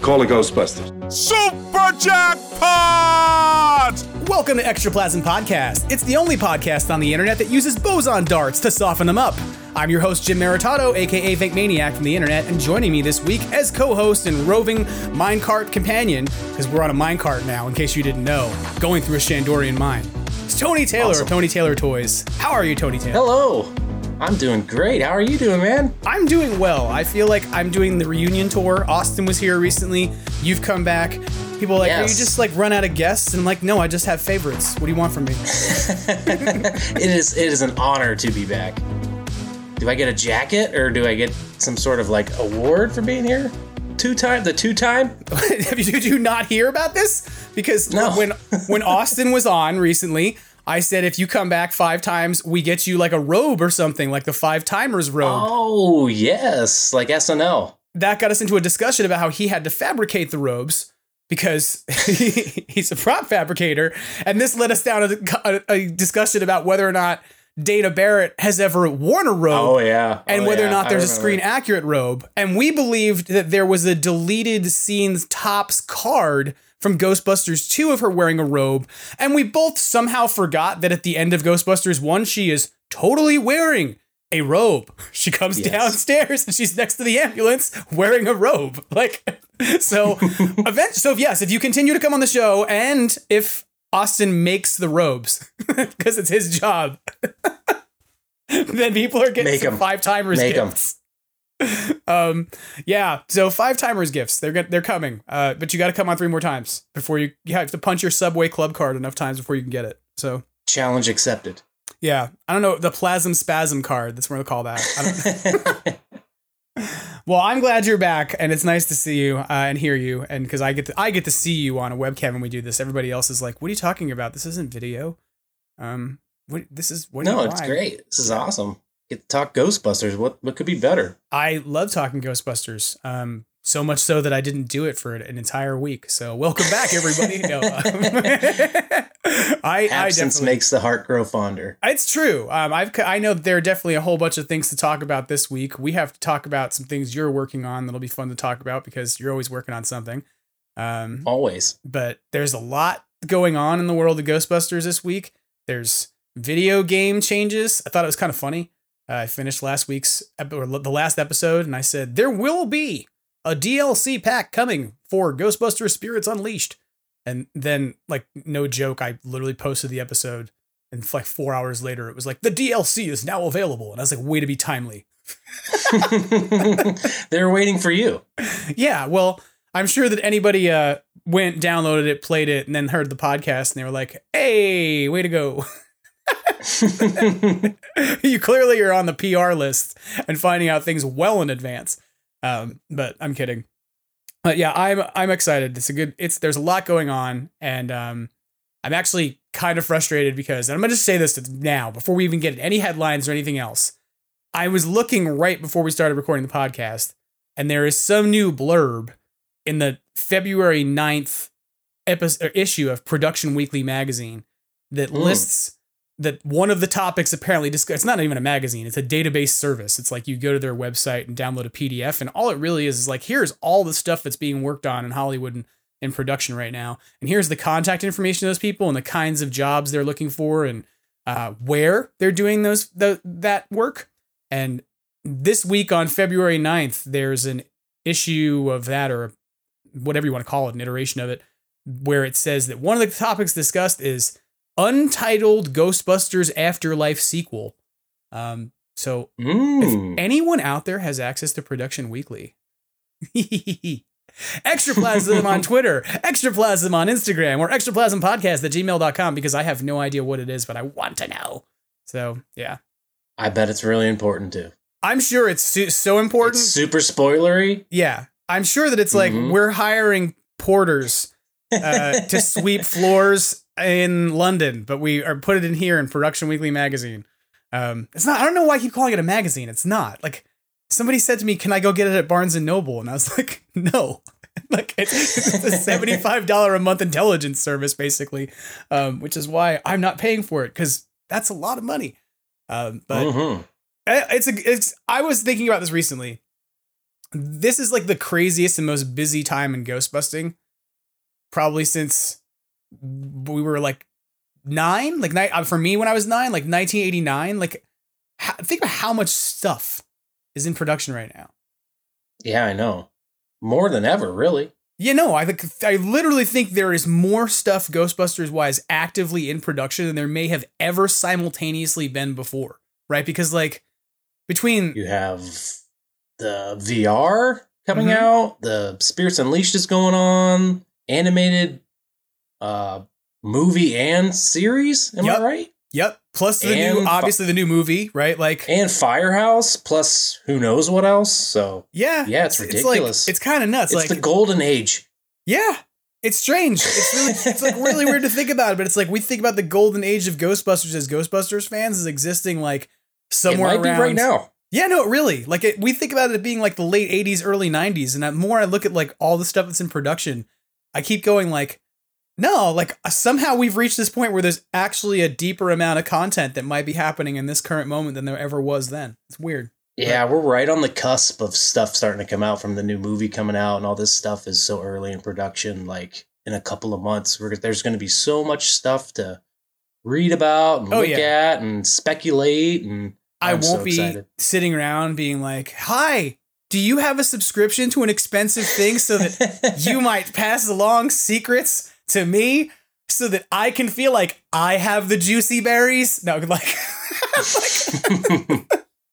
Call the Ghostbusters. Super Jackpot! Welcome to Extraplasm Podcast. It's the only podcast on the internet that uses boson darts to soften them up. I'm your host, Jim Maritato, aka Fake Maniac from the internet, and joining me this week as co host and roving minecart companion, because we're on a minecart now, in case you didn't know, going through a Shandorian mine. It's Tony Taylor Awesome. of Tony Taylor Toys. How are you, Tony Taylor? Hello. I'm doing great. How are you doing, man? I'm doing well. I feel like I'm doing the reunion tour. Austin was here recently. You've come back. People are like, "Are you just like run out of guests? And I'm like, no, I just have favorites. What do you want from me? It is it is an honor to be back. Do I get a jacket or do I get some sort of like award for being here? Two time the two time? Did you not hear about this? Because No. when when Austin was on recently, I said if you come back five times, we get you like a robe or something, like the five timers robe. Oh yes, like SNL. That got us into a discussion about how he had to fabricate the robes because he's a prop fabricator, and this led us down a, a, a discussion about whether or not Dana Barrett has ever worn a robe. Oh yeah. Oh, and Oh, whether or not there's a screen accurate robe. And we believed that there was a deleted scenes Topps card from Ghostbusters 2 of her wearing a robe. And we both somehow forgot that at the end of Ghostbusters 1, she is totally wearing a robe. She comes Yes. downstairs and she's next to the ambulance wearing a robe. Like, so, event- so yes, if you continue to come on the show and if Austin makes the robes, because it's his job. then people are getting Make some five timers Make 'em. um, yeah. So five timers gifts. They're they're coming. Uh, but you got to come on three more times before you you have to punch your Subway Club card enough times before you can get it. So Challenge accepted. yeah, I don't know the plasm spasm card. That's what they call that. I don't, well, I'm glad you're back, and it's nice to see you uh, and hear you, and because I get to I get to see you on a webcam when we do this. Everybody else is like, "What are you talking about? This isn't video." Um, what this is what? no, it's great. This is awesome. Get to talk Ghostbusters. What what could be better? I love talking Ghostbusters. Um, so much so that I didn't do it for an entire week. So welcome back, everybody. no, um, I, I Absence definitely. makes the heart grow fonder. It's true. Um, I've I know there are definitely a whole bunch of things to talk about this week. We have to talk about some things you're working on that'll be fun to talk about because you're always working on something. Um, Always. but there's a lot going on in the world of Ghostbusters this week. There's video game changes. I thought it was kind of funny. Uh, I finished last week's ep- or the last episode, and I said there will be a DLC pack coming for Ghostbusters Spirits Unleashed. And then, like, no joke, I literally posted the episode, and like four hours later, it was like the DLC is now available, and I was like, way to be timely. They're waiting for you. Yeah, well, I'm sure that anybody uh went, downloaded it, played it, and then heard the podcast, and they were like, "Hey, way to go!" you clearly are on the PR list and finding out things well in advance. Um, but I'm kidding. But yeah, I'm I'm excited. It's a good. It's there's a lot going on, and um, I'm actually kind of frustrated because and I'm gonna just say this now before we even get any headlines or anything else. I was looking right before we started recording the podcast, and there is some new blurb in the February 9th episode, issue of Production Weekly magazine that Hmm. lists that one of the topics apparently discuss it's not even a magazine it's a database service. It's like you go to their website and download a pdf and all it really is is like here's all the stuff that's being worked on in hollywood and in production right now and here's the contact information of those people and the kinds of jobs they're looking for and uh, where they're doing those the, that work. And this week on february 9th there's an issue of that or whatever you want to call it an iteration of it where it says that one of the topics discussed is untitled Ghostbusters Afterlife sequel. Um, so Mm. if anyone out there has access to Production Weekly, Extraplasm on Twitter, Extraplasm on Instagram, or extraplasmpodcast at gmail.com because I have no idea what it is, but I want to know. So, yeah. I bet it's really important too. I'm sure it's su- so important. It's super spoilery. Yeah. I'm sure that it's like Mhm. we're hiring porters uh, to sweep floors in London, but we are put it in here in Production Weekly magazine. Um, it's not. I don't know why I keep calling it a magazine. It's not. Like somebody said to me, "Can I go get it at Barnes and Noble?" And I was like, "No." like it's, it's a seventy-five dollar a month intelligence service, basically, um, which is why I'm not paying for it because that's a lot of money. Um, but Mhm. I- it's a it's I was thinking about this recently. This is like the craziest and most busy time in ghost busting probably since we were like 9 like ni- uh, for me when I was 9 like 1989 like ha- think about how much stuff is in production right now. Yeah, I know. More than ever, really. Yeah, no, I think I literally think there is more stuff Ghostbusters wise actively in production than there may have ever simultaneously been before, right? Because like between You have the VR coming Mhm. out, the Spirits Unleashed is going on, animated uh movie and series. Am Yep. I right? Yep. Plus the new, And fu- obviously the new movie, right? Like, And Firehouse, plus who knows what else. So yeah, yeah, it's like- ridiculous. it's kind of nuts. it's like, the golden age. yeah, it's strange. It's really, it's like really weird to think about it, but it's like we think about the golden age of Ghostbusters as Ghostbusters fans as existing like somewhere around right now. Yeah, no, really. Like it, we think about it being like the late '80s, early '90s, and the more I look at like all the stuff that's in production, I keep going like, no, like uh, somehow we've reached this point where there's actually a deeper amount of content that might be happening in this current moment than there ever was then. It's weird. Yeah, we're right on the cusp of stuff starting to come out from the new movie coming out, and all this stuff is so early in production. Like in a couple of months, we're, there's going to be so much stuff to read about and Oh, look yeah. at and speculate. And I I'm so won't be excited. sitting around being like, "Hi, do you have a subscription to an expensive thing so that you might pass along secrets to me so that I can feel like I have the juicy berries?" No, like,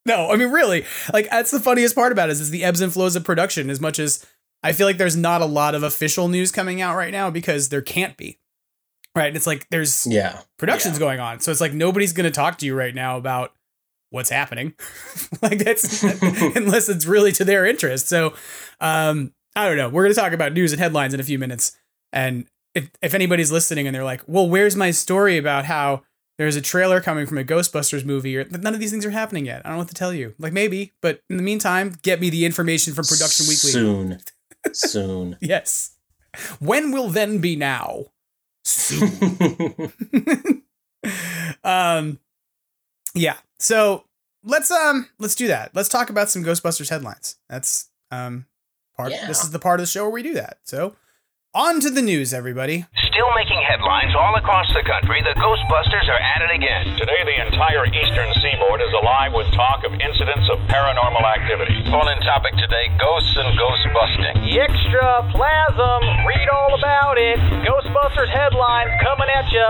no, I mean really, like that's the funniest part about it is, is the ebbs and flows of production. As much as I feel like there's not a lot of official news coming out right now because there can't be. Right, it's like there's yeah, production's going on. So it's like nobody's going to talk to you right now about what's happening. like that's unless it's really to their interest. So um I don't know. We're going to talk about news and headlines in a few minutes. And if if anybody's listening and they're like, "Well, where's my story about how there's a trailer coming from a Ghostbusters movie or none of these things are happening yet." I don't know what to tell you. Like maybe, but in the meantime, get me the information from Production Weekly. soon, soon. Yes. When will then be now? Soon. um yeah so let's um let's do that let's talk about some ghostbusters headlines that's um part Yeah. this is the part of the show where we do that so on to the news everybody Still making headlines all across the country, the Ghostbusters are at it again. Today, the entire eastern seaboard is alive with talk of incidents of paranormal activity. Phone in topic today ghosts and ghost busting. Extra plasm. Read all about it. Ghostbusters headlines coming at you.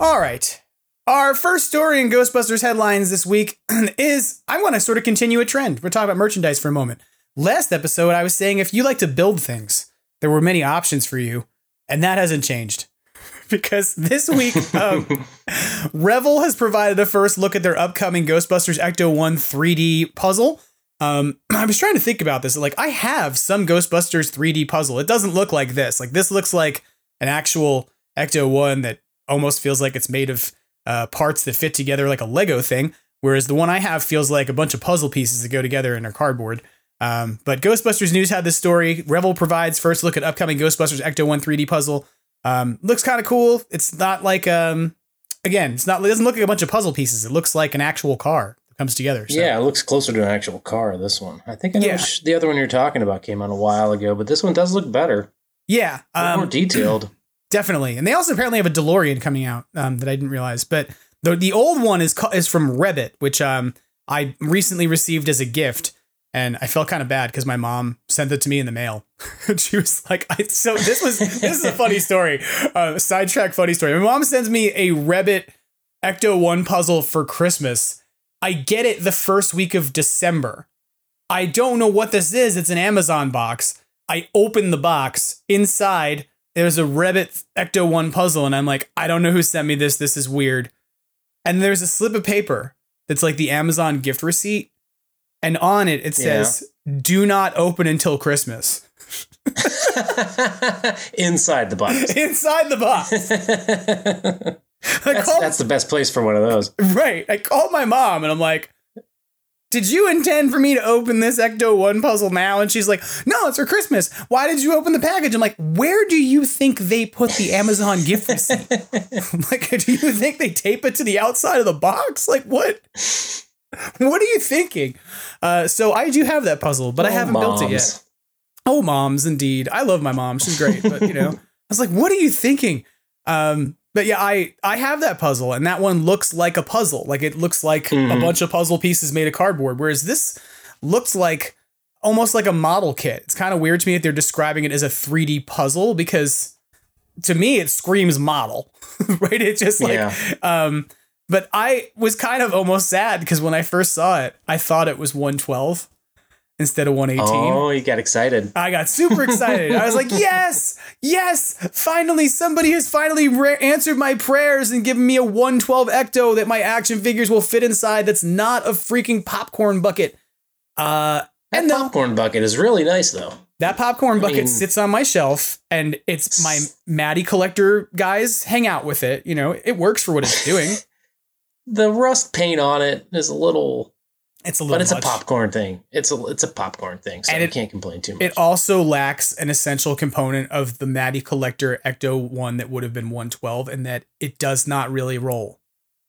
all right our first story in ghostbusters headlines this week is i want to sort of continue a trend we're talking about merchandise for a moment last episode i was saying if you like to build things there were many options for you and that hasn't changed because this week um, Revell has provided a first look at their upcoming Ghostbusters Ecto 1 3D puzzle. Um, I was trying to think about this. Like, I have some Ghostbusters 3D puzzle. It doesn't look like this. Like, this looks like an actual Ecto 1 that almost feels like it's made of uh, parts that fit together like a Lego thing. Whereas the one I have feels like a bunch of puzzle pieces that go together and are cardboard. Um, but Ghostbusters News had this story. Revell provides first look at upcoming Ghostbusters Ecto 1 3D puzzle. Um, looks kind of cool. It's not like um, again, it's not. It doesn't look like a bunch of puzzle pieces. It looks like an actual car that comes together. So. Yeah, it looks closer to an actual car. This one, I think. I know Yeah. the other one you're talking about came out a while ago, but this one does look better, yeah, um, more detailed. definitely. And they also apparently have a DeLorean coming out um, that I didn't realize. But the the old one is is from Rebbit, which um I recently received as a gift. And I felt kind of bad because my mom sent it to me in the mail. she was like, I, so this was, this is a funny story. Uh, sidetrack funny story. My mom sends me a Rebbit Ecto 1 puzzle for Christmas. I get it the first week of December. I don't know what this is. It's an Amazon box. I open the box. Inside, there's a Rebbit Ecto 1 puzzle. And I'm like, I don't know who sent me this. This is weird. And there's a slip of paper that's like the Amazon gift receipt. And on it, it Yeah. says, do not open until Christmas. Inside the box. inside the box. That's, called, that's the best place for one of those. right. I called my mom and I'm like, did you intend for me to open this Ecto 1 puzzle now? And she's like, no, it's for Christmas. Why did you open the package? I'm like, where do you think they put the Amazon gift receipt? like, do you think they tape it to the outside of the box? Like, what? What are you thinking? Uh, so I do have that puzzle, but I Oh, haven't built it yet. Oh, moms, indeed. I love my mom. She's great, but you know, I was like, what are you thinking? Um, but yeah, I I have that puzzle, and that one looks like a puzzle. Like it looks like a Mhm. bunch of puzzle pieces made of cardboard, whereas this looks like almost like a model kit. It's kind of weird to me that they're describing it as a 3D puzzle because to me it screams model, right? It's just like Yeah. um but I was kind of almost sad because when I first saw it, I thought it was 112 instead of 118. Oh, you got excited. I got super excited. I was like, yes, yes, finally, somebody has finally ra- answered my prayers and given me a 112 Ecto that my action figures will fit inside that's not a freaking popcorn bucket. Uh, That and no, popcorn bucket is really nice, though. that popcorn bucket mean- sits on my shelf and it's my Matty collector guys hang out with it. You know, it works for what it's doing. The rust paint on it is a little, It's a little but it's much. a popcorn thing. It's a it's a popcorn thing, so And you it- can't complain too much. It also lacks an essential component of the Matty Collector Ecto 1 that would have been 112, and that it does not really roll.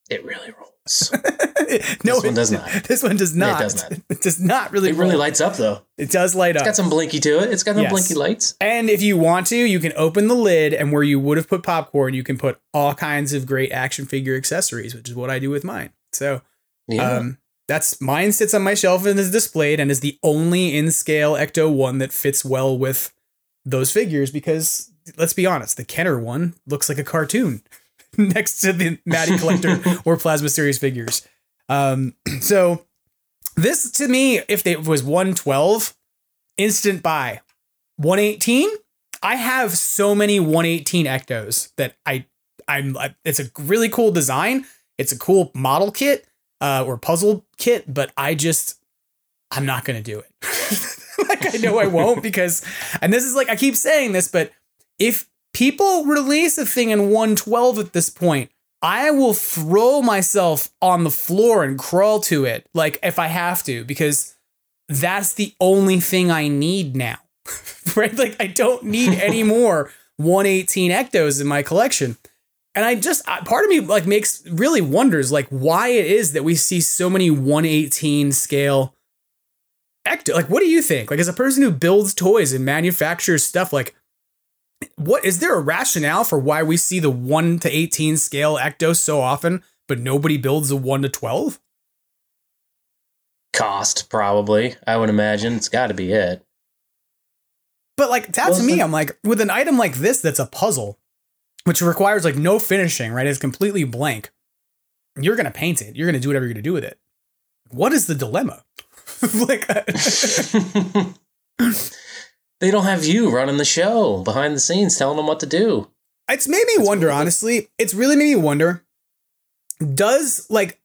It really rolls. no, This one does not. This one does not. It does not. It does not really. It really roll. lights up though. It does light It's up. It's got some blinky to it. It's got some Yes. blinky lights. and if you want to, you can open the lid, and where you would have put popcorn, you can put all kinds of great action figure accessories, which is what I do with mine. So, Yeah. um, that's mine sits on my shelf and is displayed, and is the only in scale Ecto one that fits well with those figures. Because let's be honest, the Kenner one looks like a cartoon next to the Matty Collector or Plasma Series figures. Um, so this to me, if it was 112, instant buy. 118, I have so many 118 Ectos that I I'm it's a really cool design. It's a cool model kit uh or puzzle kit, but I just I'm not going to do it. like I know I won't because and this is like I keep saying this, but if people release a thing in 112 at this point, I will throw myself on the floor and crawl to it, like if I have to, because that's the only thing I need now. right? Like I don't need any more 118 ectos in my collection. And I just part of me like makes really wonders like why it is that we see so many 118 scale ecto. Like what do you think? Like as a person who builds toys and manufactures stuff like what is there a rationale for why we see the 1 to 18 scale ectos so often but nobody builds a 1 to 12? Cost probably. I would imagine it's got to be it. But like that to me, I'm like with an item like this that's a puzzle, which requires like no finishing, right? It's completely blank. You're gonna paint it. You're gonna do whatever you're gonna do with it. What is the dilemma? like They don't have you running the show behind the scenes, telling them what to do. it's made me wonder, honestly. It's really made me wonder. Does like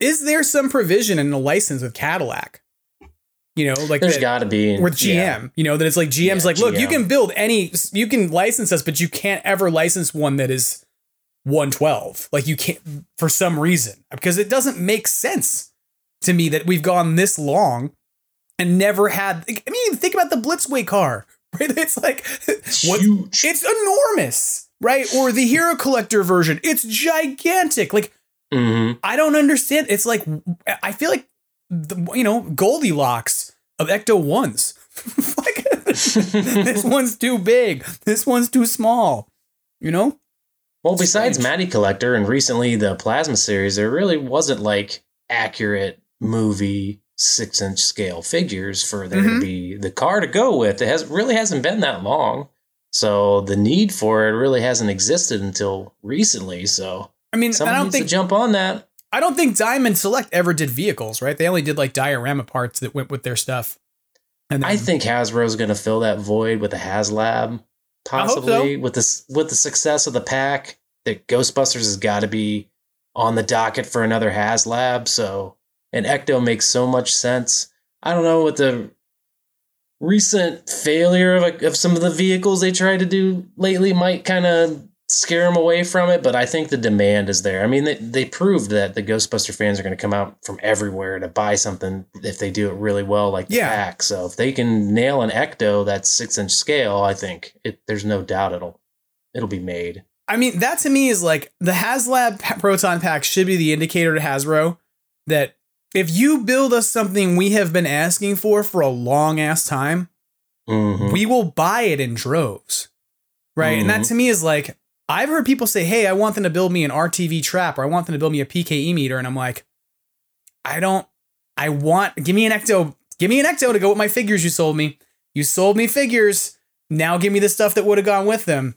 is there some provision in the license with Cadillac? You know, like there's got to be with GM, yeah. you know, that it's like GM's Yeah, like, look, you can build any, you can license us, but you can't ever license one that is 112. Like you can't for some reason because it doesn't make sense to me that we've gone this long and never had. I mean, think about the Blitzway car, right? It's like what? huge. It's enormous, right? Or the Hero Collector version, it's gigantic. Like Mhm. I don't understand. It's like I feel like the, you know Goldilocks of Ecto ones. like this one's too big. This one's too small. You know. Well, besides strange. Matty Collector and recently the Plasma series, there really wasn't like accurate movie six inch scale figures for there Mhm. to be the car to go with. It has really hasn't been that long. So the need for it really hasn't existed until recently. So I mean, I don't think to jump on that. I don't think Diamond Select ever did vehicles, right? They only did like diorama parts that went with their stuff. And then, I think Hasbro's going to fill that void with a HasLab, possibly so. with this with the success of the pack. That Ghostbusters has got to be on the docket for another HasLab. So, and Ecto makes so much sense. I don't know what the recent failure of, a, of some of the vehicles they tried to do lately might kind of scare them away from it, but I think the demand is there. I mean, they, they proved that the Ghostbuster fans are going to come out from everywhere to buy something if they do it really well, like the Yeah. pack. So if they can nail an Ecto that's six inch scale, I think it, there's no doubt it'll it'll be made. I mean, that to me is like the HasLab Proton Pack should be the indicator to Hasbro that if you build us something we have been asking for for a long ass time, Mhm. we will buy it in droves. Right. And that Mhm. to me is like, I've heard people say, hey, I want them to build me an RTV trap or I want them to build me a PKE meter. And I'm like, I don't, I want, give me an Ecto, give me an Ecto to go with my figures you sold me. You sold me figures. Now give me the stuff that would have gone with them.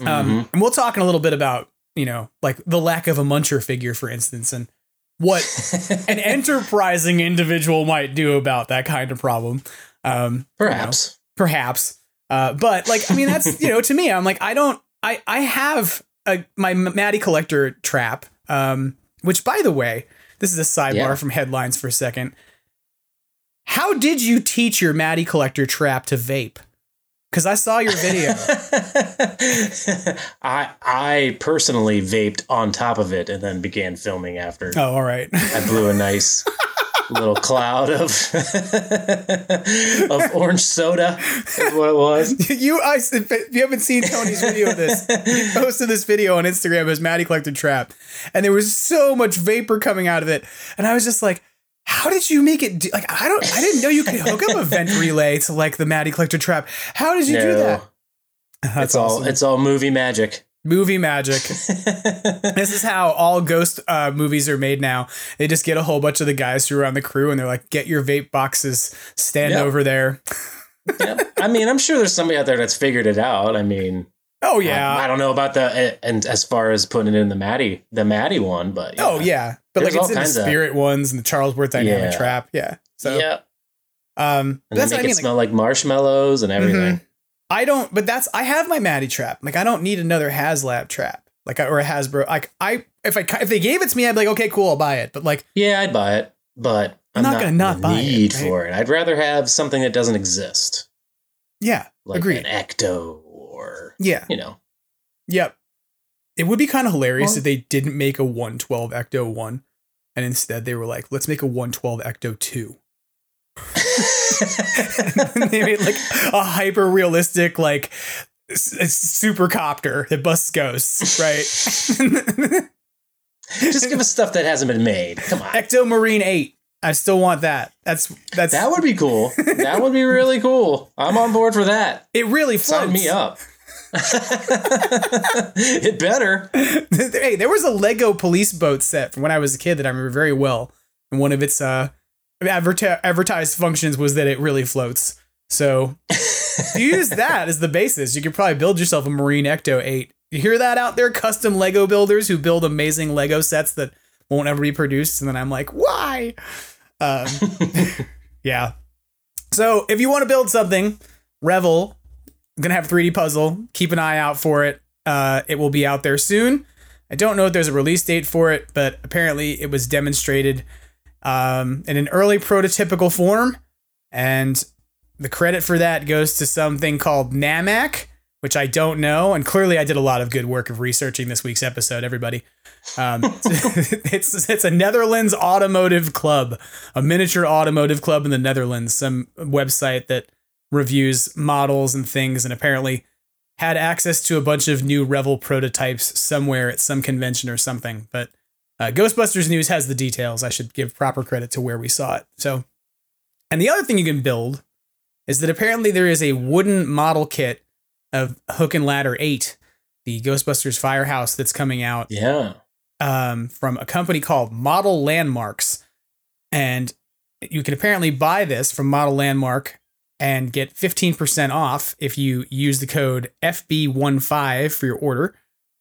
Um, and we'll talk in a little bit about, you know, like the lack of a muncher figure, for instance, and what an enterprising individual might do about that kind of problem. Um, you know, Perhaps. perhaps. Uh, but like, I mean, that's, you know, to me, I'm like, I don't, I, I have a, my Matty collector trap, um, which by the way, this is a sidebar Yeah. from headlines for a second. How did you teach your Matty collector trap to vape? Cause I saw your video. I I personally vaped on top of it and then began filming after. oh, all right. I blew a nice little cloud of of orange soda. Is what it was. you, I, if you haven't seen Tony's video of this, he posted this video on Instagram as Matty collected trap, and there was so much vapor coming out of it, and I was just like, "How did you make it? Do, like, I don't, I didn't know you could hook up a vent relay to like the Matty collector trap. How did you do that? That's it's all awesome. it's all movie magic. movie magic. this is how all ghost uh, movies are made now. They just get a whole bunch of the guys who are on the crew, and they're like, "Get your vape boxes, stand Yeah. over there." Yep. I mean, I'm sure there's somebody out there that's figured it out. I mean, Oh I, yeah. I don't know about the and as far as putting it in the Matty the Matty one, but. Oh yeah, but like all it's in the kinds of- spirit ones and the Charlesworth dynamic Yeah. trap. Yeah. So yeah, um, and that's they what I make mean. it like, smell like marshmallows and everything. Mhm. I don't, but that's I have my Matty trap. Like I don't need another HasLab trap. Like or a Hasbro. Like I if I if they gave it to me, I'd be like, okay, cool, I'll buy it. But like Yeah, I'd buy it, but I'm I'm, not gonna not buy it, right? for it. I'd rather have something that doesn't exist, yeah, like agreed. an Ecto or Yeah, you know. yep. It would be kind of hilarious Well- if they didn't make a 112 Ecto one, and instead they were like, let's make a 112 Ecto two. and they made like a hyper realistic like s- s- super copter that busts ghosts, right? Just give us stuff that hasn't been made. Come on, Ecto Marine Eight. I still want that. That's that's that would be cool. That would be really cool. I'm on board for that. it. Really floats. Sign me up. it better. hey, there was a Lego police boat set from when I was a kid that I remember very well, and one of its uh adverti- advertised functions was that it really floats. So you use that as the basis, you could probably build yourself a Marine Ecto Eight. You hear that out there? Custom Lego builders who build amazing Lego sets that won't ever be produced, and then I'm like, why? Um, yeah. So if you want to build something, Revell, I'm gonna have 3D puzzle. Keep an eye out for it. Uh, it will be out there soon. I don't know if there's a release date for it, but apparently it was demonstrated um, in an early prototypical form, and the credit for that goes to something called NAMAC, which I don't know. And clearly, I did a lot of good work of researching this week's episode. Everybody, um, it's it's a Netherlands automotive club, a miniature automotive club in the Netherlands. Some website that reviews models and things, and apparently had access to a bunch of new Revell prototypes somewhere at some convention or something. But uh, Ghostbusters News has the details. I should give proper credit to where we saw it. So, and the other thing you can build is that apparently there is a wooden model kit of Hook and Ladder 8, the Ghostbusters Firehouse that's coming out Yeah. Um, from a company called Model Landmarks. And you can apparently buy this from Model Landmark and get 15% off if you use the code FB15 for your order.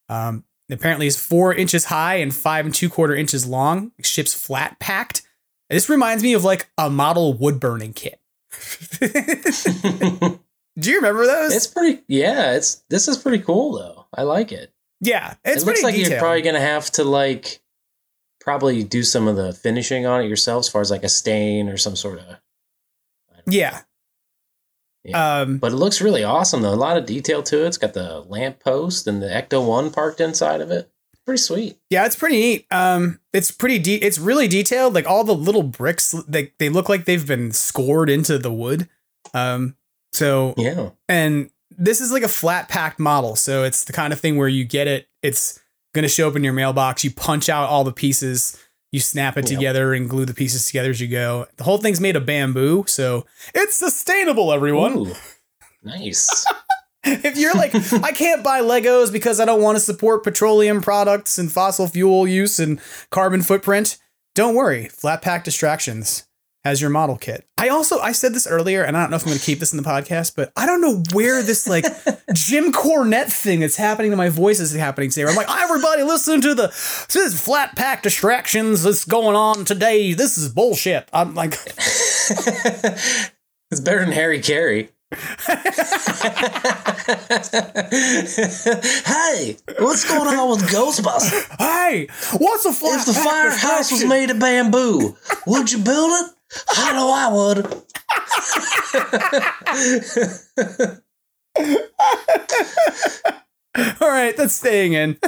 Um, apparently, it's four inches high and five and two quarter inches long. It ships flat packed. This reminds me of like a model wood burning kit. Do you remember those? It's pretty. Yeah, it's this is pretty cool though. I like it. Yeah, it's it looks like detailed. you're probably gonna have to like probably do some of the finishing on it yourself, as far as like a stain or some sort of. Yeah. Um, But it looks really awesome though. A lot of detail to it. It's got the lamp post and the Ecto One parked inside of it. Pretty sweet. Yeah, it's pretty neat. Um, it's pretty de- It's really detailed. Like all the little bricks, they they look like they've been scored into the wood. Um, so Yeah. and this is like a flat packed model, so it's the kind of thing where you get it. It's gonna show up in your mailbox. You punch out all the pieces. You snap it Yep. together and glue the pieces together as you go. The whole thing's made of bamboo, so it's sustainable. Everyone. Ooh, nice. if you're like, I can't buy Legos because I don't want to support petroleum products and fossil fuel use and carbon footprint, don't worry. Flat Pack Distractions has your model kit. I also I said this earlier, and I don't know if I'm going to keep this in the podcast, but I don't know where this like Jim Cornette thing that's happening to my voice is happening today. I'm like, everybody listen to the this Flat Pack Distractions that's going on today. This is bullshit. I'm like, it's better than Harry Caray. hey, what's going on with Ghostbusters? hey, what's a flat If the firehouse was made of bamboo, would you build it? I know I would. All right, that's staying in.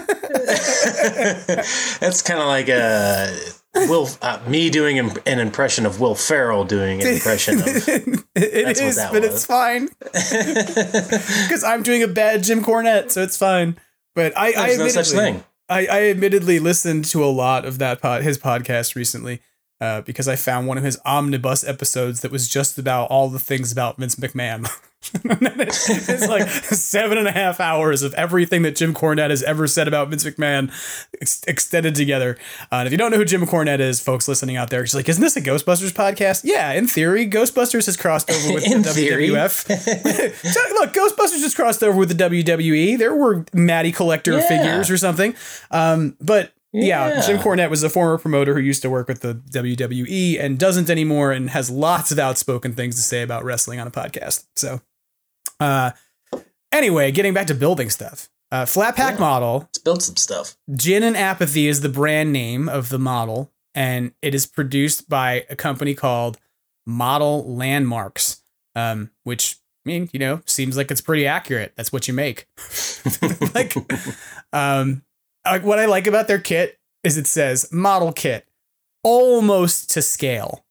That's kind of like a Will uh, me doing an impression of Will Ferrell doing an impression of. it is, but was. it's fine because I'm doing a bad Jim Cornette, so it's fine. But I, I There's no such thing. I, I admittedly listened to a lot of that pod, his podcast recently, uh, because I found one of his omnibus episodes that was just about all the things about Vince McMahon. it's like seven and a half hours of everything that Jim Cornette has ever said about Vince McMahon ex- extended together. Uh, and if you don't know who Jim Cornette is, folks listening out there, she's like, "Isn't this a Ghostbusters podcast?" Yeah, in theory, Ghostbusters has crossed over with the theory. WWF. So, look, Ghostbusters just crossed over with the WWE. There were Matty Collector Yeah. figures or something. Um, but yeah. Yeah. Jim Cornette was a former promoter who used to work with the WWE and doesn't anymore and has lots of outspoken things to say about wrestling on a podcast. So, uh, anyway, getting back to building stuff. Uh, flat pack Yeah. model. Let's build some stuff. Gin and Apathy is the brand name of the model, and it is produced by a company called Model Landmarks, um, which I mean, you know, seems like it's pretty accurate. That's what you make. like, um, like what I like about their kit is it says model kit, almost to scale.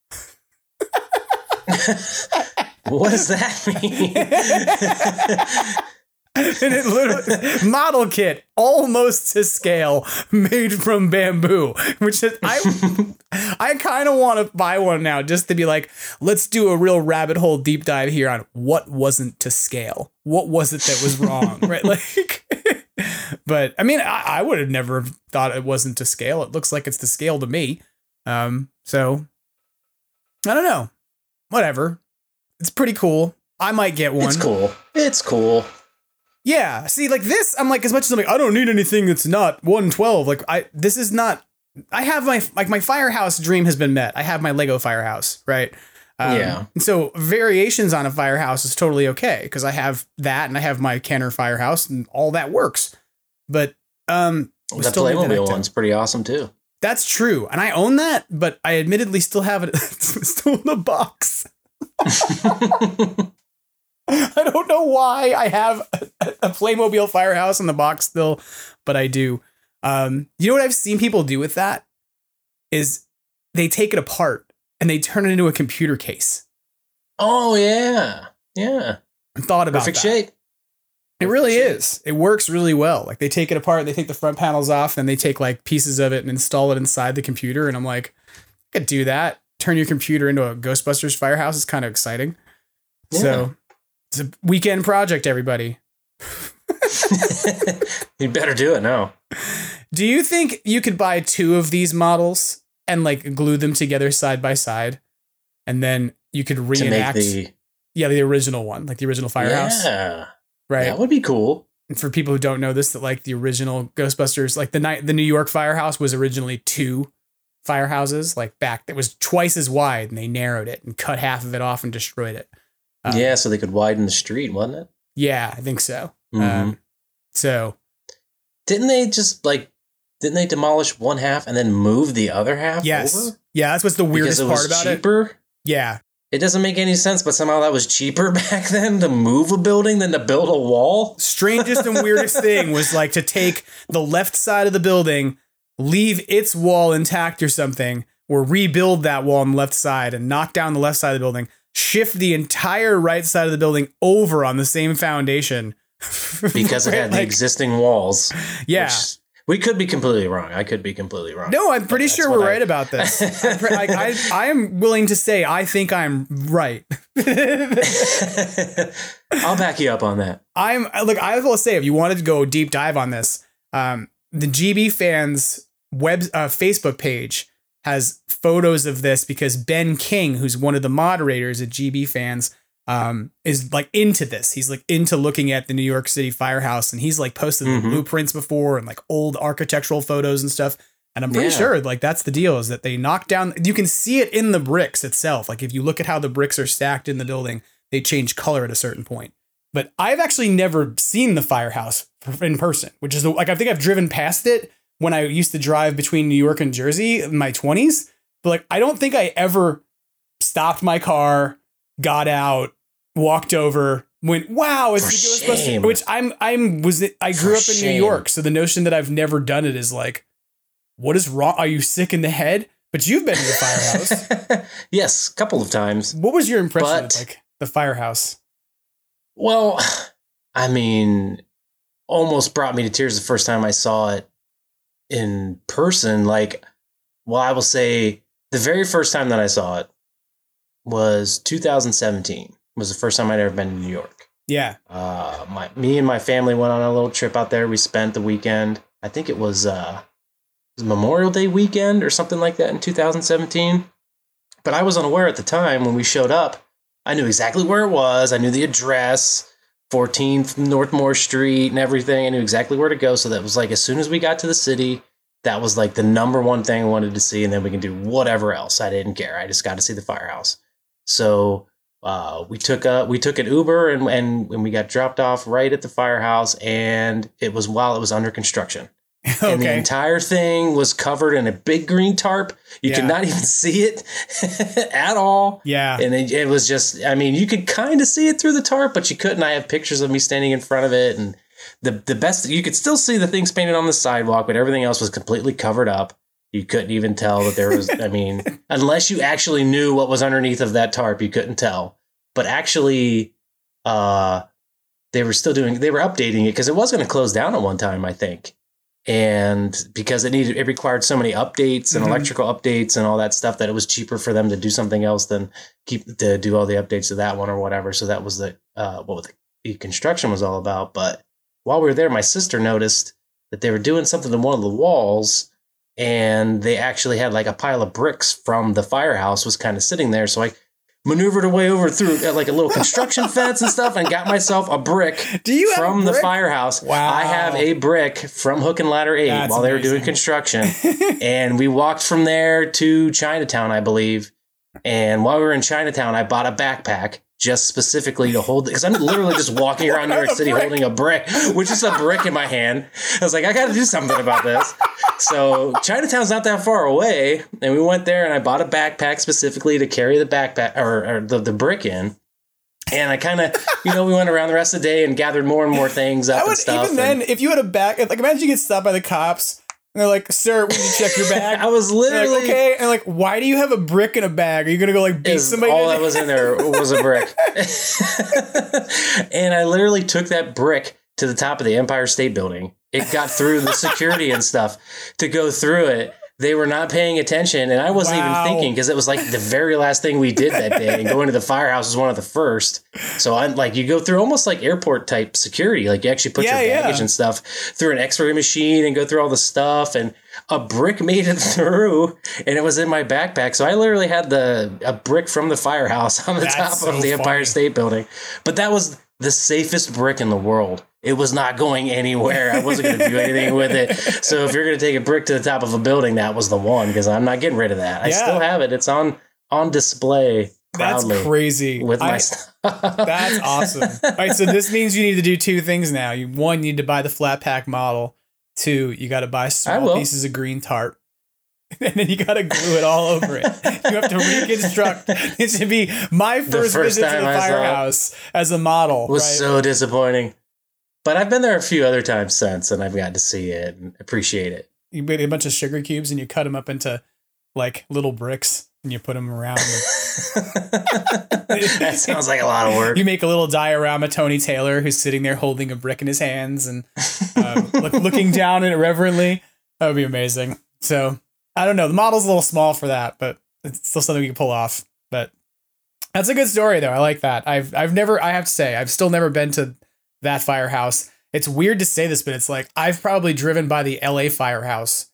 What does that mean? and it literally model kit almost to scale made from bamboo which is i i kind of want to buy one now just to be like let's do a real rabbit hole deep dive here on what wasn't to scale what was it that was wrong right like but i mean I, I would have never thought it wasn't to scale it looks like it's to scale to me um so i don't know whatever it's pretty cool i might get one it's cool. It's cool. yeah. See, like this, I'm like, as much as I'm like, I don't need anything that's not 112. Like, I, this is not, I have my, like, my firehouse dream has been met. I have my Lego firehouse, right? Um, Yeah. And so variations on a firehouse is totally okay because I have that and I have my Kenner firehouse and all that works. But, um, we That still Playmobil one's pretty awesome too. That's true. And I own that, but I admittedly still have it still in the box. I don't know why I have a, a Playmobil Firehouse in the box still, but I do. Um, you know what I've seen people do with that is they take it apart and they turn it into a computer case. Oh yeah, yeah. I thought about Perfect that. shape. It really is. It works really well. Like they take it apart, they take the front panels off, and they take like pieces of it and install it inside the computer. And I'm like, I could do that. Turn your computer into a Ghostbusters firehouse is kind of exciting. So it's a weekend project, everybody. You better do it now. Do you think you could buy two of these models and like glue them together side by side? And then you could reenact the yeah, the original one, like the original firehouse. Yeah, right. that would be cool. And for people who don't know this, that like the original Ghostbusters, like the night the New York firehouse was originally two firehouses, like back that was twice as wide, and they narrowed it and cut half of it off and destroyed it. Um, yeah, so they could widen the street, wasn't it? yeah, I think so. Mhm. Um, so Didn't they just like? Didn't they demolish one half and then move the other half yes, over? yeah, that's what's the weirdest it was part about it. cheaper. Yeah, it doesn't make any sense, but somehow that was cheaper back then to move a building than to build a wall. Strangest and weirdest thing was like to take the left side of the building, leave its wall intact or something, or rebuild that wall on the left side and knock down the left side of the building, shift the entire right side of the building over on the same foundation. because it had the existing walls. Yeah. which- we could be completely wrong. I could be completely wrong. No, I'm pretty sure we're I- right about this. I'm pre- like, I, I am willing to say I think I'm right. I'll back you up on that. I'm look. I will say if you wanted to go deep dive on this, um, the GB fans web uh, Facebook page has photos of this because Ben King, who's one of the moderators at GB fans, um, is like into this. He's like into looking at the New York City firehouse, and he's like posted the Mhm. blueprints before and like old architectural photos and stuff. And I'm pretty Yeah. sure like that's the deal is that they knock down. You can see it in the bricks itself. Like if you look at how the bricks are stacked in the building, they change color at a certain point but I've actually never seen the firehouse in person, which is like I think I've driven past it when I used to drive between New York and Jersey in my 20s, but like I don't think I ever stopped my car, got out, walked over, went, "Wow, it's For the Ghostbusters," shame. which I'm I'm was it, I grew For up in New. York, so the notion that I've never done it is like what is wrong? Are you sick in the head? But you've been to the firehouse. yes, a couple of times. what was your impression But- of like the firehouse? Well, I mean, almost brought me to tears the first time I saw it in person. Like, well, I will say the very first time that I saw it was 2017. Was the first time I'd ever been to New York. Yeah. Uh, my me and my family went on a little trip out there. We spent the weekend. I think it was uh, it was Memorial Day weekend or something like that in 2017. But I was unaware at the time when we showed up. I knew exactly where it was. I knew the address, 14 North Moore Street, and everything. I knew exactly where to go. So that was like as soon as we got to the city, that was like the number one thing I wanted to see, and then we can do whatever else. I didn't care. I just got to see the firehouse. So uh, we took a we took an Uber and, and and we got dropped off right at the firehouse, and it was while it was under construction. And the entire thing was covered in a big green tarp. You could not even see it at all. Yeah. And it, it was just, I mean, you could kind of see it through the tarp, but you couldn't. I have pictures of me standing in front of it. And the, the best, you could still see the things painted on the sidewalk, but everything else was completely covered up. You couldn't even tell that there was, I mean, unless you actually knew what was underneath of that tarp, you couldn't tell. But actually, uh, they were still doing, they were updating it because it was going to close down at one time, I think and because it needed it required so many updates and Mhm. electrical updates and all that stuff that it was cheaper for them to do something else than keep to do all the updates to that one or whatever so that was the uh what the, the construction was all about but while we were there my sister noticed that they were doing something to one of the walls and they actually had like a pile of bricks from the firehouse was kind of sitting there so i maneuvered away over through uh, like a little construction fence and stuff and got myself a brick Do you from a the firehouse. Wow. I have a brick from Hook and Ladder 8 That's while they were doing construction. and we walked from there to Chinatown, I believe. And while we were in Chinatown, I bought a backpack just specifically to hold it because I'm literally just walking around New York City holding a brick, which is a brick in my hand. I was like, I got to do something about this. So Chinatown's not that far away, and we went there, and I bought a backpack specifically to carry the backpack or, or the, the brick in. And I kind of, you know, we went around the rest of the day and gathered more and more things up I and stuff. even and then if you had a back like imagine you get stopped by the cops and they're like, "Sir, we need to check your bag." I was And they're like, literally okay, and like, why do you have a brick in a bag? Are you gonna go like beat somebody? all to that was in there was a brick. and I literally took that brick to the top of the Empire State Building. It got through the security and stuff to go through it. They were not paying attention, and I wasn't Wow. even thinking because it was like the very last thing we did that day. And going to the firehouse was one of the first. So I'm like, you go through almost like airport type security. Like you actually put Yeah, your yeah. baggage and stuff through an X-ray machine and go through all the stuff. And a brick made it through, and it was in my backpack. So I literally had the a brick from the firehouse on the That's top so of the Empire. State Building. But that was the safest brick in the world. It was not going anywhere. I wasn't going to do anything with it. So if you're going to take a brick to the top of a building, that was the one because I'm not getting rid of that. I Yeah. still have it. It's on on display That's crazy. with my I- stuff. That's awesome. All right, so this means you need to do two things now. You one, you need to buy the flat pack model. Two, you got to buy small pieces of green tarp. and then you gotta glue it all over it. You have to reconstruct. It should be my first, first visit to the firehouse as a model. was right? so disappointing. But I've been there a few other times since, and I've got to see it and appreciate it. you made a bunch of sugar cubes and you cut them up into like little bricks and you put them around. that sounds like a lot of work. You make a little diorama Tony Taylor who's sitting there holding a brick in his hands and uh, look, looking down at it reverently. That would be amazing. So I don't know. The model's a little small for that, but it's still something we can pull off. But that's a good story though. I like that. I've I've never I have to say I've still never been to that firehouse. It's weird to say this, but it's like I've probably driven by the LA firehouse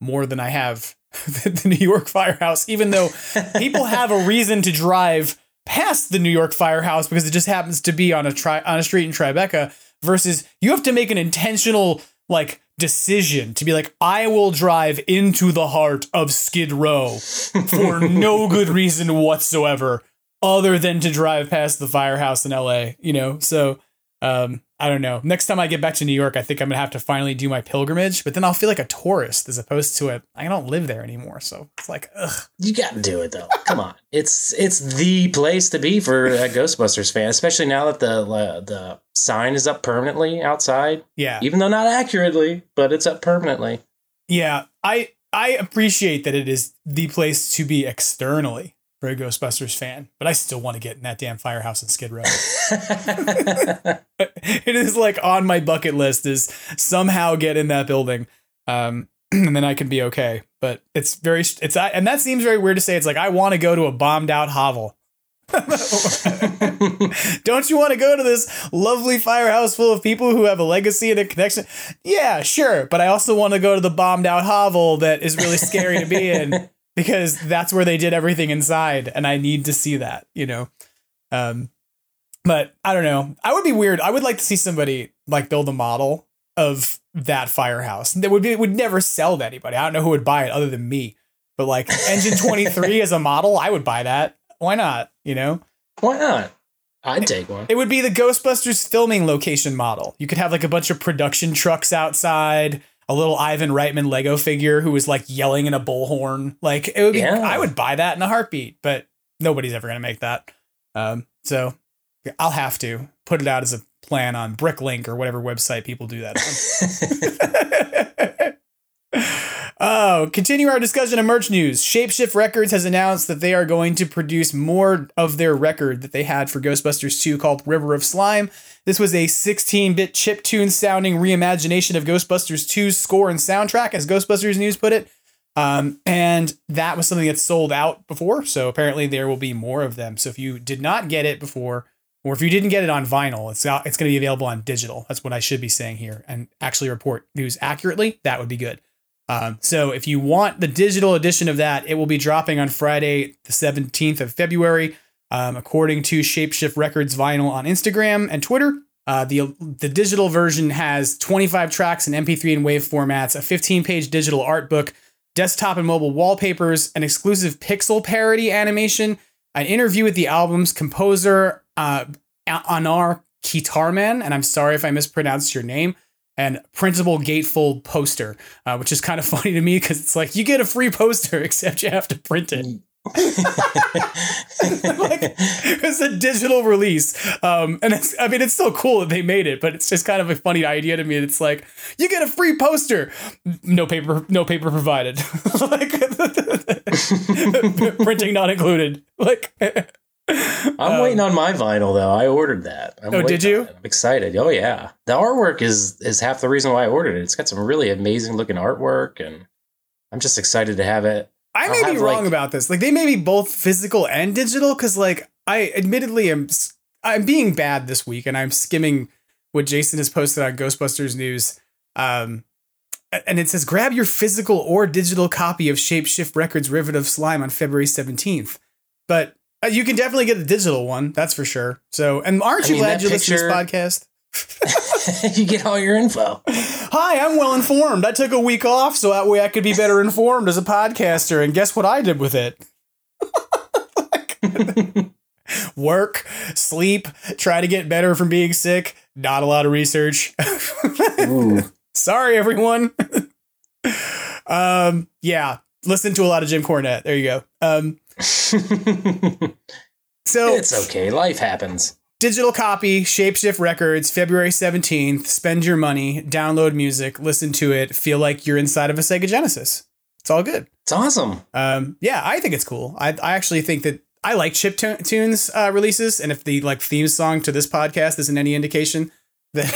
more than I have the New York firehouse, even though people have a reason to drive past the New York firehouse because it just happens to be on a tri- on a street in Tribeca versus you have to make an intentional like decision to be like I will drive into the heart of Skid Row for no good reason whatsoever other than to drive past the firehouse in LA, you know. So um I don't know. Next time I get back to New York, I think I'm gonna have to finally do my pilgrimage, but then I'll feel like a tourist as opposed to a I don't live there anymore. So it's like, ugh. You got to do it though. Come on, it's it's the place to be for a Ghostbusters fan, especially now that the uh, the sign is up permanently outside. Yeah. Even though not accurately, but it's up permanently. Yeah, I I appreciate that it is the place to be externally for a Ghostbusters fan, but I still want to get in that damn firehouse in Skid Row. it is like on my bucket list is somehow get in that building, um, and then I can be okay. But it's very it's and that seems very weird to say. It's like I want to go to a bombed out hovel. Don't you want to go to this lovely firehouse full of people who have a legacy and a connection? Yeah, sure. But I also want to go to the bombed out hovel that is really scary to be in because that's where they did everything inside. And I need to see that, you know? Um, but I don't know. I would be weird. I would like to see somebody like build a model of that firehouse that would be, would never sell to anybody. I don't know who would buy it other than me. But like Engine 23 as a model, I would buy that. Why not? You know? Why not? I'd take one. It would be the Ghostbusters filming location model. You could have like a bunch of production trucks outside, a little Ivan Reitman Lego figure who was like yelling in a bullhorn. Like it would be, Yeah. I would buy that in a heartbeat, but nobody's ever going to make that. Um, so I'll have to put it out as a plan on Bricklink or whatever website people do that on. Oh, continue our discussion of merch news. Shapeshift Records has announced that they are going to produce more of their record that they had for Ghostbusters 2 called River of Slime. This was a 16 bit chiptune sounding reimagination of Ghostbusters 2's score and soundtrack, as Ghostbusters News put it. Um, and that was something that sold out before. So apparently there will be more of them. So if you did not get it before, or if you didn't get it on vinyl, it's out, it's going to be available on digital. That's what I should be saying here and actually report news accurately. That would be good. Um, so if you want the digital edition of that, it will be dropping on Friday, the 17th of February, um, according to Shapeshift Records vinyl on Instagram and Twitter. Uh, the the digital version has 25 tracks in MP3 and WAV formats, a 15 page digital art book, desktop and mobile wallpapers, an exclusive pixel parody animation, an interview with the album's composer, uh, Anar Kitarman, and I'm sorry if I mispronounced your name, and printable gatefold poster, uh, which is kind of funny to me because it's like you get a free poster except you have to print it. Like, it's a digital release, um, and it's I mean it's still cool that they made it, but it's just kind of a funny idea to me. It's like you get a free poster, no paper, no paper provided, like printing not included. Like I'm waiting on my vinyl though. I ordered that. I'm Oh, did you? I'm excited. Oh yeah, the artwork is is half the reason why I ordered it. It's got some really amazing looking artwork, and I'm just excited to have it. I I'll may be wrong like- about this. Like they may be both physical and digital because like I admittedly am I'm being bad this week and I'm skimming what Jason has posted on Ghostbusters news. Um and it says grab your physical or digital copy of Shapeshift Records River of Slime on February 17th. But uh, you can definitely get the digital one, that's for sure. So, and aren't I you mean, glad you listen to this podcast? you get all your info. Hi, I'm well informed. I took a week off so that way I could be better informed as a podcaster. And guess what I did with it? Work, sleep, try to get better from being sick. Not a lot of research. Sorry, everyone. um, yeah. listen to a lot of Jim Cornette. There you go. Um, so it's okay. Life happens. Digital copy, Shapeshift Records, February 17th. Spend your money, download music, listen to it, feel like you're inside of a Sega Genesis. It's all good. It's awesome. Um, yeah, I think it's cool. I, I actually think that I like chip tunes uh, releases, and if the like theme song to this podcast isn't any indication that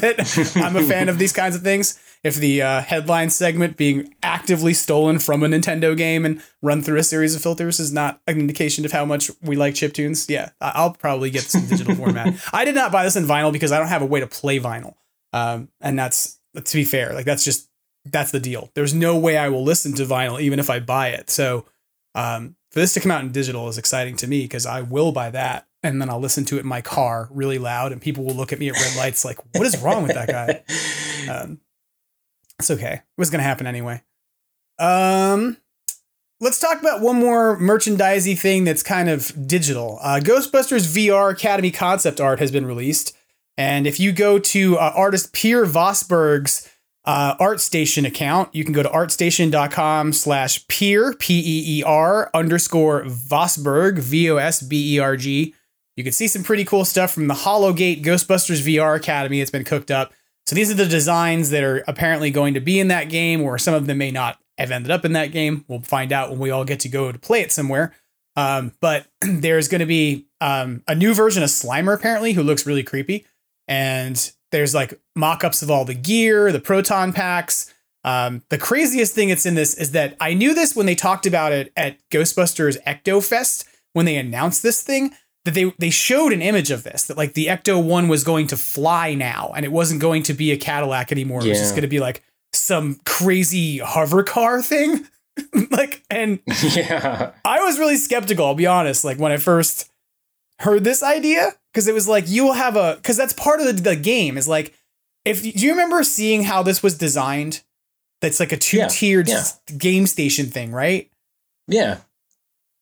that I'm a fan of these kinds of things, if the uh, headline segment being actively stolen from a Nintendo game and run through a series of filters is not an indication of how much we like chip tunes, yeah, I'll probably get some digital format. I did not buy this in vinyl because I don't have a way to play vinyl, um, and that's to be fair, like that's just that's the deal. There's no way I will listen to vinyl even if I buy it. So um, for this to come out in digital is exciting to me because I will buy that and then I'll listen to it in my car really loud and people will look at me at red lights like, what is wrong with that guy? Um, it's okay. It was going to happen anyway. Um, let's talk about one more merchandisey thing that's kind of digital. Uh, Ghostbusters VR Academy concept art has been released. And if you go to uh, artist Peer Vosberg's uh, ArtStation account. You can go to artstation.com slash peer, P-E-E-R underscore Vosberg, V-O-S-B-E-R-G. You can see some pretty cool stuff from the Hologate Ghostbusters VR Academy that's been cooked up. So these are the designs that are apparently going to be in that game, or some of them may not have ended up in that game. We'll find out when we all get to go to play it somewhere. Um, but there's going to be um, a new version of Slimer, apparently, who looks really creepy. And there's like mock-ups of all the gear, the proton packs. Um, the craziest thing that's in this is that I knew this when they talked about it at Ghostbusters Ecto Fest when they announced this thing that they they showed an image of this that like the Ecto one was going to fly now and it wasn't going to be a Cadillac anymore. Yeah. It was just going to be like some crazy hover car thing. like and yeah, I was really skeptical. I'll be honest. Like when I first heard this idea, because it was like you will have a because that's part of the, the game is like if do you remember seeing how this was designed that's like a two-tiered yeah, yeah. game station thing right yeah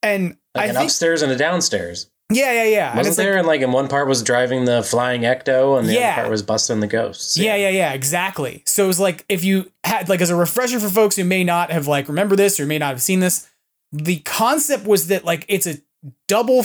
and like I an think, upstairs and a downstairs yeah yeah yeah wasn't there like, and like in one part was driving the flying ecto and the yeah. other part was busting the ghosts yeah. yeah yeah yeah exactly so it was like if you had like as a refresher for folks who may not have like remember this or may not have seen this the concept was that like it's a double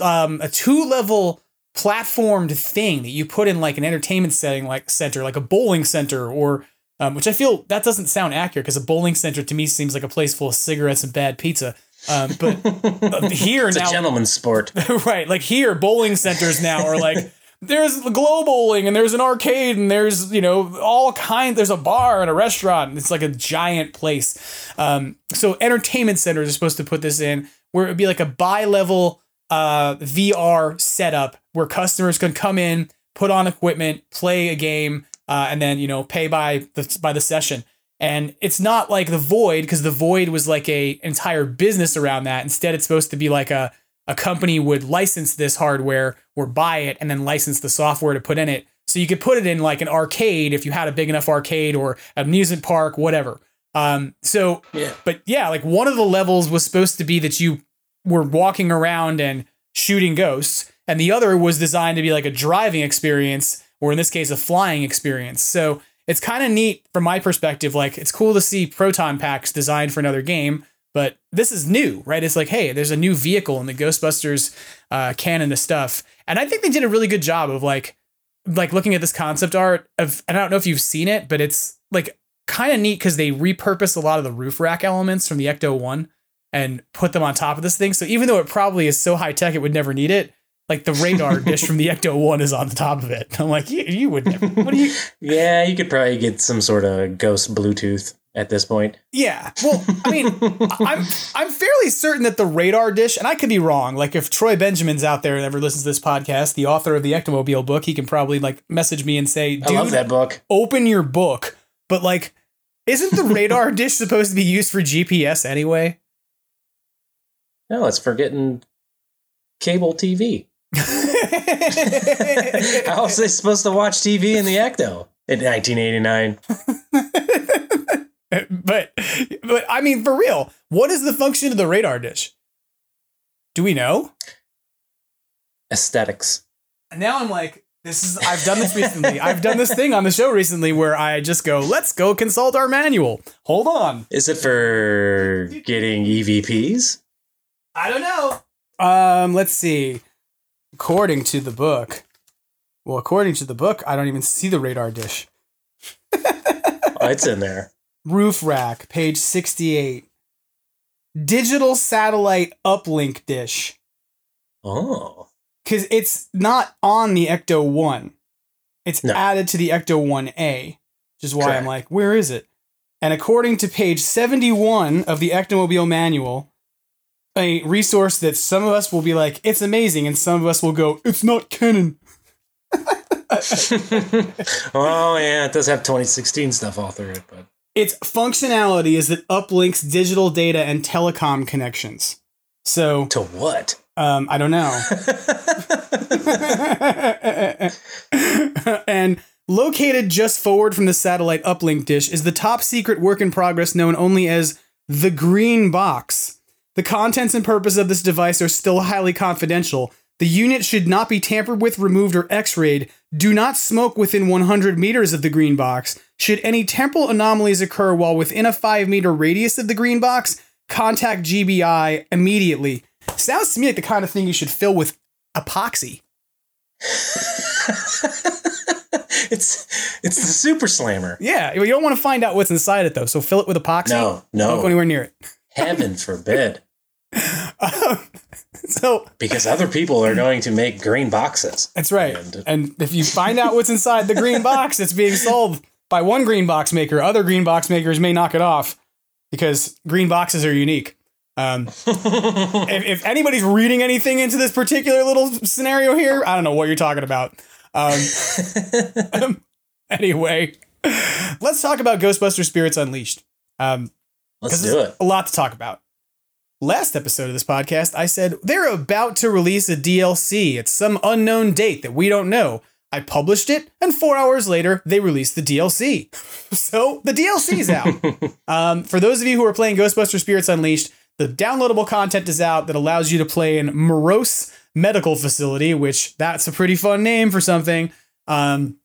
um a two level platformed thing that you put in like an entertainment setting like center like a bowling center or um, which i feel that doesn't sound accurate because a bowling center to me seems like a place full of cigarettes and bad pizza um, but uh, here it's now a gentleman's sport. Right like here bowling centers now are like there's glow bowling and there's an arcade and there's you know all kinds there's a bar and a restaurant. And it's like a giant place. Um, so entertainment centers are supposed to put this in where it would be like a bi-level uh, VR setup where customers can come in, put on equipment, play a game, uh, and then you know pay by the by the session. And it's not like the Void because the Void was like a entire business around that. Instead, it's supposed to be like a a company would license this hardware or buy it and then license the software to put in it. So you could put it in like an arcade if you had a big enough arcade or amusement park, whatever. Um, so, yeah. but yeah, like one of the levels was supposed to be that you were walking around and shooting ghosts, and the other was designed to be like a driving experience, or in this case, a flying experience. So it's kind of neat from my perspective. Like it's cool to see proton packs designed for another game, but this is new, right? It's like, hey, there's a new vehicle in the Ghostbusters uh, canon of stuff, and I think they did a really good job of like, like looking at this concept art of. And I don't know if you've seen it, but it's like kind of neat because they repurpose a lot of the roof rack elements from the Ecto One and put them on top of this thing. So even though it probably is so high tech, it would never need it. Like the radar dish from the Ecto One is on the top of it. I'm like, you, you would never. What do you? yeah, you could probably get some sort of ghost Bluetooth at this point. Yeah. Well, I mean, I'm I'm fairly certain that the radar dish, and I could be wrong. Like if Troy Benjamin's out there and ever listens to this podcast, the author of the Ectomobile book, he can probably like message me and say, "Dude, I love that book. Open your book." But like, isn't the radar dish supposed to be used for GPS anyway? No, it's for getting cable TV. How was they supposed to watch TV in the Ecto in 1989? but, but I mean, for real, what is the function of the radar dish? Do we know? Aesthetics. Now I'm like, This is I've done this recently. I've done this thing on the show recently where I just go, let's go consult our manual. Hold on. Is it for getting EVPs? I don't know. Um, let's see. According to the book. Well, according to the book, I don't even see the radar dish. Oh, it's in there. Roof rack, page 68. Digital satellite uplink dish. Oh. Because it's not on the Ecto 1. It's No. added to the Ecto 1A, which is why I'm like, where is it? And according to page 71 of the Ectomobile manual, a resource that some of us will be like, it's amazing, and some of us will go, it's not canon. oh yeah, it does have 2016 stuff all through it, but Its functionality is that uplinks digital data and telecom connections. So, to what? um, I don't know. and located just forward from the satellite uplink dish is the top secret work in progress known only as the green box. The contents and purpose of this device are still highly confidential. The unit should not be tampered with, removed, or x rayed. Do not smoke within 100 meters of the green box. Should any temporal anomalies occur while within a 5 meter radius of the green box, contact GBI immediately. Sounds to me like the kind of thing you should fill with epoxy. it's it's the Super Slammer. Yeah, you don't want to find out what's inside it though, so fill it with epoxy. No, no. Don't go anywhere near it. Heaven forbid, So because other people are going to make green boxes. that's right. And- And if you find out what's inside the green box, it's being sold by one green box maker. Other green box makers may knock it off because green boxes are unique. Um, if, if anybody's reading anything into this particular little scenario here, I don't know what you're talking about. Um, anyway, let's talk about Ghostbuster Spirits Unleashed. Um, Let's do there's it. A lot to talk about. Last episode of this podcast, I said they're about to release a DLC. It's some unknown date that we don't know. I published it, and four hours later, they released the DLC. So the DLC's out. um, for those of you who are playing Ghostbuster Spirits Unleashed, the downloadable content is out that allows you to play in Morose Medical Facility, which that's a pretty fun name for something. Um,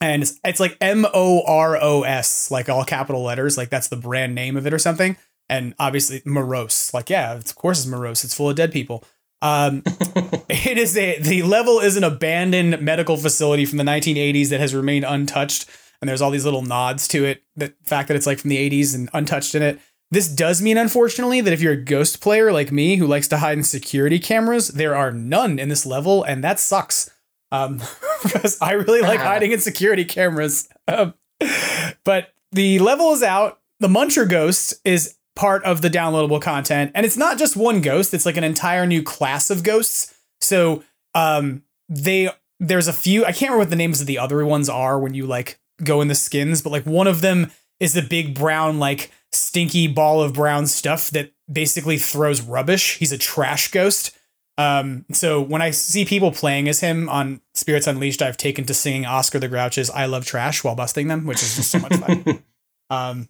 and it's, it's like M O R O S, like all capital letters, like that's the brand name of it or something. And obviously morose, like yeah, of course it's morose. It's full of dead people. Um, it is a the level is an abandoned medical facility from the 1980s that has remained untouched, and there's all these little nods to it. The fact that it's like from the 80s and untouched in it. This does mean, unfortunately, that if you're a ghost player like me who likes to hide in security cameras, there are none in this level, and that sucks. Um, because I really like hiding in security cameras. Um, but the level is out. The Muncher Ghost is part of the downloadable content, and it's not just one ghost. It's like an entire new class of ghosts. So um, they there's a few. I can't remember what the names of the other ones are when you like go in the skins, but like one of them is the big brown like stinky ball of brown stuff that basically throws rubbish. He's a trash ghost. Um, so when I see people playing as him on Spirits Unleashed, I've taken to singing Oscar the Grouch's "I Love Trash" while busting them, which is just so much fun. Um,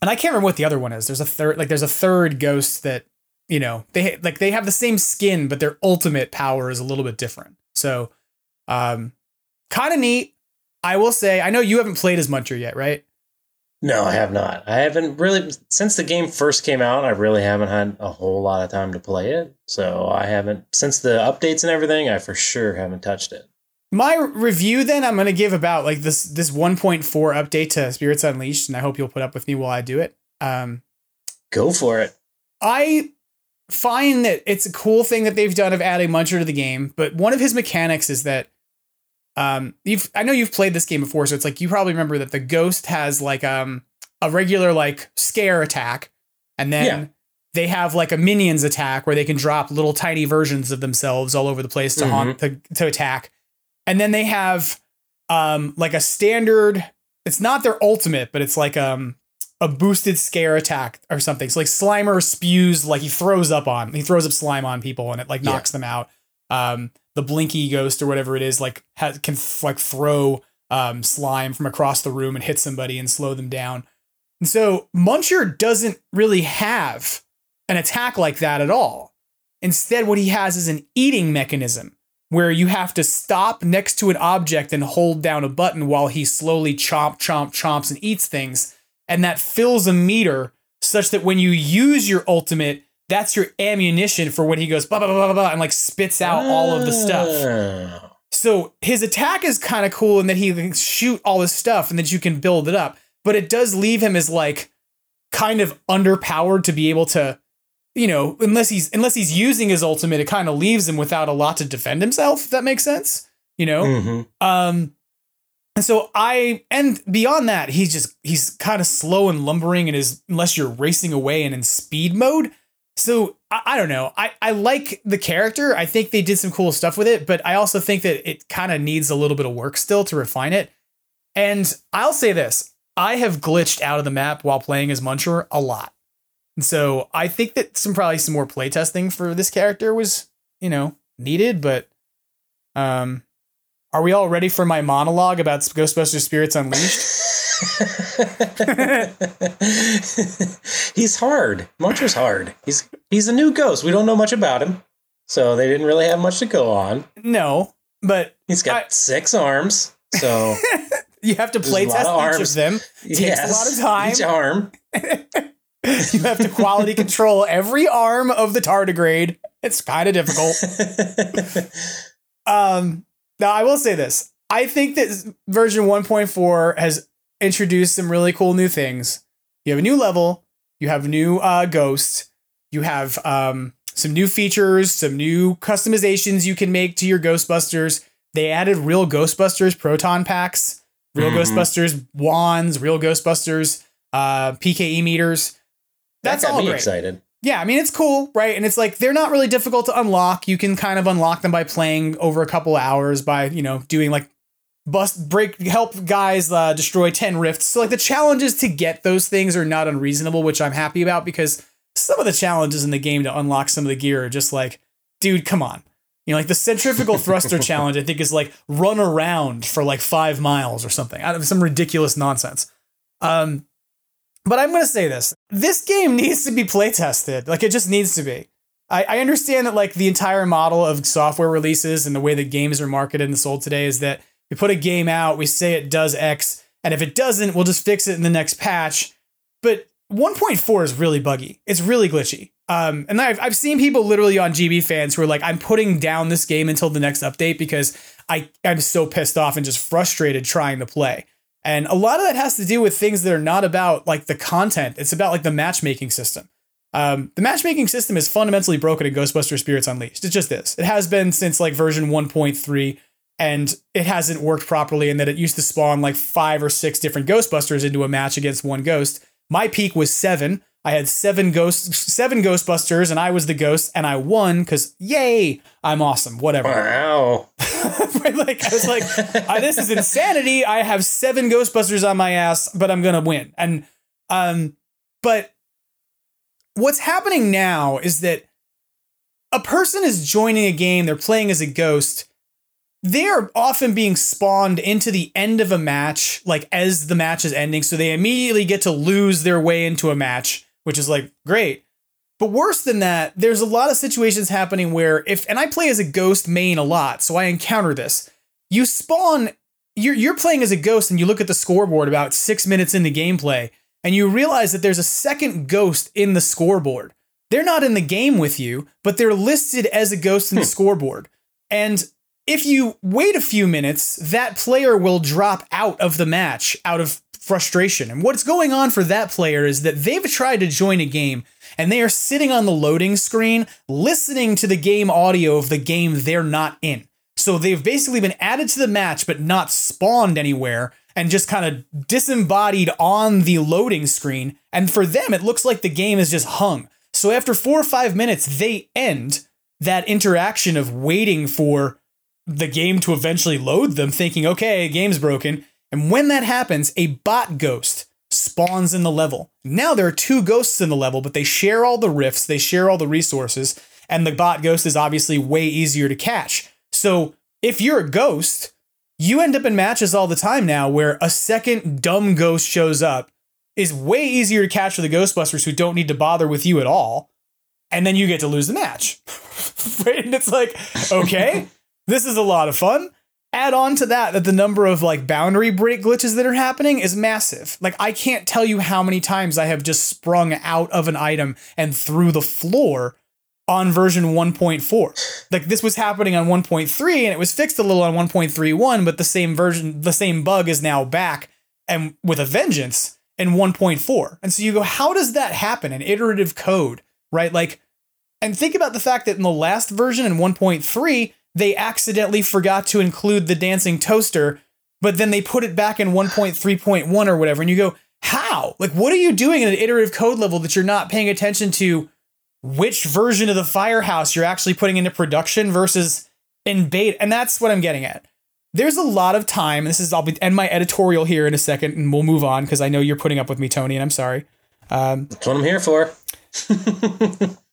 and I can't remember what the other one is. There's a third, like there's a third ghost that you know they like they have the same skin, but their ultimate power is a little bit different. So, um, kind of neat. I will say, I know you haven't played as Muncher yet, right? No, I have not. I haven't really since the game first came out. I really haven't had a whole lot of time to play it, so I haven't since the updates and everything. I for sure haven't touched it. My review then I'm going to give about like this this 1.4 update to Spirits Unleashed and I hope you'll put up with me while I do it. Um Go for it. I find that it's a cool thing that they've done of adding Muncher to the game, but one of his mechanics is that um you've I know you've played this game before so it's like you probably remember that the ghost has like um a regular like scare attack and then Yeah. they have like a minions attack where they can drop little tiny versions of themselves all over the place to haunt to, to attack. And then they have um like a standard it's not their ultimate, but it's like um a boosted scare attack or something. So like Slimer spews like he throws up on he throws up slime on people and it like Yeah. knocks them out. Um the blinky ghost or whatever it is like has, can like throw um slime from across the room and hit somebody and slow them down. And so Muncher doesn't really have an attack like that at all. Instead, what he has is an eating mechanism. Where you have to stop next to an object and hold down a button while he slowly chomp, chomp, chomps and eats things. And that fills a meter such that when you use your ultimate, that's your ammunition for when he goes blah, blah, blah, blah, blah, and like spits out all of the stuff. Oh. So his attack is kind of cool in that he can shoot all this stuff and that you can build it up. But it does leave him as like kind of underpowered to be able to, you know, unless he's unless he's using his ultimate, it kind of leaves him without a lot to defend himself, if that makes sense. You know? Mhm. Um and so I and beyond that, he's just he's kind of slow and lumbering and is unless you're racing away and in speed mode. So I, I don't know. I, I like the character. I think they did some cool stuff with it, but I also think that it kind of needs a little bit of work still to refine it. And I'll say this I have glitched out of the map while playing as Muncher a lot. And so I think that some probably some more playtesting for this character was, you know, needed, but um are we all ready for my monologue about Ghostbusters Spirits Unleashed? he's hard. Muncher's hard. He's he's a new ghost. We don't know much about him, so they didn't really have much to go on. No, but He's got six arms, so you have to play test of each arms. of them. Takes Yes, a lot of time. Each arm. you have to quality control every arm of the tardigrade. It's kind of difficult. um, now I will say this: I think that version 1.4 has introduced some really cool new things. You have a new level, you have new uh, ghost, you have um, some new features, some new customizations you can make to your Ghostbusters. They added real Ghostbusters proton packs, real Mhm. Ghostbusters wands, real Ghostbusters uh, PKE meters. That's that got all me great. excited. Yeah, I mean it's cool, right? And it's like they're not really difficult to unlock. You can kind of unlock them by playing over a couple hours by, you know, doing like bust break help guys uh, destroy 10 rifts. So like the challenges to get those things are not unreasonable, which I'm happy about because some of the challenges in the game to unlock some of the gear are just like, dude, come on. You know, like the centrifugal thruster challenge, I think is like run around for like five miles or something. Out of some ridiculous nonsense. Um, but I'm going to say this: this game needs to be play tested. Like it just needs to be. I, I understand that like the entire model of software releases and the way that games are marketed and sold today is that we put a game out, we say it does X, and if it doesn't, we'll just fix it in the next patch. But 1.4 is really buggy. It's really glitchy. Um, and I've, I've seen people literally on GB fans who are like, I'm putting down this game until the next update because I, I'm so pissed off and just frustrated trying to play. And a lot of that has to do with things that are not about like the content. It's about like the matchmaking system. Um, the matchmaking system is fundamentally broken in Ghostbusters Spirits Unleashed. It just is. It has been since like version 1.3, and it hasn't worked properly in that it used to spawn like five or six different Ghostbusters into a match against one ghost. My peak was seven. I had seven ghosts, seven Ghostbusters, and I was the ghost, and I won because yay, I'm awesome. Whatever. Wow. Right, like I was like, "Uh, this is insanity. I have seven Ghostbusters on my ass, but I'm gonna win. And um, but what's happening now is that a person is joining a game. They're playing as a ghost. They are often being spawned into the end of a match, like as the match is ending. So they immediately get to lose their way into a match, which is like great. But worse than that, there's a lot of situations happening where if and I play as a ghost main a lot, so I encounter this. You spawn you're you're playing as a ghost and you look at the scoreboard about 6 minutes into gameplay and you realize that there's a second ghost in the scoreboard. They're not in the game with you, but they're listed as a ghost in the hmm. scoreboard. And if you wait a few minutes, that player will drop out of the match out of frustration. And what's going on for that player is that they've tried to join a game and they are sitting on the loading screen listening to the game audio of the game they're not in. So they've basically been added to the match but not spawned anywhere and just kind of disembodied on the loading screen. And for them, it looks like the game is just hung. So after four or five minutes, they end that interaction of waiting for the game to eventually load them, thinking, okay, game's broken. And when that happens, a bot ghost spawns in the level. Now there are two ghosts in the level, but they share all the rifts, they share all the resources, and the bot ghost is obviously way easier to catch. So if you're a ghost, you end up in matches all the time now where a second dumb ghost shows up is way easier to catch for the Ghostbusters who don't need to bother with you at all. And then you get to lose the match. And it's like, okay, This is a lot of fun. Add on to that that the number of like boundary break glitches that are happening is massive. Like I can't tell you how many times I have just sprung out of an item and through the floor on version 1.4. Like this was happening on 1.3 and it was fixed a little on 1.31, but the same version, the same bug is now back and with a vengeance in 1.4. And so you go, how does that happen? An iterative code, right? Like, and think about the fact that in the last version in 1.3, they accidentally forgot to include the dancing toaster, but then they put it back in 1.3.1 or whatever. And you go, how? Like, what are you doing in an iterative code level that you're not paying attention to which version of the firehouse you're actually putting into production versus in beta? And that's what I'm getting at. There's a lot of time. This is, I'll be, end my editorial here in a second and we'll move on because I know you're putting up with me, Tony, and I'm sorry. Um, That's what I'm here for.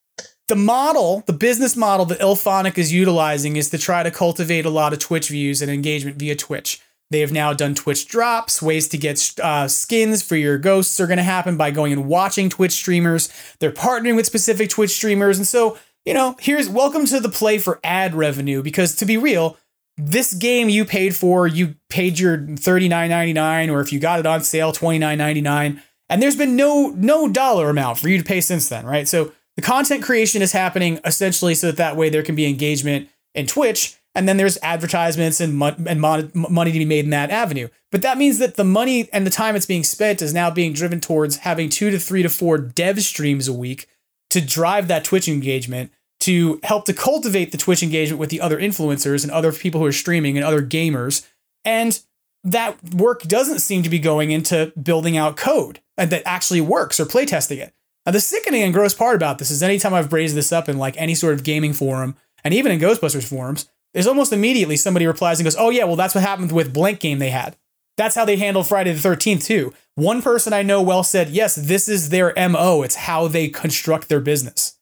the model, the business model that IllFonic is utilizing is to try to cultivate a lot of Twitch views and engagement via Twitch. They have now done Twitch drops, ways to get uh, skins for your ghosts are going to happen by going and watching Twitch streamers. They're partnering with specific Twitch streamers. And so, you know, here's welcome to the play for ad revenue because to be real, this game you paid for, you paid your $39.99 or if you got it on sale, $29.99. And there's been no no dollar amount for you to pay since then, right? So the content creation is happening essentially so that that way there can be engagement in Twitch, and then there's advertisements and, mo- and mon- money to be made in that avenue. But that means that the money and the time it's being spent is now being driven towards having two to three to four dev streams a week to drive that Twitch engagement, to help to cultivate the Twitch engagement with the other influencers and other people who are streaming and other gamers. And that work doesn't seem to be going into building out code that actually works or playtesting it. Now, the sickening and gross part about this is anytime I've raised this up in like any sort of gaming forum and even in Ghostbusters forums, there's almost immediately somebody replies and goes, Oh, yeah, well, that's what happened with Blank game they had. That's how they handled Friday the 13th, too. One person I know well said, Yes, this is their MO. It's how they construct their business.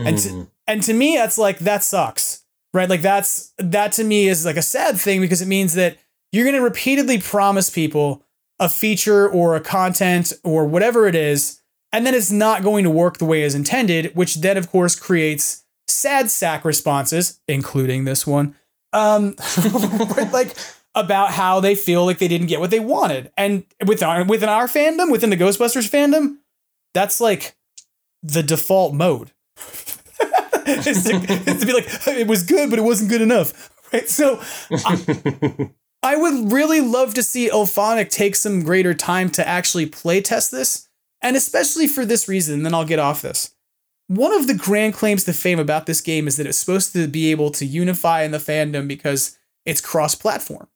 Mm. And, to, and to me, that's like, that sucks, right? Like, that's, that to me is like a sad thing because it means that you're going to repeatedly promise people a feature or a content or whatever it is, and then it's not going to work the way as intended, which then, of course, creates sad sack responses, including this one, um, like about how they feel like they didn't get what they wanted. And within our, within our fandom, within the Ghostbusters fandom, that's like the default mode. it's, to, it's, to, be like, it was good, but it wasn't good enough. Right. So I, I would really love to see IllFonic take some greater time to actually play test this, and especially for this reason, then I'll get off this. One of the grand claims to fame about this game is that it's supposed to be able to unify in the fandom because it's cross platform.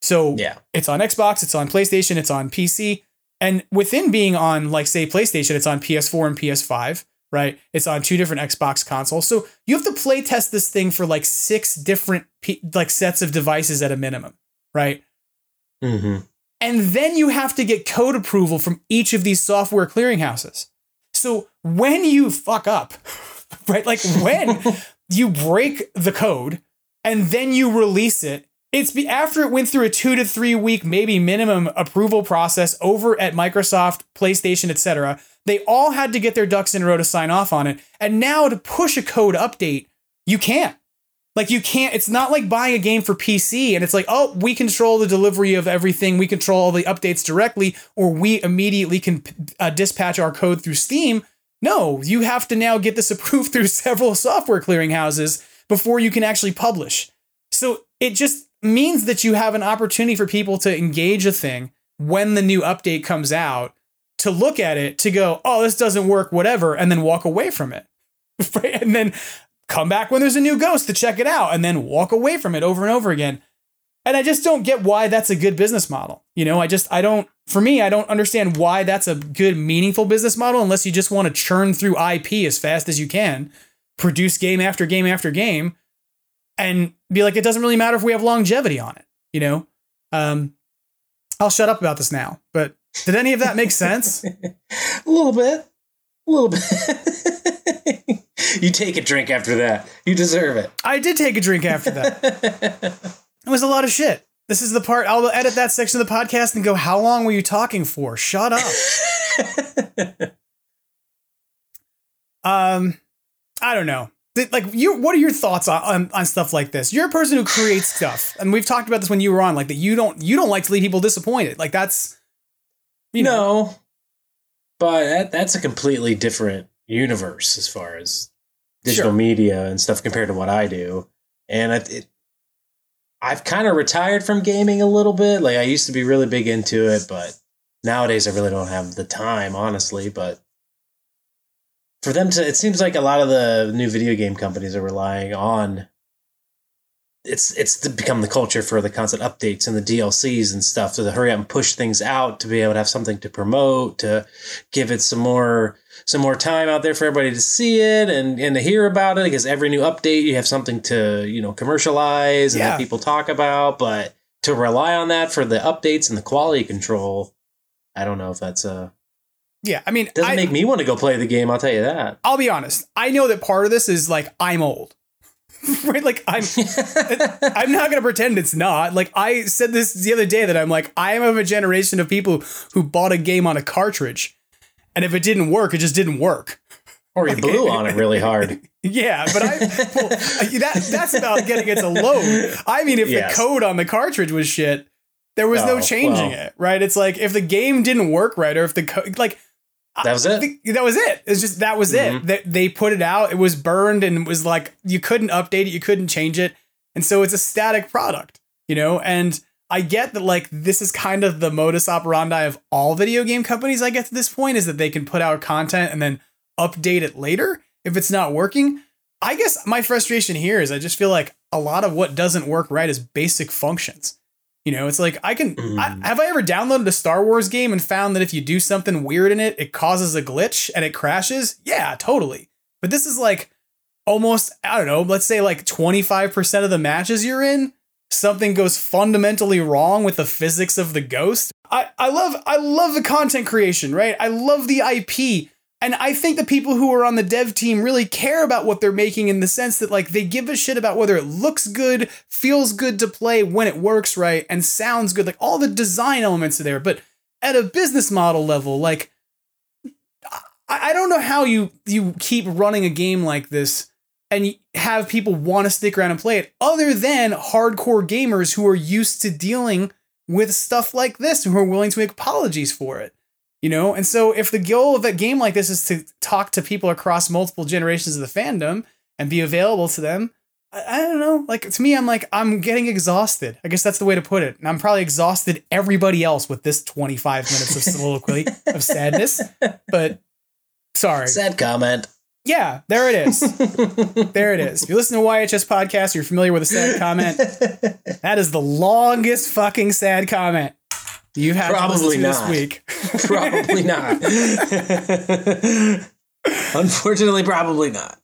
So yeah. it's on Xbox, it's on PlayStation, it's on PC, and within being on, like, say, PlayStation, it's on PS4 and PS5 right? It's on two different Xbox consoles. So you have to play test this thing for like six different like sets of devices at a minimum, right? Mm-hmm. And then you have to get code approval from each of these software clearinghouses. So when you fuck up, right? Like when you break the code and then you release it, it's be after it went through a two to three week, maybe minimum approval process over at Microsoft, PlayStation, etc they all had to get their ducks in a row to sign off on it. And now to push a code update, you can't. Like you can't, it's not like buying a game for PC and it's like, oh, we control the delivery of everything. We control all the updates directly, or we immediately can uh, dispatch our code through Steam. No, you have to now get this approved through several software clearinghouses before you can actually publish. So it just means that you have an opportunity for people to engage a thing when the new update comes out to look at it to go, oh, this doesn't work, whatever, and then walk away from it. And then come back when there's a new ghost to check it out and then walk away from it over and over again. And I just don't get why that's a good business model. You know, I just, I don't, for me, I don't understand why that's a good, meaningful business model unless you just want to churn through IP as fast as you can, produce game after game after game, and be like, it doesn't really matter if we have longevity on it, you know? Um, I'll shut up about this now, but did any of that make sense? a little bit. A little bit. you take a drink after that. You deserve it. I did take a drink after that. it was a lot of shit. This is the part I'll edit that section of the podcast and go, How long were you talking for? Shut up. um, I don't know. Like you what are your thoughts on, on on stuff like this you're a person who creates stuff and we've talked about this when you were on like that you don't you don't like to leave people disappointed like that's you know no, but that, that's a completely different universe as far as digital Sure. media and stuff compared to what I do. And it, it, I've kind of retired from gaming a little bit. Like I used to be really big into it, but nowadays I really don't have the time, honestly. But for them to, it seems like a lot of the new video game companies are relying on. It's it's to become the culture for the constant updates and the DLCs and stuff. So to hurry up and push things out to be able to have something to promote, to give it some more some more time out there for everybody to see it and, and to hear about it because every new update you have something to you know commercialize and Yeah. have people talk about but to rely on that for the updates and the quality control i don't know if that's a yeah i mean doesn't I, make me want to go play the game i'll tell you that i'll be honest i know that part of this is like i'm old right like i'm i'm not gonna pretend it's not like i said this the other day that i'm like i am of a generation of people who bought a game on a cartridge and if it didn't work it just didn't work or you blew on it really hard Yeah, but I well, that that's about getting it to load. I mean, if Yes. the code on the cartridge was shit, there was no Oh, changing well. it, right? It's like if the game didn't work right, or if the code like that was it that was it. It's just that was it. Mhm. That they put it out, it was burned, and it was like you couldn't update it, you couldn't change it, and so it's a static product, you know. And I get that like this is kind of the modus operandi of all video game companies. I get to this point is that they can put out content and then update it later if it's not working. I guess my frustration here is I just feel like a lot of what doesn't work right is basic functions. You know, it's like I can. I, mm. have I ever downloaded a Star Wars game and found that if you do something weird in it, it causes a glitch and it crashes? Yeah, totally. But this is like almost, I don't know, let's say like 25% of the matches you're in, something goes fundamentally wrong with the physics of the ghost. I, I love I love the content creation, right? I love the IP. And I think the people who are on the dev team really care about what they're making in the sense that like they give a shit about whether it looks good, feels good to play when it works right, and sounds good. Like all the design elements are there. But at a business model level, like I, don't know how you you keep running a game like this and have people want to stick around and play it, other than hardcore gamers who are used to dealing with stuff like this who are willing to make apologies for it you know? And so if the goal of a game like this is to talk to people across multiple generations of the fandom and be available to them I, I don't know. Like to me i'm like i'm getting exhausted. I guess that's the way to put it. And i'm probably exhausted everybody else with this 25 minutes of soliloquy of sadness. But sorry. Sad comment. Yeah there it is. There it is. If you listen to yhs podcast you're familiar with a sad comment. That is the longest fucking sad comment you have Probably not. this week probably not unfortunately probably not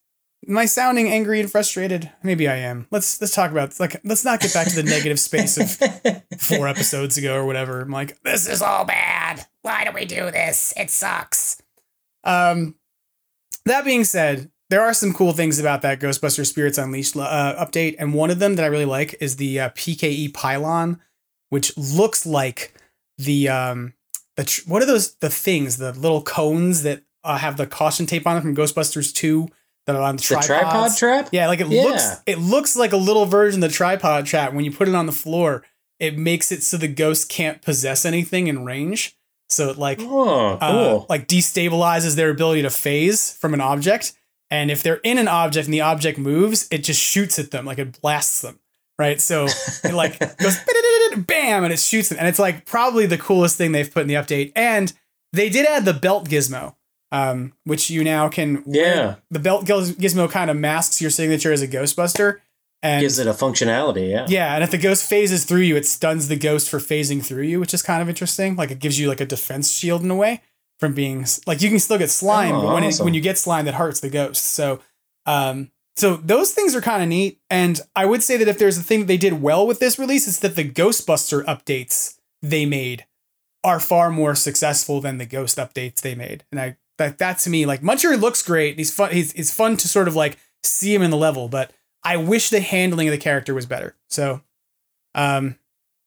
Am I sounding angry and frustrated? Maybe I am. Let's let's talk about like let's not get back to the negative space of four episodes ago or whatever. I'm like, this is all bad. Why do we do this? It sucks. Um, that being said, there are some cool things about that Ghostbuster Spirits Unleashed uh, update, and one of them that I really like is the uh, PKE pylon, which looks like the um the tr- what are those the things the little cones that uh, have the caution tape on them from Ghostbusters Two that are on the, the tripod trap Yeah, like it Yeah. looks it looks like a little version of the tripod trap. When you put it on the floor, it makes it so the ghost can't possess anything in range. So it like oh uh, cool like destabilizes their ability to phase from an object. And if they're in an object and the object moves, it just shoots at them, like it blasts them. Right. So it like goes bam and it shoots them. And it's like probably the coolest thing they've put in the update. And they did add the belt gizmo, um, which you now can Yeah. The belt gizmo kind of masks your signature as a Ghostbuster. And gives it a functionality yeah yeah, and if the ghost phases through you, it stuns the ghost for phasing through you, which is kind of interesting. Like it gives you like a defense shield in a way from being like you can still get slime, Oh, but when it, when you get slime, that hurts the ghost. So, um, so those things are kind of neat. And I would say that if there's a thing that they did well with this release, it's that the Ghostbuster updates they made are far more successful than the Ghost updates they made. And I that that to me like Muncher looks great. He's fun. He's it's fun to sort of like see him in the level, but I wish the handling of the character was better. So, um,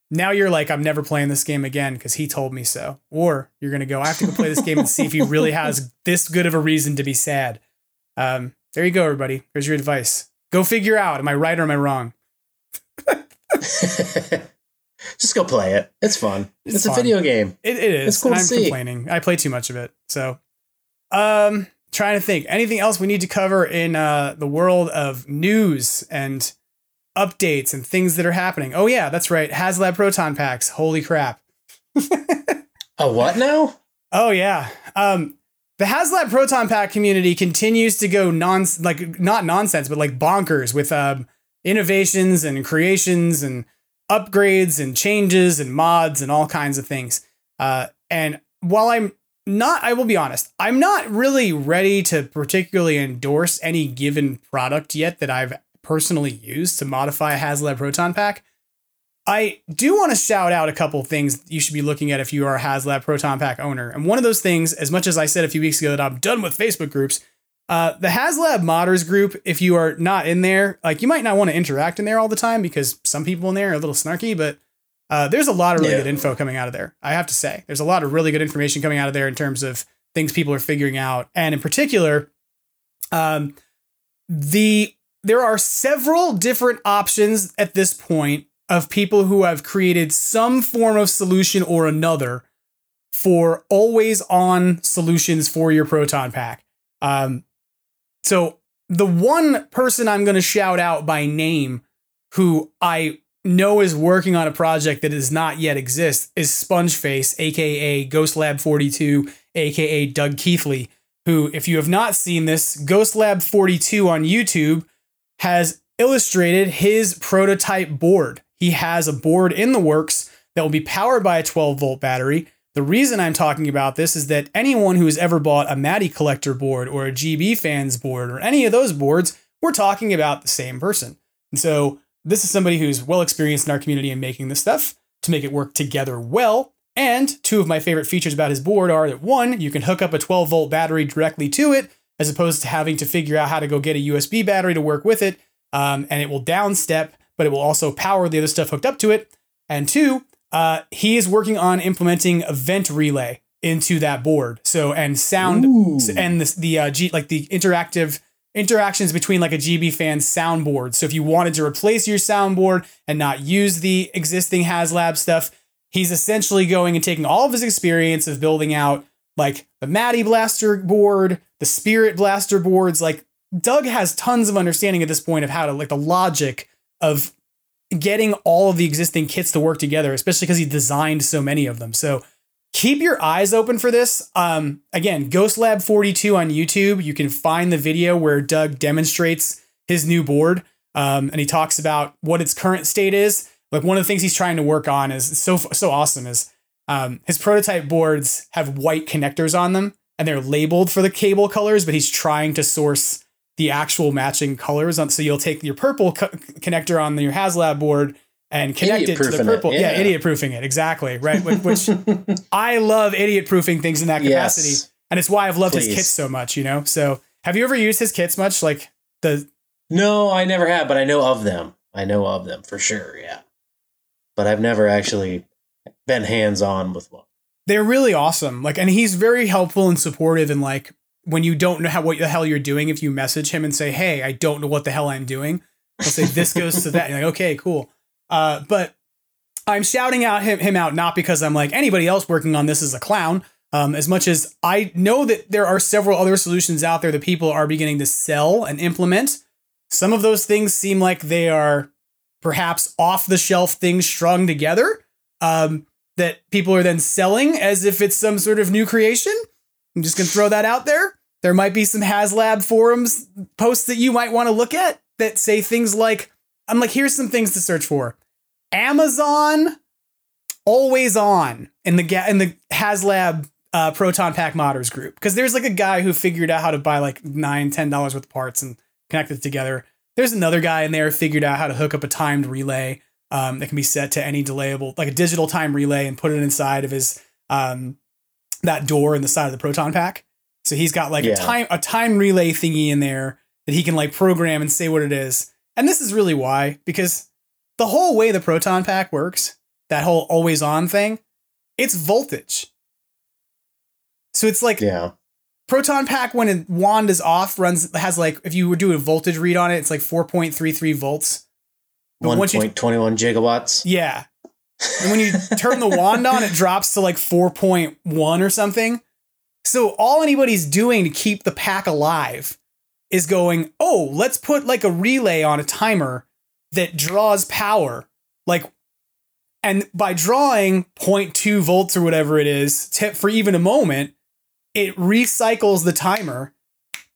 now you're like, I'm never playing this game again because he told me so. Or you're gonna go, I have to go play this game and see if he really has this good of a reason to be sad. Um, there you go, everybody. Here's your advice. Go figure out. Am I right or am I wrong? Just go play it. It's fun. It's, It's a video game. It, it is. It's cool I'm see. complaining. I play too much of it. So, um, trying to think. Anything else we need to cover in uh, the world of news and updates and things that are happening? Oh yeah, that's right. HasLab Proton Packs. Holy crap. A what now? Oh yeah. Um, the HasLab Proton Pack community continues to go non like not nonsense, but like bonkers with um, innovations and creations and upgrades and changes and mods and all kinds of things. Uh, and while I'm not, I will be honest, I'm not really ready to particularly endorse any given product yet that I've personally used to modify HasLab Proton Pack. I do want to shout out a couple things you should be looking at if you are a HasLab Proton Pack owner. And one of those things, as much as I said a few weeks ago that I'm done with Facebook groups, uh, the HasLab Modders group, if you are not in there, like you might not want to interact in there all the time because some people in there are a little snarky, but uh, there's a lot of really Yeah. good info coming out of there. I have to say, there's a lot of really good information coming out of there in terms of things people are figuring out, and in particular, um, the there are several different options at this point of people who have created some form of solution or another for always on solutions for your proton pack. Um, so the one person I'm going to shout out by name who I know is working on a project that does not yet exist is Spongeface, aka Ghost Lab 42, aka Doug Keithley, who, if you have not seen this, Ghost Lab 42 on YouTube has illustrated his prototype board. He has a board in the works that will be powered by a 12 volt battery. The reason I'm talking about this is that anyone who has ever bought a Matty collector board or a GB fans board or any of those boards, we're talking about the same person. And so this is somebody who's well experienced in our community in making this stuff to make it work together well. And two of my favorite features about his board are that one, you can hook up a 12 volt battery directly to it, as opposed to having to figure out how to go get a USB battery to work with it. Um, and it will downstep, but it will also power the other stuff hooked up to it. And two, uh, he is working on implementing event relay into that board. So and sound and the the uh, G, like the interactive interactions between like a GB fan soundboard. So if you wanted to replace your soundboard and not use the existing HasLab stuff, he's essentially going and taking all of his experience of building out like the Matty Blaster board, the Spirit Blaster boards. Like Doug has tons of understanding at this point of how to like the logic of getting all of the existing kits to work together, especially because he designed so many of them. So keep your eyes open for this. Um, again, Ghost Lab 42 on YouTube. You can find the video where Doug demonstrates his new board. Um, and he talks about what its current state is. Like one of the things he's trying to work on is so so awesome is um, his prototype boards have white connectors on them and they're labeled for the cable colors, but he's trying to source the actual matching colors on. So you'll take your purple co- connector on your HasLab board and connect it to the Idiot-proofing it, purple. yeah. yeah. idiot proofing it exactly right. Which, which I love idiot proofing things in that capacity, Yes. and it's why I've loved his kits so much. You know. So have you ever used his kits much? Like the No, I never have, but I know of them. I know of them for sure. Yeah, but I've never actually been hands on with one. they're really awesome. Like, and he's very helpful and supportive. And like, when you don't know how what the hell you're doing, if you message him and say, "Hey, I don't know what the hell I'm doing," he'll say, "This goes to that." You're like, "Okay, cool." Uh, but I'm shouting out him him out not because I'm like anybody else working on this is a clown. Um, as much as I know that there are several other solutions out there that people are beginning to sell and implement. Some of those things seem like they are perhaps off the shelf things strung together. Um, that people are then selling as if it's some sort of new creation. I'm just gonna throw that out there. There might be some HasLab forums posts that you might want to look at that say things like, I'm like, here's some things to search for. Amazon always on in the in the HasLab uh, Proton Pack modders group because there's like a guy who figured out how to buy like nine, ten dollars worth of parts and connect it together. There's another guy in there who figured out how to hook up a timed relay um, that can be set to any delayable, like a digital time relay, and put it inside of his um, that door in the side of the proton pack. So he's got like Yeah. a time a time relay thingy in there that he can like program and say what it is. And this is really why because the whole way the proton pack works, that whole always on thing, it's voltage. So it's like Yeah, proton pack when a wand is off runs has like if you were doing a voltage read on it, it's like 4.33 volts. But One once you- point twenty one gigawatts. Yeah. And when you turn the wand on, it drops to like 4.1 or something. So all anybody's doing to keep the pack alive is going, oh, let's put like a relay on a timer that draws power. Like, and by drawing 0.2 volts or whatever it is for even a moment, it recycles the timer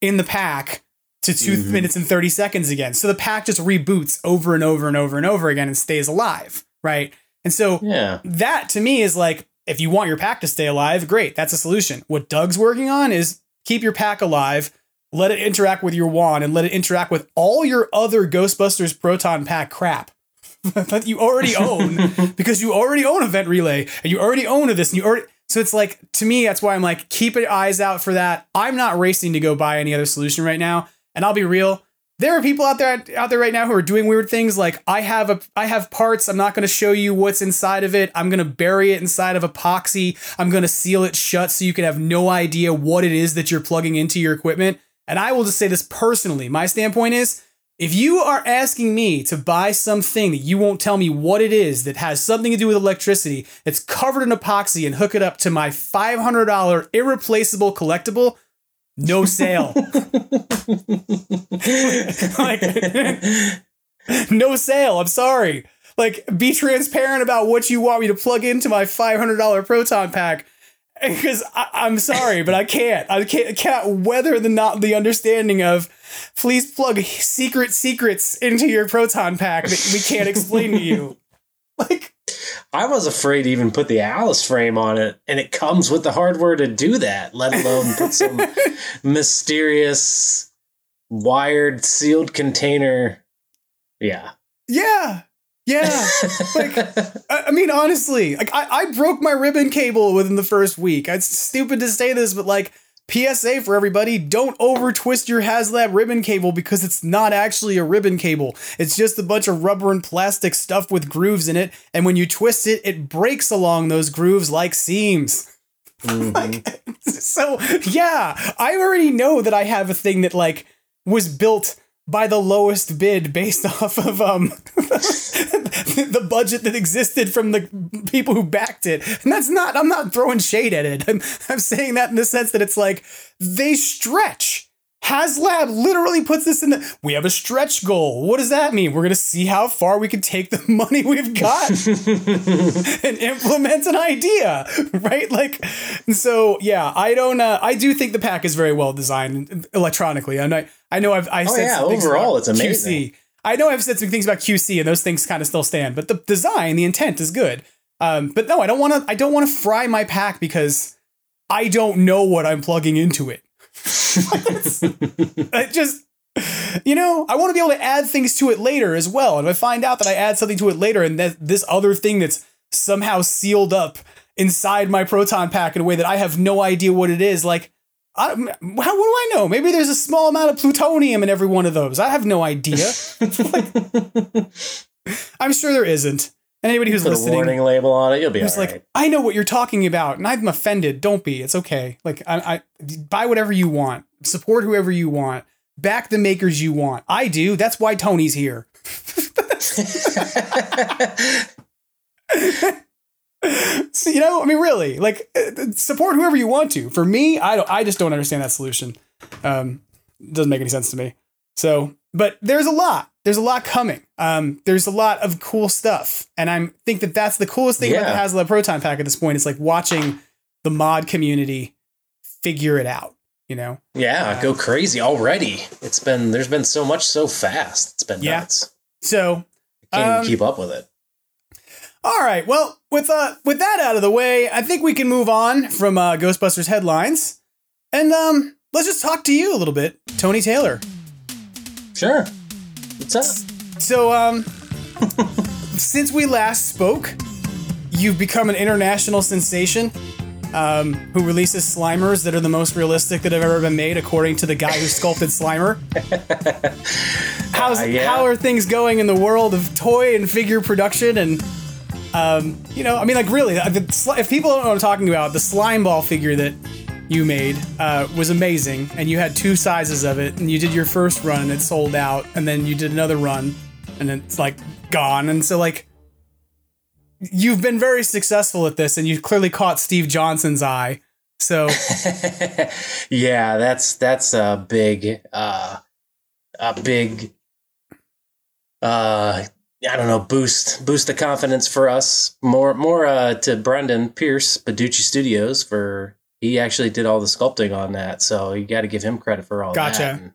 in the pack to 2 Mhm. minutes and 30 seconds again. So the pack just reboots over and over and over and over again and stays alive, right? And so Yeah. that to me is like if you want your pack to stay alive, great, that's a solution. What Doug's working on is keep your pack alive, let it interact with your wand, and let it interact with all your other Ghostbusters Proton Pack crap that you already own because you already own Event relay and you already own this and you already. So it's like to me, that's why I'm like keep your eyes out for that. I'm not racing to go buy any other solution right now, and I'll be real. There are people out there out there right now who are doing weird things. Like I have a I have parts. I'm not going to show you what's inside of it. I'm going to bury it inside of epoxy. I'm going to seal it shut so you can have no idea what it is that you're plugging into your equipment. And I will just say this personally. My standpoint is if you are asking me to buy something that you won't tell me what it is that has something to do with electricity, that's covered in epoxy and hook it up to my $500 irreplaceable collectible, no sale. like, no sale. I'm sorry. Like, be transparent about what you want me to plug into my $500 proton pack. Because I'm sorry, but I can't. I can't. I can't weather the not the understanding of. Please plug secret secrets into your proton pack that we can't explain to you. I was afraid to even put the Alice frame on it, and it comes with the hardware to do that, let alone put some mysterious wired sealed container. Yeah. Yeah. Yeah. like, I, I mean, honestly, like I, I broke my ribbon cable within the first week. It's stupid to say this, but like PSA for everybody, don't over twist your HasLab ribbon cable because it's not actually a ribbon cable. It's just a bunch of rubber and plastic stuff with grooves in it. And when you twist it, it breaks along those grooves like seams. Mm-hmm. like, so yeah, I already know that I have a thing that like was built by the lowest bid based off of um the budget that existed from the people who backed it. And that's not I'm not throwing shade at it. I'm I'm saying that in the sense that it's like they stretch. HasLab literally puts this in the we have a stretch goal. What does that mean? We're gonna see how far we can take the money we've got and implement an idea. Right? Like so yeah, I don't uh, I do think the pack is very well designed electronically. And I I know I've I Oh, said yeah, overall, it's amazing. QC. I know I've said some things about QC and those things kind of still stand, but the design, the intent is good. Um, but no, I don't want to. I don't want to fry my pack because I don't know what I'm plugging into it. I just, you know, I want to be able to add things to it later as well. And if I find out that I add something to it later, and that this other thing that's somehow sealed up inside my proton pack in a way that I have no idea what it is, like. I, how, what do I know? Maybe there's a small amount of plutonium in every one of those. I have no idea. I'm sure there isn't. And anybody who's Put a warning label on it, you'll be who's all like, right. I know what you're talking about, and I'm offended. Don't be. It's okay. Like, I, I buy whatever you want, support whoever you want, back the makers you want. I do. That's why Tony's here. So, you know, I mean, really, like, uh, support whoever you want to. For me, I don't. I just don't understand that solution. Um, doesn't make any sense to me. So, but there's a lot. There's a lot coming. Um, there's a lot of cool stuff, and I think that that's the coolest thing Yeah. about the HasLab Proton Pack at this point. Is like watching the mod community figure it out. You know, Yeah, go crazy already. It's been there's been so much so fast. It's been Yeah. nuts. so Can't Um, even keep up with it. All right. Well, with uh with that out of the way, I think we can move on from uh, Ghostbusters headlines, and um, let's just talk to you a little bit, Tony Taylor. Sure. What's up? So, um, since we last spoke, you've become an international sensation. Um, who releases Slimers that are the most realistic that have ever been made, according to the guy who sculpted Slimer? How's Uh, yeah. how are things going in the world of toy and figure production and um, you know, I mean, like really, the, if people don't know what I'm talking about, the slime ball figure that you made uh, was amazing, and you had two sizes of it, and you did your first run and it sold out, and then you did another run, and it's like gone, and so like you've been very successful at this, and you clearly caught Steve Johnson's eye. So yeah, that's that's a big uh a big uh I don't know, boost boost the confidence for us. More more uh to Brendan Pearce, Badoochi Studios for he actually did all the sculpting on that. So you got to give him credit for all Gotcha. that. Gotcha.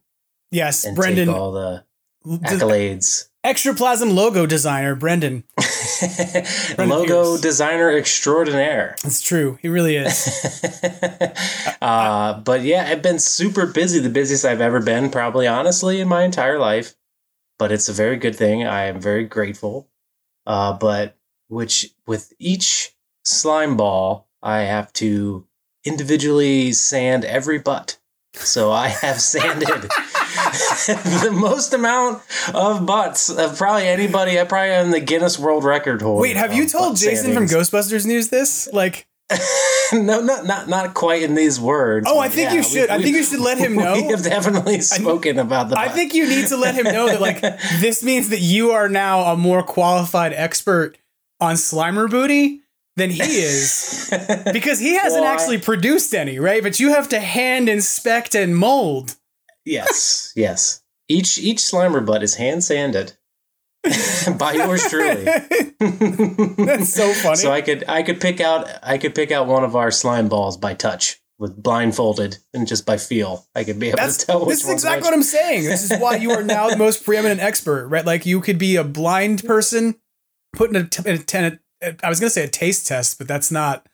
yes, and Brendan, all the accolades. Extraplasm logo designer Brendan. Logo designer extraordinaire. It's true. He really is. Uh, but yeah, I've been super busy, the busiest I've ever been, probably honestly, in my entire life. But it's a very good thing. I am very grateful. Uh, but which with each slime ball, I have to individually sand every butt. So I have sanded the most amount of butts of probably anybody. I probably am the Guinness World Record holder. Wait, have you told Jason from. Ghostbusters News this? Like, no, not not not quite in these words. Oh, I think yeah, you should. I think you should let him know. We have definitely spoken about the. I think you need to let him know that like this means that you are now a more qualified expert on Slimer booty than he is because he hasn't Well, I- actually produced any, right? But you have to hand inspect and mold. yes, yes. Each each Slimer butt is hand sanded by yours truly. That's so funny. So I could I could pick out I could pick out one of our slime balls by touch with blindfolded and just by feel. I could be able That's to tell which this is exactly what I'm saying. This is why you are now the most preeminent expert, right? Like you could be a blind person putting a, t- a, t- a I was gonna say a taste test, but that's not.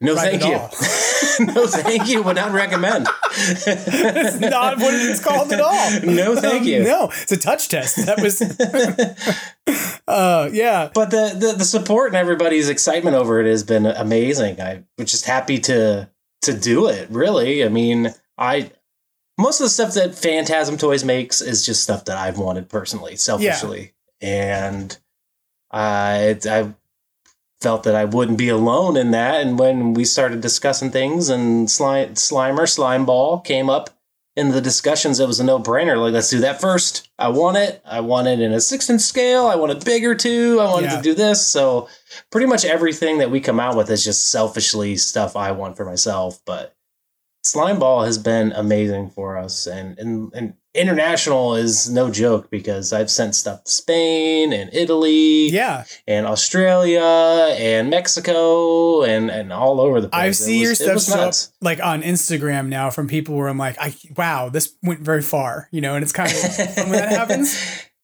No, thank you. no, thank you. Would not recommend. That's not what it's called at all. No, thank you. no, it's a touch test. That was. uh, yeah. But the, the the support and everybody's excitement over it has been amazing. I was just happy to to do it. Really, I mean, I most of the stuff that Fantazm Toys makes is just stuff that I've wanted personally, selfishly, and I I felt that I wouldn't be alone in that. And when we started discussing things, and slime Slimer Slime Ball came up in the discussions, it was a no brainer. Like, let's do that first. I want it. I want it in a six inch scale. I want it bigger too. I wanted Yeah. to do this. So, pretty much everything that we come out with is just selfishly stuff I want for myself. But Slime Ball has been amazing for us, and and, and international is no joke because I've sent stuff to Spain and Italy, Yeah. and Australia and Mexico and and all over the place. I It see your stuff up like on Instagram now from people where I'm like, I wow, this went very far, you know, and it's kind of when that happens.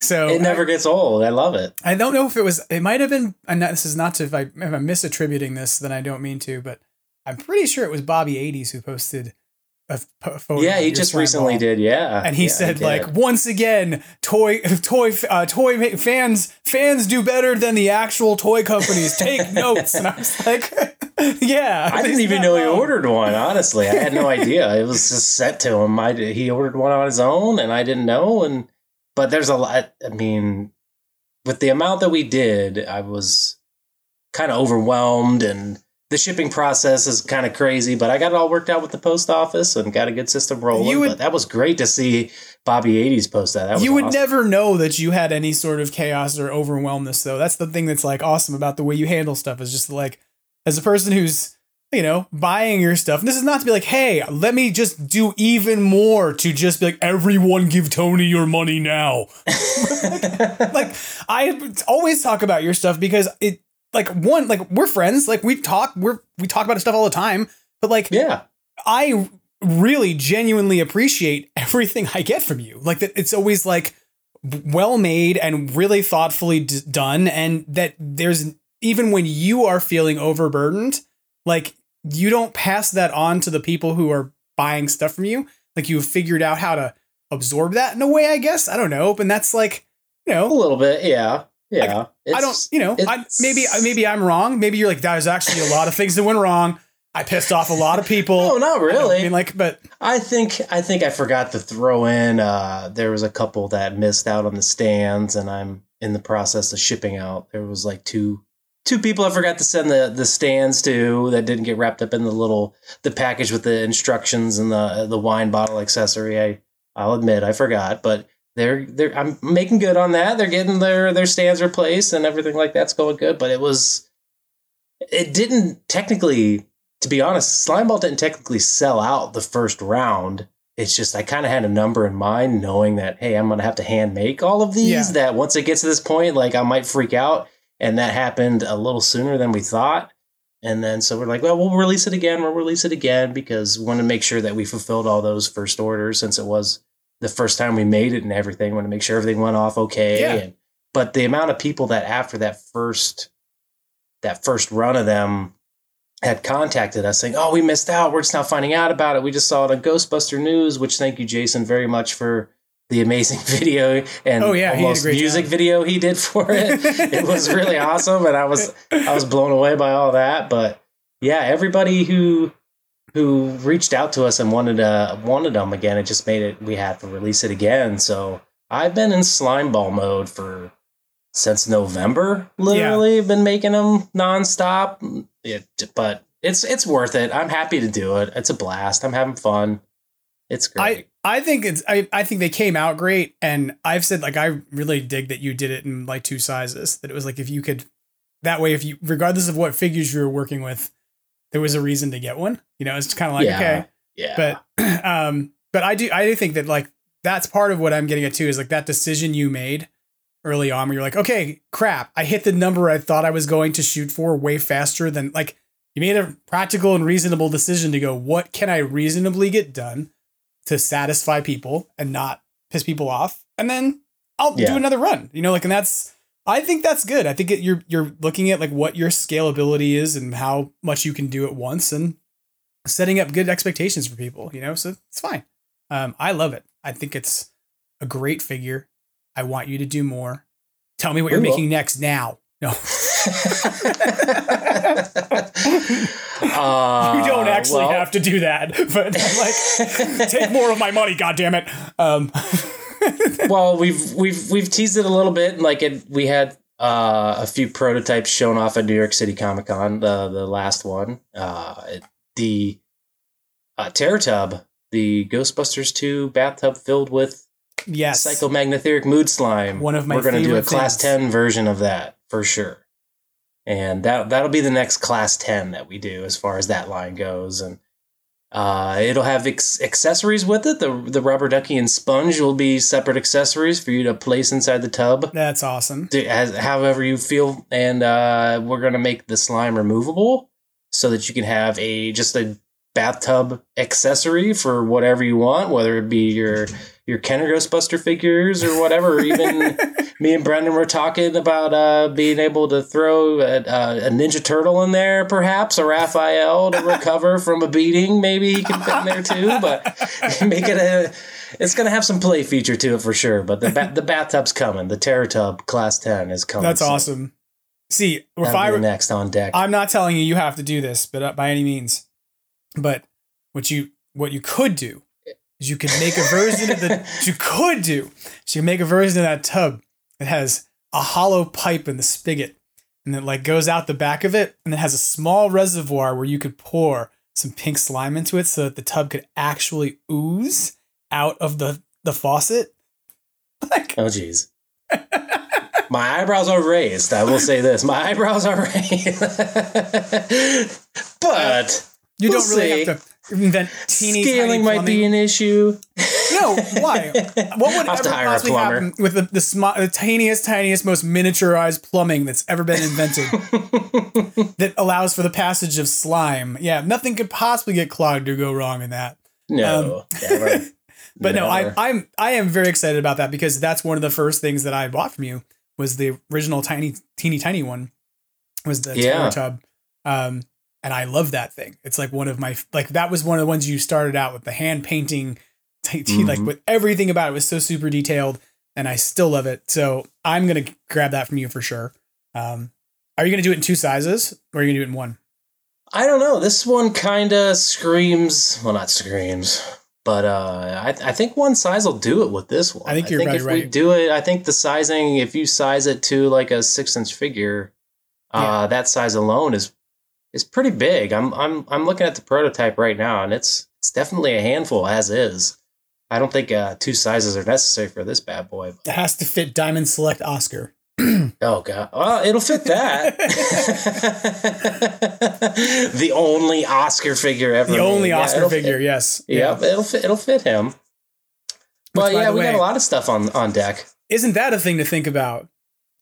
So It never gets old. I love it. I don't know if it was. It might have been. And this is not to. If, I, if I'm misattributing this, then I don't mean to. But I'm pretty sure it was Bobby 80s who posted a, f- a photo. Yeah, he just recently ball. did. Yeah, And he Yeah, said did. like once again, toy toy uh, toy fans fans do better than the actual toy companies. Take notes. And I was like, yeah. I didn't even know he ordered one. Honestly, I had no idea. It was just sent to him. I he ordered one on his own, and I didn't know. And but there's a lot. I mean, with the amount that we did, I was kind of overwhelmed, and the shipping process is kind of crazy. But I got it all worked out with the post office and got a good system rolling. You would- but that was great to see Bobby 80s post that. that was you would awesome. never know that you had any sort of chaos or overwhelmness though that's the thing that's like awesome about the way you handle stuff is just like as a person who's you know buying your stuff and this is not to be like hey let me just do even more to just be like everyone give tony your money now like i always talk about your stuff because it like one like we're friends like we talk we're we talk about stuff all the time but like Yeah. I really genuinely appreciate everything I get from you. Like that it's always like well made and really thoughtfully d- done and that there's even when you are feeling overburdened, like you don't pass that on to the people who are buying stuff from you. Like you've figured out how to absorb that in a way, I guess. I don't know, and that's like, you know, A little bit. Yeah. Yeah. I don't, you know, I, maybe maybe I'm wrong. Maybe you're like, there's actually a lot of things that went wrong. I pissed off a lot of people. Oh, no, not I really. mean, like, but I think I think I forgot to throw in. Uh, there was a couple that missed out on the stands, and I'm in the process of shipping out. There was like two two people I forgot to send the the stands to that didn't get wrapped up in the little the package with the instructions and the the wine bottle accessory. I I'll admit I forgot, but they're they're I'm making good on that. They're getting their their stands replaced and everything like that's going good. But it was it didn't technically, to be honest, Slimeball didn't technically sell out the first round. It's just I kind of had a number in mind, knowing that hey, I'm gonna have to hand make all of these. Yeah. That once it gets to this point, like I might freak out, and that happened a little sooner than we thought. And then so we're like, well, we'll release it again. We'll release it again because we want to make sure that we fulfilled all those first orders since it was the first time we made it and everything. Want to make sure everything went off okay. Yeah. And, but the amount of people that after that first that first run of them had contacted us saying, "Oh, we missed out. We're just now finding out about it. We just saw it on Ghostbuster News." Which thank you, Jason, very much for the amazing video and Oh, yeah, he did a almost music job. video he did for it. it was really awesome, and I was I was blown away by all that. But yeah, everybody who who reached out to us and wanted uh wanted them again, it just made it we had to release it again. So I've been in slime ball mode for since November. Literally, been making them nonstop. It, but it's it's worth it. I'm happy to do it. It's a blast. I'm having fun. It's great. I I think it's I, I think they came out great and I've said like I really dig that you did it in like two sizes that it was like if you could that way if you regardless of what figures you were working with there was a reason to get one you know it's kind of like Yeah. okay yeah. but um but I do I do think that like that's part of what I'm getting at too is like that decision you made early on where you're like okay crap I hit the number I thought I was going to shoot for way faster than like you made a practical and reasonable decision to go what can I reasonably get done to satisfy people and not piss people off and then I'll Yeah. do another run you know like and that's I think that's good. I think it, you're you're looking at like what your scalability is and how much you can do at once and setting up good expectations for people you know so it's fine. Um I love it. I think it's a great figure. I want you to do more. Tell me what We you're will. making next now. No. Uh, you don't actually well, have to do that but like take more of my money god damn it um well, we've we've we've teased it a little bit. Like it, we had uh, a few prototypes shown off at New York City Comic Con. The the last one, uh, the uh, Terror Tub, the Ghostbusters two bathtub filled with yes psychomagnotheric mood slime. One of my We're gonna do a class things. ten version of that for sure, and that that'll be the next class ten that we do as far as that line goes, and. Uh, it'll have ex- accessories with it. The the rubber ducky and sponge will be separate accessories for you to place inside the tub, that's awesome to- as, however you feel. And uh, we're gonna make the slime removable so that you can have a just a bathtub accessory for whatever you want, whether it be your your Kenner Ghostbuster figures or whatever. Even me and Brendan were talking about uh, being able to throw a, a, a Ninja Turtle in there, perhaps a Raphael to recover from a beating. Maybe he can fit in there too, but make it a. It's gonna have some play feature to it for sure. But the ba- the bathtub's coming. The Terror Tub Class Ten is coming. that's awesome see if I were next on deck. I'm not telling you you have to do this, but uh, by any means. But what you what you could do is you could make a version of the you could do. So you make a version of that tub that has a hollow pipe in the spigot, and it like goes out the back of it, and it has a small reservoir where you could pour some pink slime into it, so that the tub could actually ooze out of the the faucet. Like Oh, jeez. My eyebrows are raised. I will say this: my eyebrows are raised. but you We'll don't really see. have to invent teeny scaling tiny might be an issue. No, why? What would I'll have ever hire a possibly plumber. happen with the, the, sm- the tiniest, tiniest, most miniaturized plumbing that's ever been invented that allows for the passage of slime? Yeah, nothing could possibly get clogged or go wrong in that. No, never. But no, I, I'm I am very excited about that because that's one of the first things that I bought from you was the original tiny, teeny, tiny one was the Yeah. Tub. Um, and I love that thing. It's like one of my like that was one of the ones you started out with the hand painting, t- t- like Mhm. with everything about it was so super detailed, and I still love it. So I'm gonna grab that from you for sure. Um, are you gonna do it in two sizes or are you gonna do it in one? I don't know. This one kind of screams. Well, not screams, but uh, I, I think one size will do it with this one. I think you're right. if probably we do it, I think the sizing, if you size it to like a six inch figure, Uh, that size alone is is pretty big. I'm I'm I'm looking at the prototype right now, and it's it's definitely a handful as is. I don't think uh, two sizes are necessary for this bad boy. It has to fit Diamond Select Oscar. Oh god, well it'll fit that. the only Oscar figure ever. The only made. Yeah, Oscar it'll figure, fit. yes. Yeah, it'll fit. It'll fit him. But yeah, we got a lot of stuff on on deck. Isn't that a thing to think about?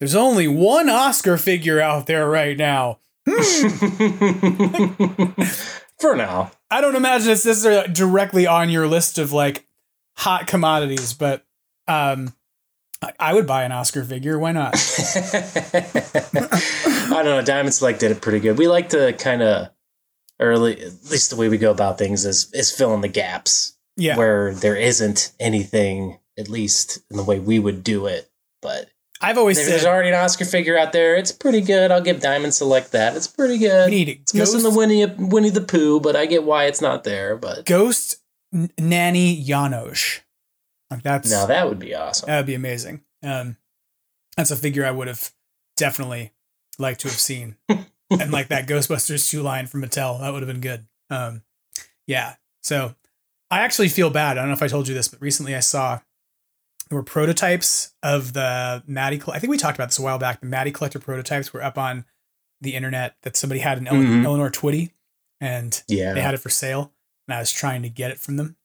There's only one Oscar figure out there right now. For now, I don't imagine it's necessarily directly on your list of like hot commodities, but um, I, would buy an Oscar figure. Why not? I don't know. Diamond Select did it pretty good. We like to kind of early, at least the way we go about things is is fill in the gaps Yeah. where there isn't anything, at least in the way we would do it. But I've always if said there's already an Oscar figure out there. It's pretty good. I'll give Diamond Select that. It's pretty good. need It's missing the Winnie Winnie the Pooh, but I get why it's not there. But Ghost N- Nanny Janosz. Like that's no, that would be awesome. that would be amazing. Um, that's a figure I would have definitely liked to have seen, and like that Ghostbusters two line from Mattel, that would have been good. Um, yeah. So I actually feel bad. I don't know if I told you this, but recently I saw there were prototypes of the Matty. I think we talked about this a while back. The Matty collector prototypes were up on the internet that somebody had an Mhm. Eleanor Twitty, and Yeah. they had it for sale, and I was trying to get it from them,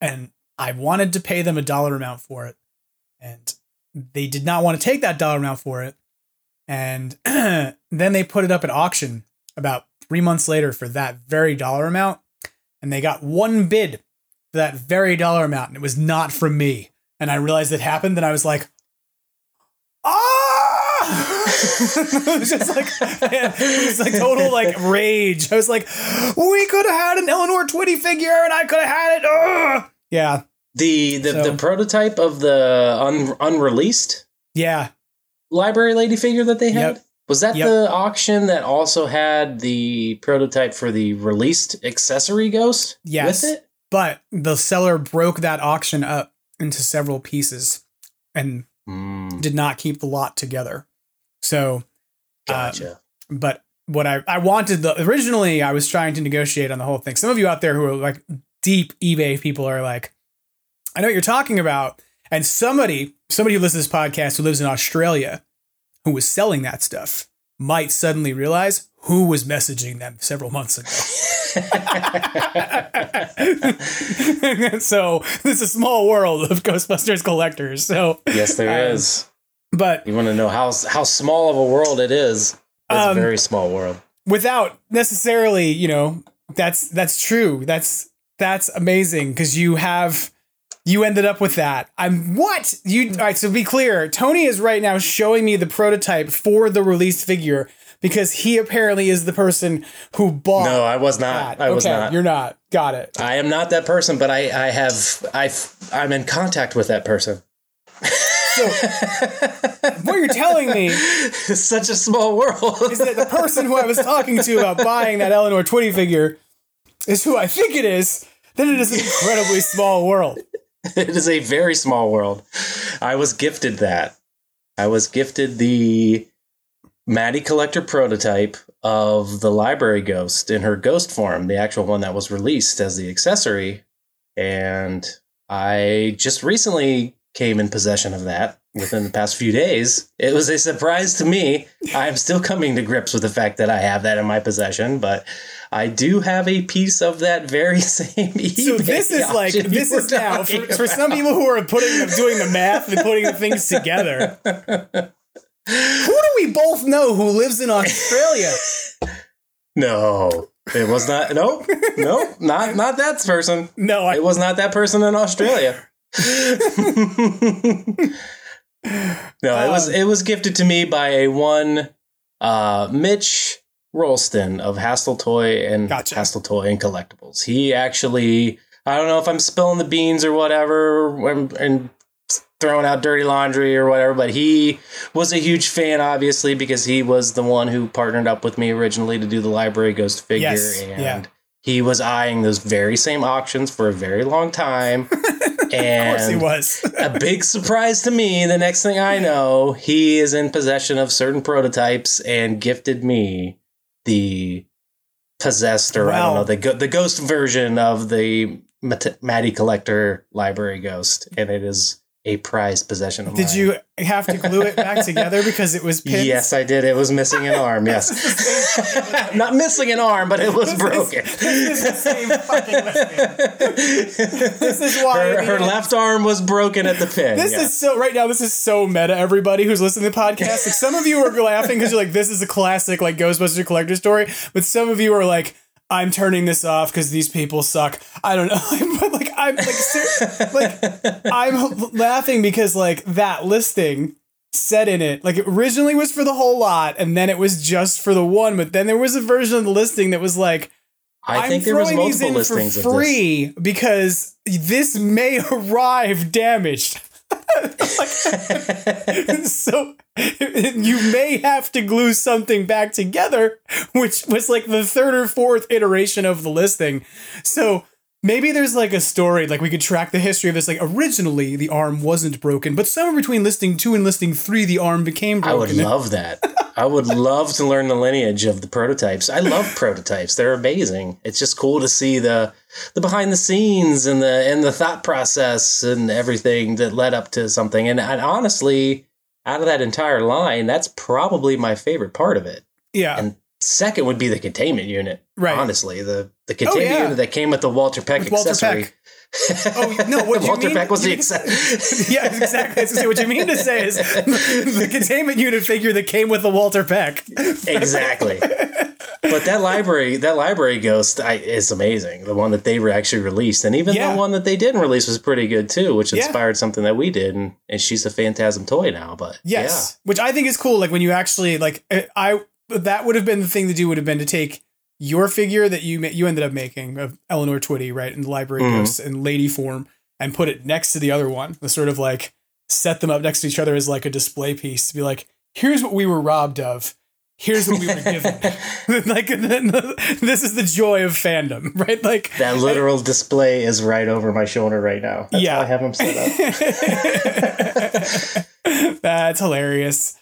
and I wanted to pay them a dollar amount for it, and they did not want to take that dollar amount for it, and then they put it up at auction about three months later for that very dollar amount, and they got one bid for that very dollar amount, and it was not from me, and I realized it happened, and I was like. Ah! it was just like it was like total like rage. I was like, we could have had an Eleanor Twitty figure, and I could have had it. Ugh! Yeah, The the, So- the prototype of the un, unreleased yeah, library lady figure that they had Yep. was that Yep. the auction that also had the prototype for the released accessory ghost Yes. with it? but the seller broke that auction up into several pieces and Mm, did not keep the lot together. So, gotcha. but what I I wanted the originally I was trying to negotiate on the whole thing. Some of you out there who are like deep eBay people are like, I know what you're talking about. And somebody, somebody who listens to this podcast who lives in Australia, who was selling that stuff, might suddenly realize who was messaging them several months ago. so this is a small world of Ghostbusters collectors. So yes, there um, is. but You want to know how how small of a world it is? It's Um, a very small world. without necessarily, you know, that's that's true. That's that's amazing because you have you ended up with that. I'm what you. All right, so be clear. Tony is right now showing me the prototype for the released figure because he apparently is the person who bought. No, I was not. that. I was okay, not. You're not. Got it. I am not that person, but I I have I I'm in contact with that person. So, What you're telling me It's such a small world. is that the person who I was talking to about buying that Eleanor Twitty figure is who I think it is. Then it is an incredibly small world. it is a very small world. I was gifted that. I was gifted the Matty Collector prototype of the library ghost in her ghost form, the actual one that was released as the accessory. And I just recently came in possession of that within the past few days. It was a surprise to me. I'm still coming to grips with the fact that I have that in my possession, but I do have a piece of that very same So this is like this is now for, for some people who are putting doing the math and putting the things together. Who do we both know who lives in Australia? No, it was not. Nope, nope, not not that person. No, I It was not that person in Australia. no, it was it was gifted to me by a one uh, Mitch Rolston of Hastel Toy and Gotcha. Hastel Toy and Collectibles. He actually, I don't know if I'm spilling the beans or whatever, and, and throwing out dirty laundry or whatever, but he was a huge fan, obviously, because he was the one who partnered up with me originally to do the Library Ghost figure, Yes, and yeah. he was eyeing those very same auctions for a very long time. And of course he was. a big surprise to me. The next thing I know, he is in possession of certain prototypes and gifted me the possessed, or I don't know, the go- the ghost version of the Mat- Matty Collector Library Ghost, and it is a prized possession of Did mine. you have to glue it back together because it was pins? Yes, I did. It was missing an arm. Yes, not missing an arm, but it was broken. This is the same fucking. This is why Her, her left arm was broken at the pin. This yeah. is so right now. This is so meta. Everybody who's listening to the podcast, like some of you are laughing because you're like, "This is a classic like Ghostbuster collector story," but some of you are like, "I'm turning this off because these people suck." I don't know, but like I'm like, ser- like I'm laughing because like that listing said in it like it originally was for the whole lot and then it was just for the one, but then there was a version of the listing that was like. I I'm think there was throwing these in listings for of this. free because this may arrive damaged. So you may have to glue something back together, which was like the third or fourth iteration of the listing. So maybe there's like a story, like we could track the history of this. Like originally the arm wasn't broken, but somewhere between listing two and listing three, the arm became broken. I would love that. I would love to learn the lineage of the prototypes. I love prototypes. They're amazing. It's just cool to see the the behind the scenes and the and the thought process and everything that led up to something. And, and honestly, out of that entire line, that's probably my favorite part of it. yeah. And second would be the containment unit. Right. Honestly, the the oh, containment yeah. unit that came with the Walter Peck With Walter accessory. Peck. Oh no! What you Walter mean? Peck was the accessory. yeah, exactly. I was gonna say, what you mean to say is the containment unit figure that came with the Walter Peck. exactly. But that library, that library ghost, I, is amazing. The one that they were actually released, and even Yeah. the one that they didn't release was pretty good too, which Yeah. inspired something that we did. And, and she's a Fantazm toy now. But Yes, which I think is cool. Like when you actually like, eh, I I- that would have been the thing to do. Would have been to take your figure that you you ended up making of Eleanor Twitty, right, in the library Mhm. ghosts in lady form, and put it next to the other one. The sort of like set them up next to each other as like a display piece to be like, here's what we were robbed of. Here's what we were given. like this is the joy of fandom, right? Like that literal display is right over my shoulder right now. That's Yeah. I have them set up. That's hilarious.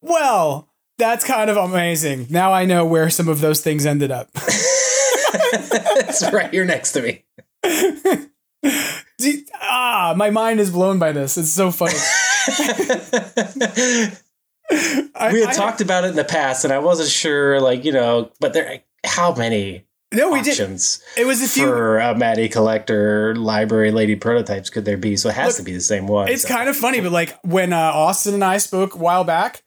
Well, that's kind of amazing. Now I know where some of those things ended up. it's right here next to me. Ah, my mind is blown by this. It's so funny. I- we had I- talked about it in the past, and I wasn't sure, like you know, but there, how many No, we did. It was a few. for a Matty Collector library lady prototypes could there be? So it has Look, to be the same one. It's so. kind of funny, but like when uh, Austin and I spoke a while back,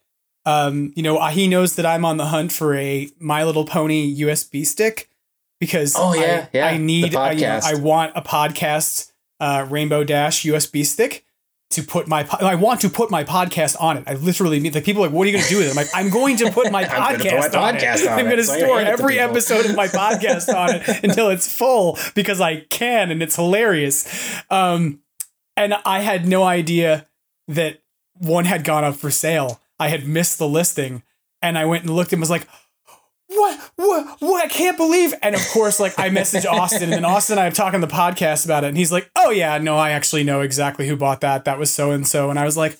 um, you know, he knows that I'm on the hunt for a My Little Pony USB stick because Oh, yeah, I, yeah, I need I, you know. I want a podcast uh, Rainbow Dash USB stick to put my po- I want to put my podcast on it. I literally mean like people are like, what are you going to do with it? I'm like, I'm going to put my put podcast, my on, podcast it. on I'm going to so store hand it to every episode of my podcast on it until it's full because I can and it's hilarious. Um, and I had no idea that one had gone up for sale. I had missed the listing, and I went and looked and was like, "What? What? What? I can't believe!" And of course, like I messaged Austin, and then Austin and I am talking the podcast about it, and he's like, "Oh yeah, no, I actually know exactly who bought that. That was so and so." And I was like.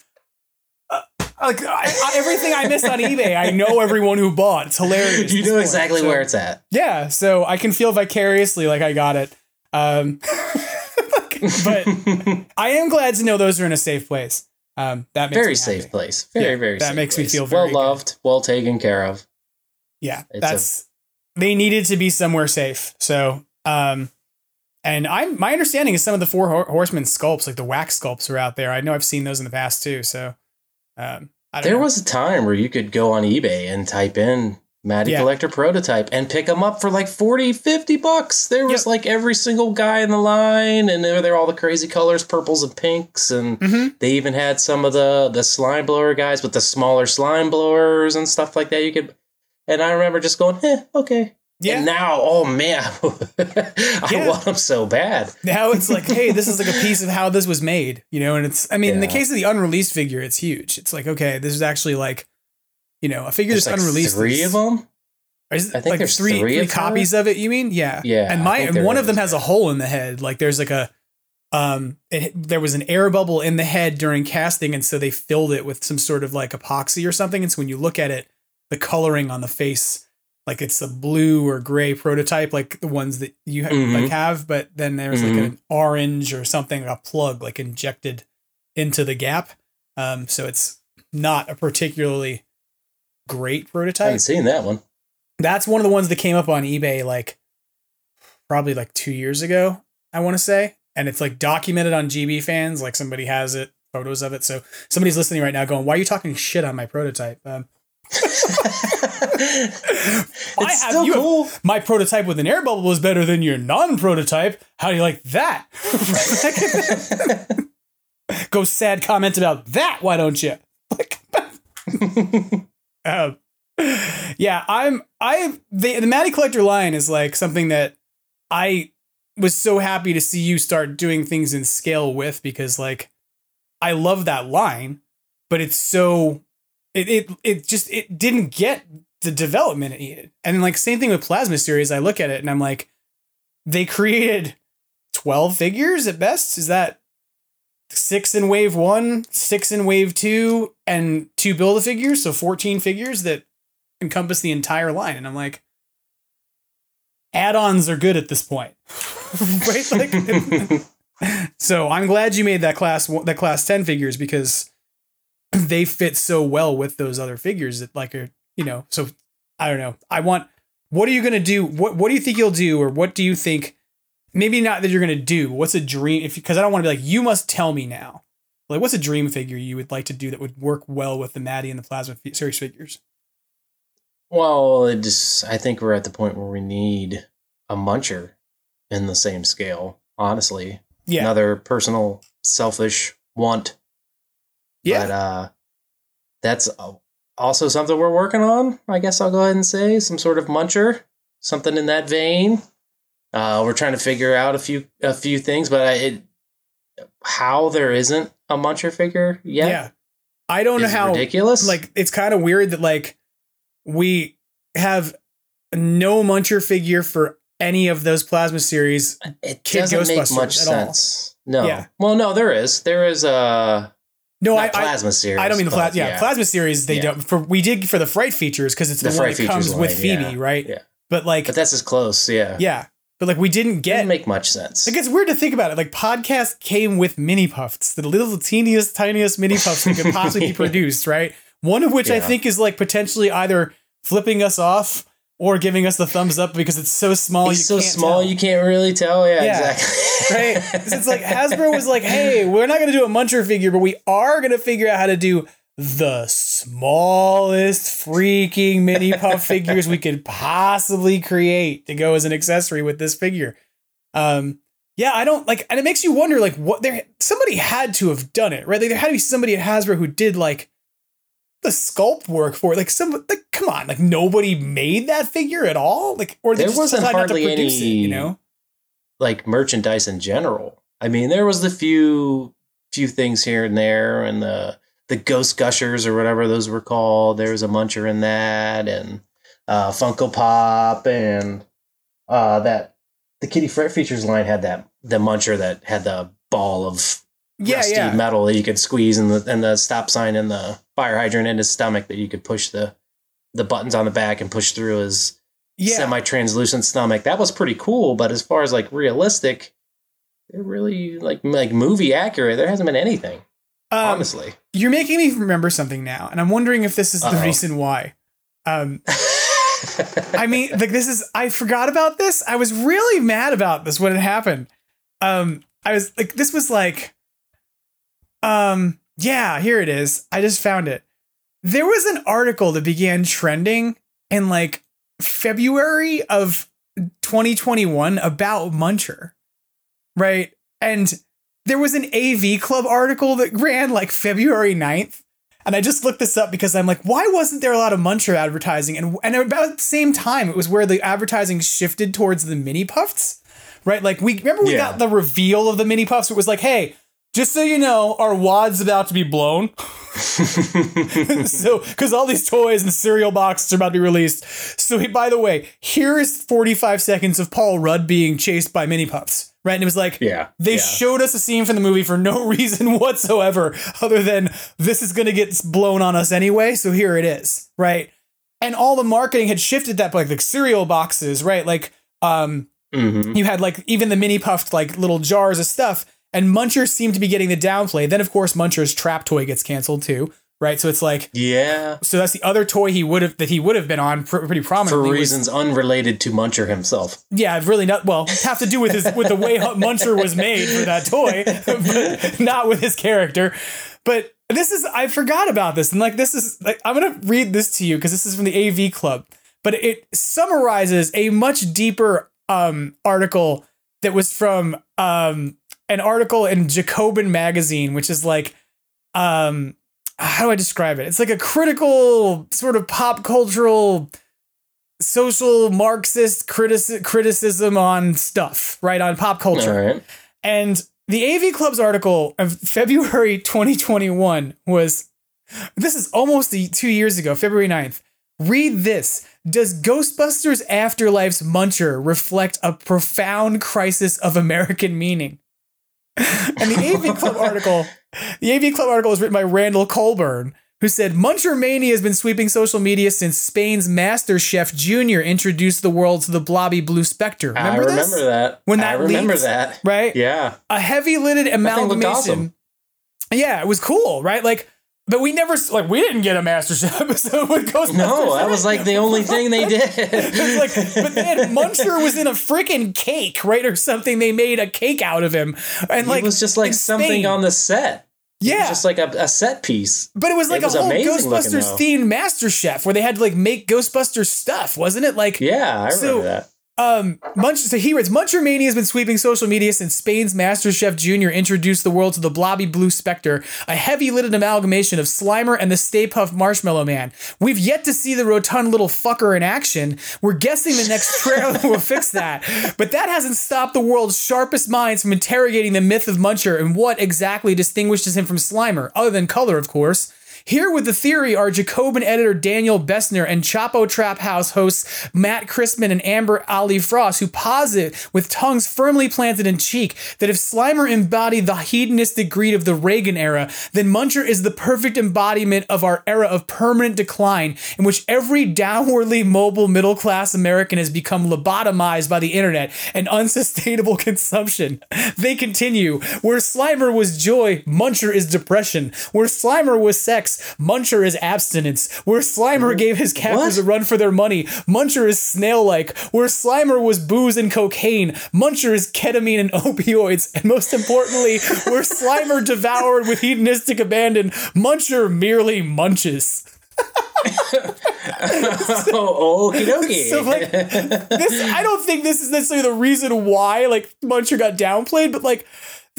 Uh, like I, I, everything I missed on eBay, I know everyone who bought. It's hilarious. You know funny. exactly So- where it's at. yeah, so I can feel vicariously like I got it. Um, but I am glad to know those are in a safe place. Um, that makes Very me safe happy. place. Very Yeah, very. that makes me place. feel very well loved, well taken care of. Yeah, It's that's they needed to be somewhere safe. So, um, and I'm my understanding is some of the four Hor- horsemen sculpts, like the wax sculpts, are out there. I know I've seen those in the past too. So, um, I don't There know. was a time where you could go on eBay and type in Matty Yeah. Collector prototype and pick them up for like 40, 50 bucks. There was Yep. like every single guy in the line, and there were all the crazy colors, purples and pinks, and Mhm. they even had some of the the slime blower guys with the smaller slime blowers and stuff like that. You could, and I remember just going, eh, okay. Yeah. And now, oh man, I Yeah. want them so bad. now it's like, hey, this is like a piece of how this was made, you know. And it's, I mean, in the case of the unreleased figure, it's huge. It's like, okay, this is actually like, you know, a figure There's like unreleased. three of them. Is I think like there's three, three three of copies of it. You mean? Yeah, Yeah, And my one of them has a hole in the head. Like there's like a um, it, there was an air bubble in the head during casting, and so they filled it with some sort of like epoxy or something. And so when you look at it, the coloring on the face, like it's a blue or gray prototype, like the ones that you ha- Mhm. like have, but then there's like an orange or something, a plug like injected into the gap. Um, so it's not a particularly great prototype. I haven't seen that one. that's one of the ones that came up on eBay like probably like two years ago, I want to say. And it's like documented on GB fans, like somebody has it, photos of it. So somebody's listening right now going, Why are you talking shit on my prototype? Um, It's have- still have- cool. my prototype with an air bubble is better than your non prototype. How do you like that? Go sad comment about that. Why don't you? Like, um, yeah, I'm. I the the Matty Collector line is like something that I was so happy to see you start doing things in scale with because like I love that line, but it's so it it it just it didn't get the development it needed. And like same thing with Plasma Series, I look at it and I'm like, they created 12 figures at best. Is that six in wave one, six in wave two, and two build a figures? So 14 figures that encompass the entire line. And I'm like, add-ons are good at this point. right? Like so I'm glad you made that class that class 10 figures because they fit so well with those other figures that like are you know so i don't know i want what are you going to do what what do you think you'll do or what do you think maybe not that you're going to do what's a dream if because i don't want to be like you must tell me now like what's a dream figure you would like to do that would work well with the Matty and the plasma fi- series figures Well, it just I think we're at the point where we need a muncher in the same scale, honestly. yeah Another personal selfish want. yeah But uh that's also something we're working on, I guess I'll go ahead and say. Some sort of muncher, something in that vein. Uh we're trying to figure out a few a few things, but I, it how there isn't a muncher figure yet yeah i don't know how ridiculous. like it's kind of weird that like we have no muncher figure for any of those plasma series it Kid doesn't make much all. sense. No. Yeah. Well, no, there is. There is a no not I, I plasma series. I don't mean the plasma. Yeah, plasma series. They Yeah. don't. For we did for the fright features because it's the, The one that comes with Phoebe, yeah. right? Yeah. But like, But that's as close. Yeah. yeah, but like we didn't get. Doesn't make much sense. like it's weird to think about it. Like podcast came with mini puffs, the little teeniest, tiniest mini puffs that could possibly be produced, right? One of which I think is like potentially either flipping us off or giving us the thumbs up because it's so small. You so small tell. you can't really tell. Yeah, Yeah. exactly. right? It's like Hasbro was like, "Hey, we're not going to do a muncher figure, but we are going to figure out how to do the smallest freaking mini puff figures we could possibly create to go as an accessory with this figure." Um, yeah, I don't like, and it makes you wonder, like, what there somebody had to have done it, right? Like, there had to be somebody at Hasbro who did like the sculpt work for it. Like, some like, come on, like nobody made that figure at all, like, or There just wasn't decided not to hardly produce it, any- you know? like merchandise in general. I mean, there was the few few things here and there, and the the Ghost Gushers or whatever those were called. There was a muncher in that, and uh, Funko Pop, and uh, that the Kitty Fright Features line had that the muncher that had the ball of Yeah, rusty yeah. metal that you could squeeze, and the and the stop sign and the fire hydrant in his stomach that you could push the the buttons on the back and push through his Yeah. semi-translucent stomach. That was pretty cool, but as far as like realistic, they're really like like movie accurate. There hasn't been anything, Um, honestly. You're making me remember something now, and I'm wondering if this is the Uh-oh. reason why. Um, I mean, like this is I forgot about this. I was really mad about this when it happened. Um, I was like, this was like, um, yeah, here it is. I just found it. There was an article that began trending in like February of 2021 about Muncher, right? And there was an AV Club article that ran like February 9th. And I just looked this up because I'm like, why wasn't there a lot of Muncher advertising? And, and about the same time, it was where the advertising shifted towards the mini puffs, right? Like, we remember we Yeah. got the reveal of the mini puffs. It was like, hey, just so you know, our wad's about to be blown. so, because all these toys and cereal boxes are about to be released. So, he, by the way, here is 45 seconds of Paul Rudd being chased by mini pups. Right. And it was like, Yeah, they yeah. showed us a scene from the movie for no reason whatsoever, other than this is going to get blown on us anyway. So here it is. Right. And all the marketing had shifted that, like, like cereal boxes, right? Like, um, Mhm. you had like even the mini puffed like little jars of stuff and muncher seemed to be getting the downplay then of course muncher's trap toy gets canceled too right so it's like Yeah. so that's the other toy he would have that he would have been on pr- pretty For prominently was- reasons unrelated to Muncher himself. yeah really not well have to do with his with the way muncher was made for that toy but not with his character but this is i forgot about this and like this is like i'm gonna read this to you because this is from the av club but it summarizes a much deeper um article that was from um an article in jacobin magazine which is like um how do i describe it it's like a critical sort of pop cultural social Marxist critici- criticism on stuff, right? On pop culture. Right. And the AV Club's article of February 2021 was this is almost a, two years ago, February 9th. Read this. Does Ghostbusters Afterlife's Muncher reflect a profound crisis of American meaning? And the AV Club article, the AV Club article was written by Randall Colburn, who said Muncher Mania has been sweeping social media since Spain's Master Chef Jr. introduced the world to the blobby blue specter. Remember I this? remember that. When that I remember leaked, that. right? Yeah. a heavy lidded amalgamation. awesome. Yeah, it was cool, right? Like, but we never like we didn't get a MasterChef episode with Ghostbusters. No, that was like the only thing they did. Like, but then Muncher was in a freaking cake, right, or something. They made a cake out of him, and like it was just like in something on the set. It was Yeah, just like a, a set piece. but it was like it was a whole looking, Ghostbusters though. themed MasterChef where they had to like make Ghostbusters stuff, wasn't it? Like, Yeah, I remember So- that. Um, Munch, so he writes, Muncher Mania has been sweeping social media since Spain's Master Chef Jr. introduced the world to the blobby blue specter, a heavy-lidded amalgamation of Slimer and the Stay Puft Marshmallow Man. We've yet to see the rotund little fucker in action. We're guessing the next trailer will fix that. But that hasn't stopped the world's sharpest minds from interrogating the myth of Muncher and what exactly distinguishes him from Slimer, other than color, of course. Here with the theory are Jacobin editor Daniel Bessner and Chapo Trap House hosts Matt Christman and Amber A'Lee Frost, who posit, with tongues firmly planted in cheek, that if Slimer embodied the hedonistic greed of the Reagan era, then Muncher is the perfect embodiment of our era of permanent decline, in which every downwardly mobile middle class American has become lobotomized by the internet and unsustainable consumption. They continue, where Slimer was joy, Muncher is depression. Where Slimer was sex, Muncher is abstinence. Where Slimer gave his captors a run for their money, Muncher is snail like. Where Slimer was booze and cocaine, Muncher is ketamine and opioids. And most importantly, where Slimer devoured with hedonistic abandon, Muncher merely munches. oh, okie dokie. So like this, I don't think this is necessarily the reason why like Muncher got downplayed, but like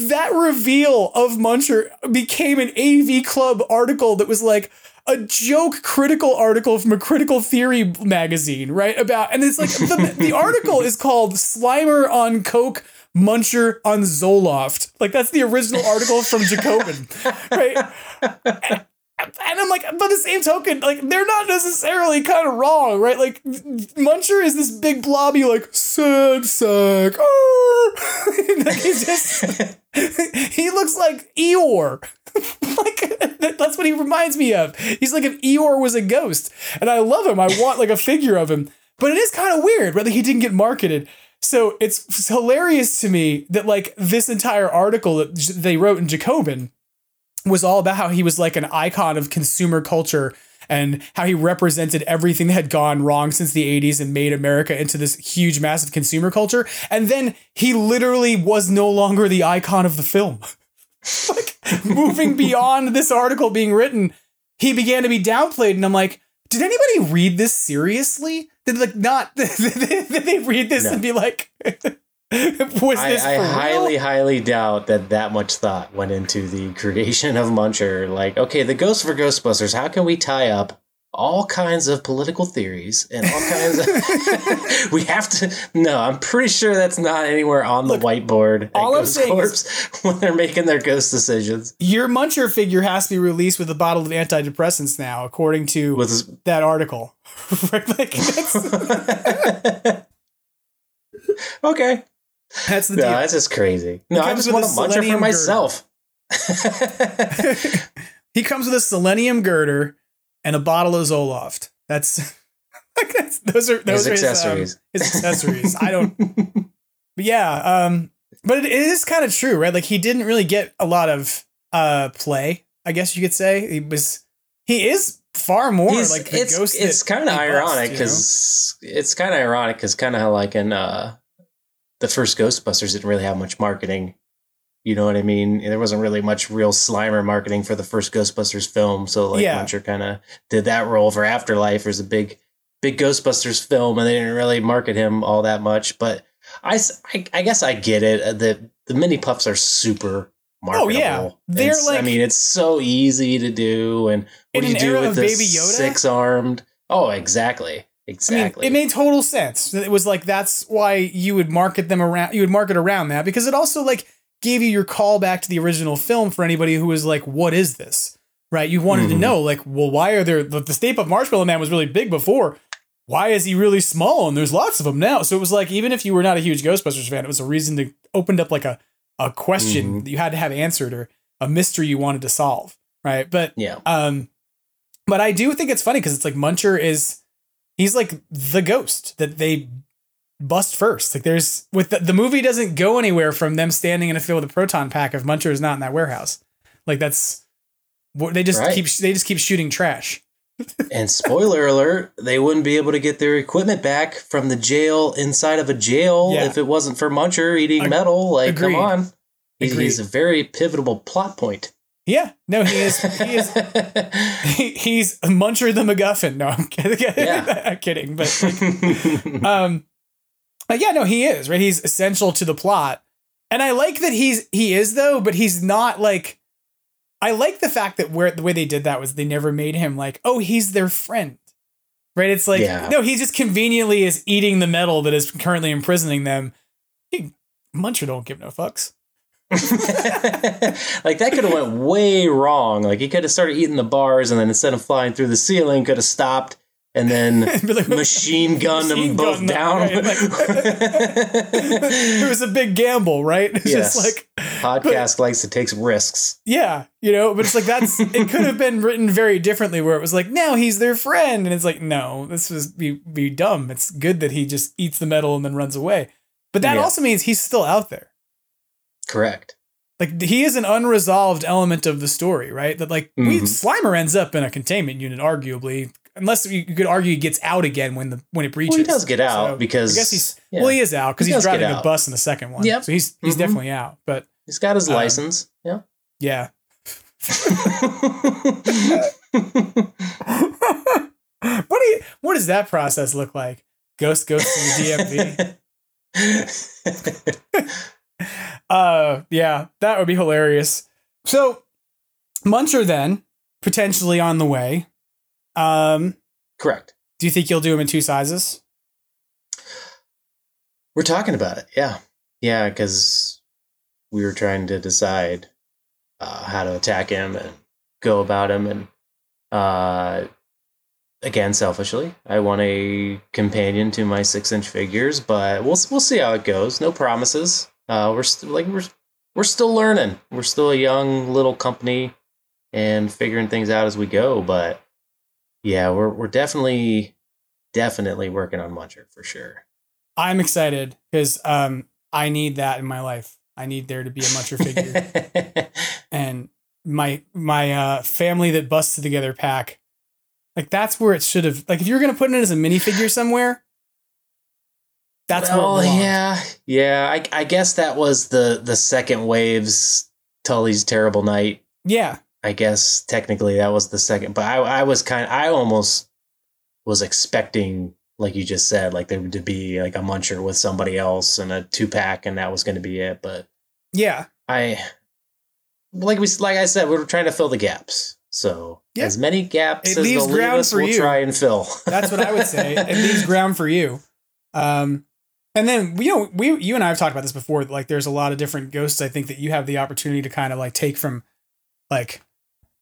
that reveal of Muncher became an AV Club article that was like a joke critical article from a critical theory magazine, right? About and it's like the, the article is called Slimer on Coke. Muncher on Zoloft. Like that's the original article from Jacobin, right? And I'm like, by the same token, like they're not necessarily kind of wrong, right? Like Muncher is this big blobby, like sad sack. arr." like, he's just he looks like Eeyore. like that's what he reminds me of. He's like if Eeyore was a ghost, and I love him. I want like a figure of him, but it is kind of weird. Right? He didn't get marketed. So it's hilarious to me that like this entire article that they wrote in Jacobin was all about how he was like an icon of consumer culture and how he represented everything that had gone wrong since the 80s and made America into this huge, massive consumer culture. And then he literally was no longer the icon of the film. like moving beyond this article being written, he began to be downplayed. And I'm like, did anybody read this seriously? Did like not did they read this and be like was I, this I highly, highly doubt that that much thought went into the creation of Muncher. Like, okay, the Ghost for Ghostbusters. How can we tie up all kinds of political theories and all kinds of. we have to. No, I'm pretty sure that's not anywhere on the whiteboard. all I'm saying Corpse when they're making their ghost decisions. Your Muncher figure has to be released with a bottle of antidepressants now, according to that article. right? Like, that's, Okay. That's the No, deal. that's just crazy. No, I just want a muncher for myself. he comes with a selenium girder and a bottle of Zoloft. That's, that's those are those His are accessories. His, um, his accessories. I don't. But yeah, um, but it, it is kind of true, right? Like he didn't really get a lot of uh play. I guess you could say he was. He is far more He's- like the it's ghost. it's kind of ironic you know? because it's kind of ironic because kind of like in uh the first Ghostbusters didn't really have much marketing. You know what I mean? There wasn't really much real Slimer marketing for the first Ghostbusters film, so like Yeah. Muncher kind of did that role for Afterlife. There's a big, big Ghostbusters film, and they didn't really market him all that much. But I, I guess I get it. Uh, The the mini puffs are super marketable. Oh, yeah. They're It's- I mean, it's so easy to do, and what do you do with of this Baby Yoda? six armed? Oh, exactly, I mean, exactly. it made total sense. It was like that's why you would market them around. You would market around that because it also like gave you your call back to the original film for anybody who was like, "What is this?" Right? You wanted to Mhm. know, like, well, why are there the, the Stay Puft Marshmallow Man was really big before? Why is he really small? And there's lots of them now. So it was like, even if you were not a huge Ghostbusters fan, it was a reason to opened up like a a question Mhm. that you had to have answered or a mystery you wanted to solve. Right? But yeah, um, but I do think it's funny because it's like Muncher is he's like the ghost that they bust first. Like there's with the, the movie doesn't go anywhere from them standing in a field with a proton pack if Muncher is not in that warehouse. Like that's what they just Right. keep they just keep shooting trash. and spoiler alert, they wouldn't be able to get their equipment back from the jail inside of a jail Yeah. if it wasn't for Muncher eating Ag- metal. Like, agreed. come on, he's, he's a very pivotal plot point. Yeah, no, he is he is he, he's Muncher the MacGuffin. No, I'm kidding. Yeah. I'm kidding, but like, um, but yeah, no, he is right. He's essential to the plot, and I like that he's he is though, but he's not like. I like the fact that where the way they did that was they never made him like, oh, he's their friend, right? It's like Yeah. no, he just conveniently is eating the metal that is currently imprisoning them. He, Muncher don't give no fucks. like that could have went way wrong. Like he could have started eating the bars, and then instead of flying through the ceiling, could have stopped and then like, machine gunned them both them, down. right? Like- it was a big gamble, right? It's Yes. just like Podcast likes to take some risks. Yeah, you know, but it's like that's it could have been written very differently where it was like, now he's their friend. And it's like, no, this was be be dumb. It's good that he just eats the metal and then runs away. But that Yeah. also means he's still out there. Correct. Like he is an unresolved element of the story, right? That like we Mhm. Slimer ends up in a containment unit, arguably. Unless you could argue he gets out again when the when it breaches. Well, he does get out So, because I guess he's yeah. well, he is out because He he's driving a bus in the second one. Yep. So he's he's Mhm. definitely out. But he's got his Um, license. Yeah. yeah. what do you what does that process look like? Ghost goes to the DMV. uh yeah, that would be hilarious. So Muncher then, potentially on the way. Um Correct. do you think you'll do him in two sizes? We're talking about it. Yeah. Yeah, because we were trying to decide uh, how to attack him and go about him. And uh, again, selfishly, I want a companion to my six inch figures, but we'll we'll see how it goes. No promises. Uh, we're st- like we're we're still learning. We're still a young little company and figuring things out as we go. But yeah, we're we're definitely definitely working on Muncher for sure. I'm excited because um I need that in my life. I need there to be a Muncher figure. and my my uh family that busted together pack like that's where it should have like if you're gonna put it as a minifigure somewhere that's well, where it belongs. yeah, yeah. I, I guess that was the the second wave's Tully's terrible night. yeah I guess technically that was the second, but I I was kind I almost was expecting like you just said like there to be like a muncher with somebody else and a two pack and that was going to be it. But yeah I like we like I said we were trying to fill the gaps So Yeah. as many gaps It as leaves they'll leave ground us, for we'll you. try and fill. That's what I would say. It leaves ground for you. Um, and then you know we you and I have talked about this before. Like there's a lot of different ghosts. I think that you have the opportunity to kind of like take from like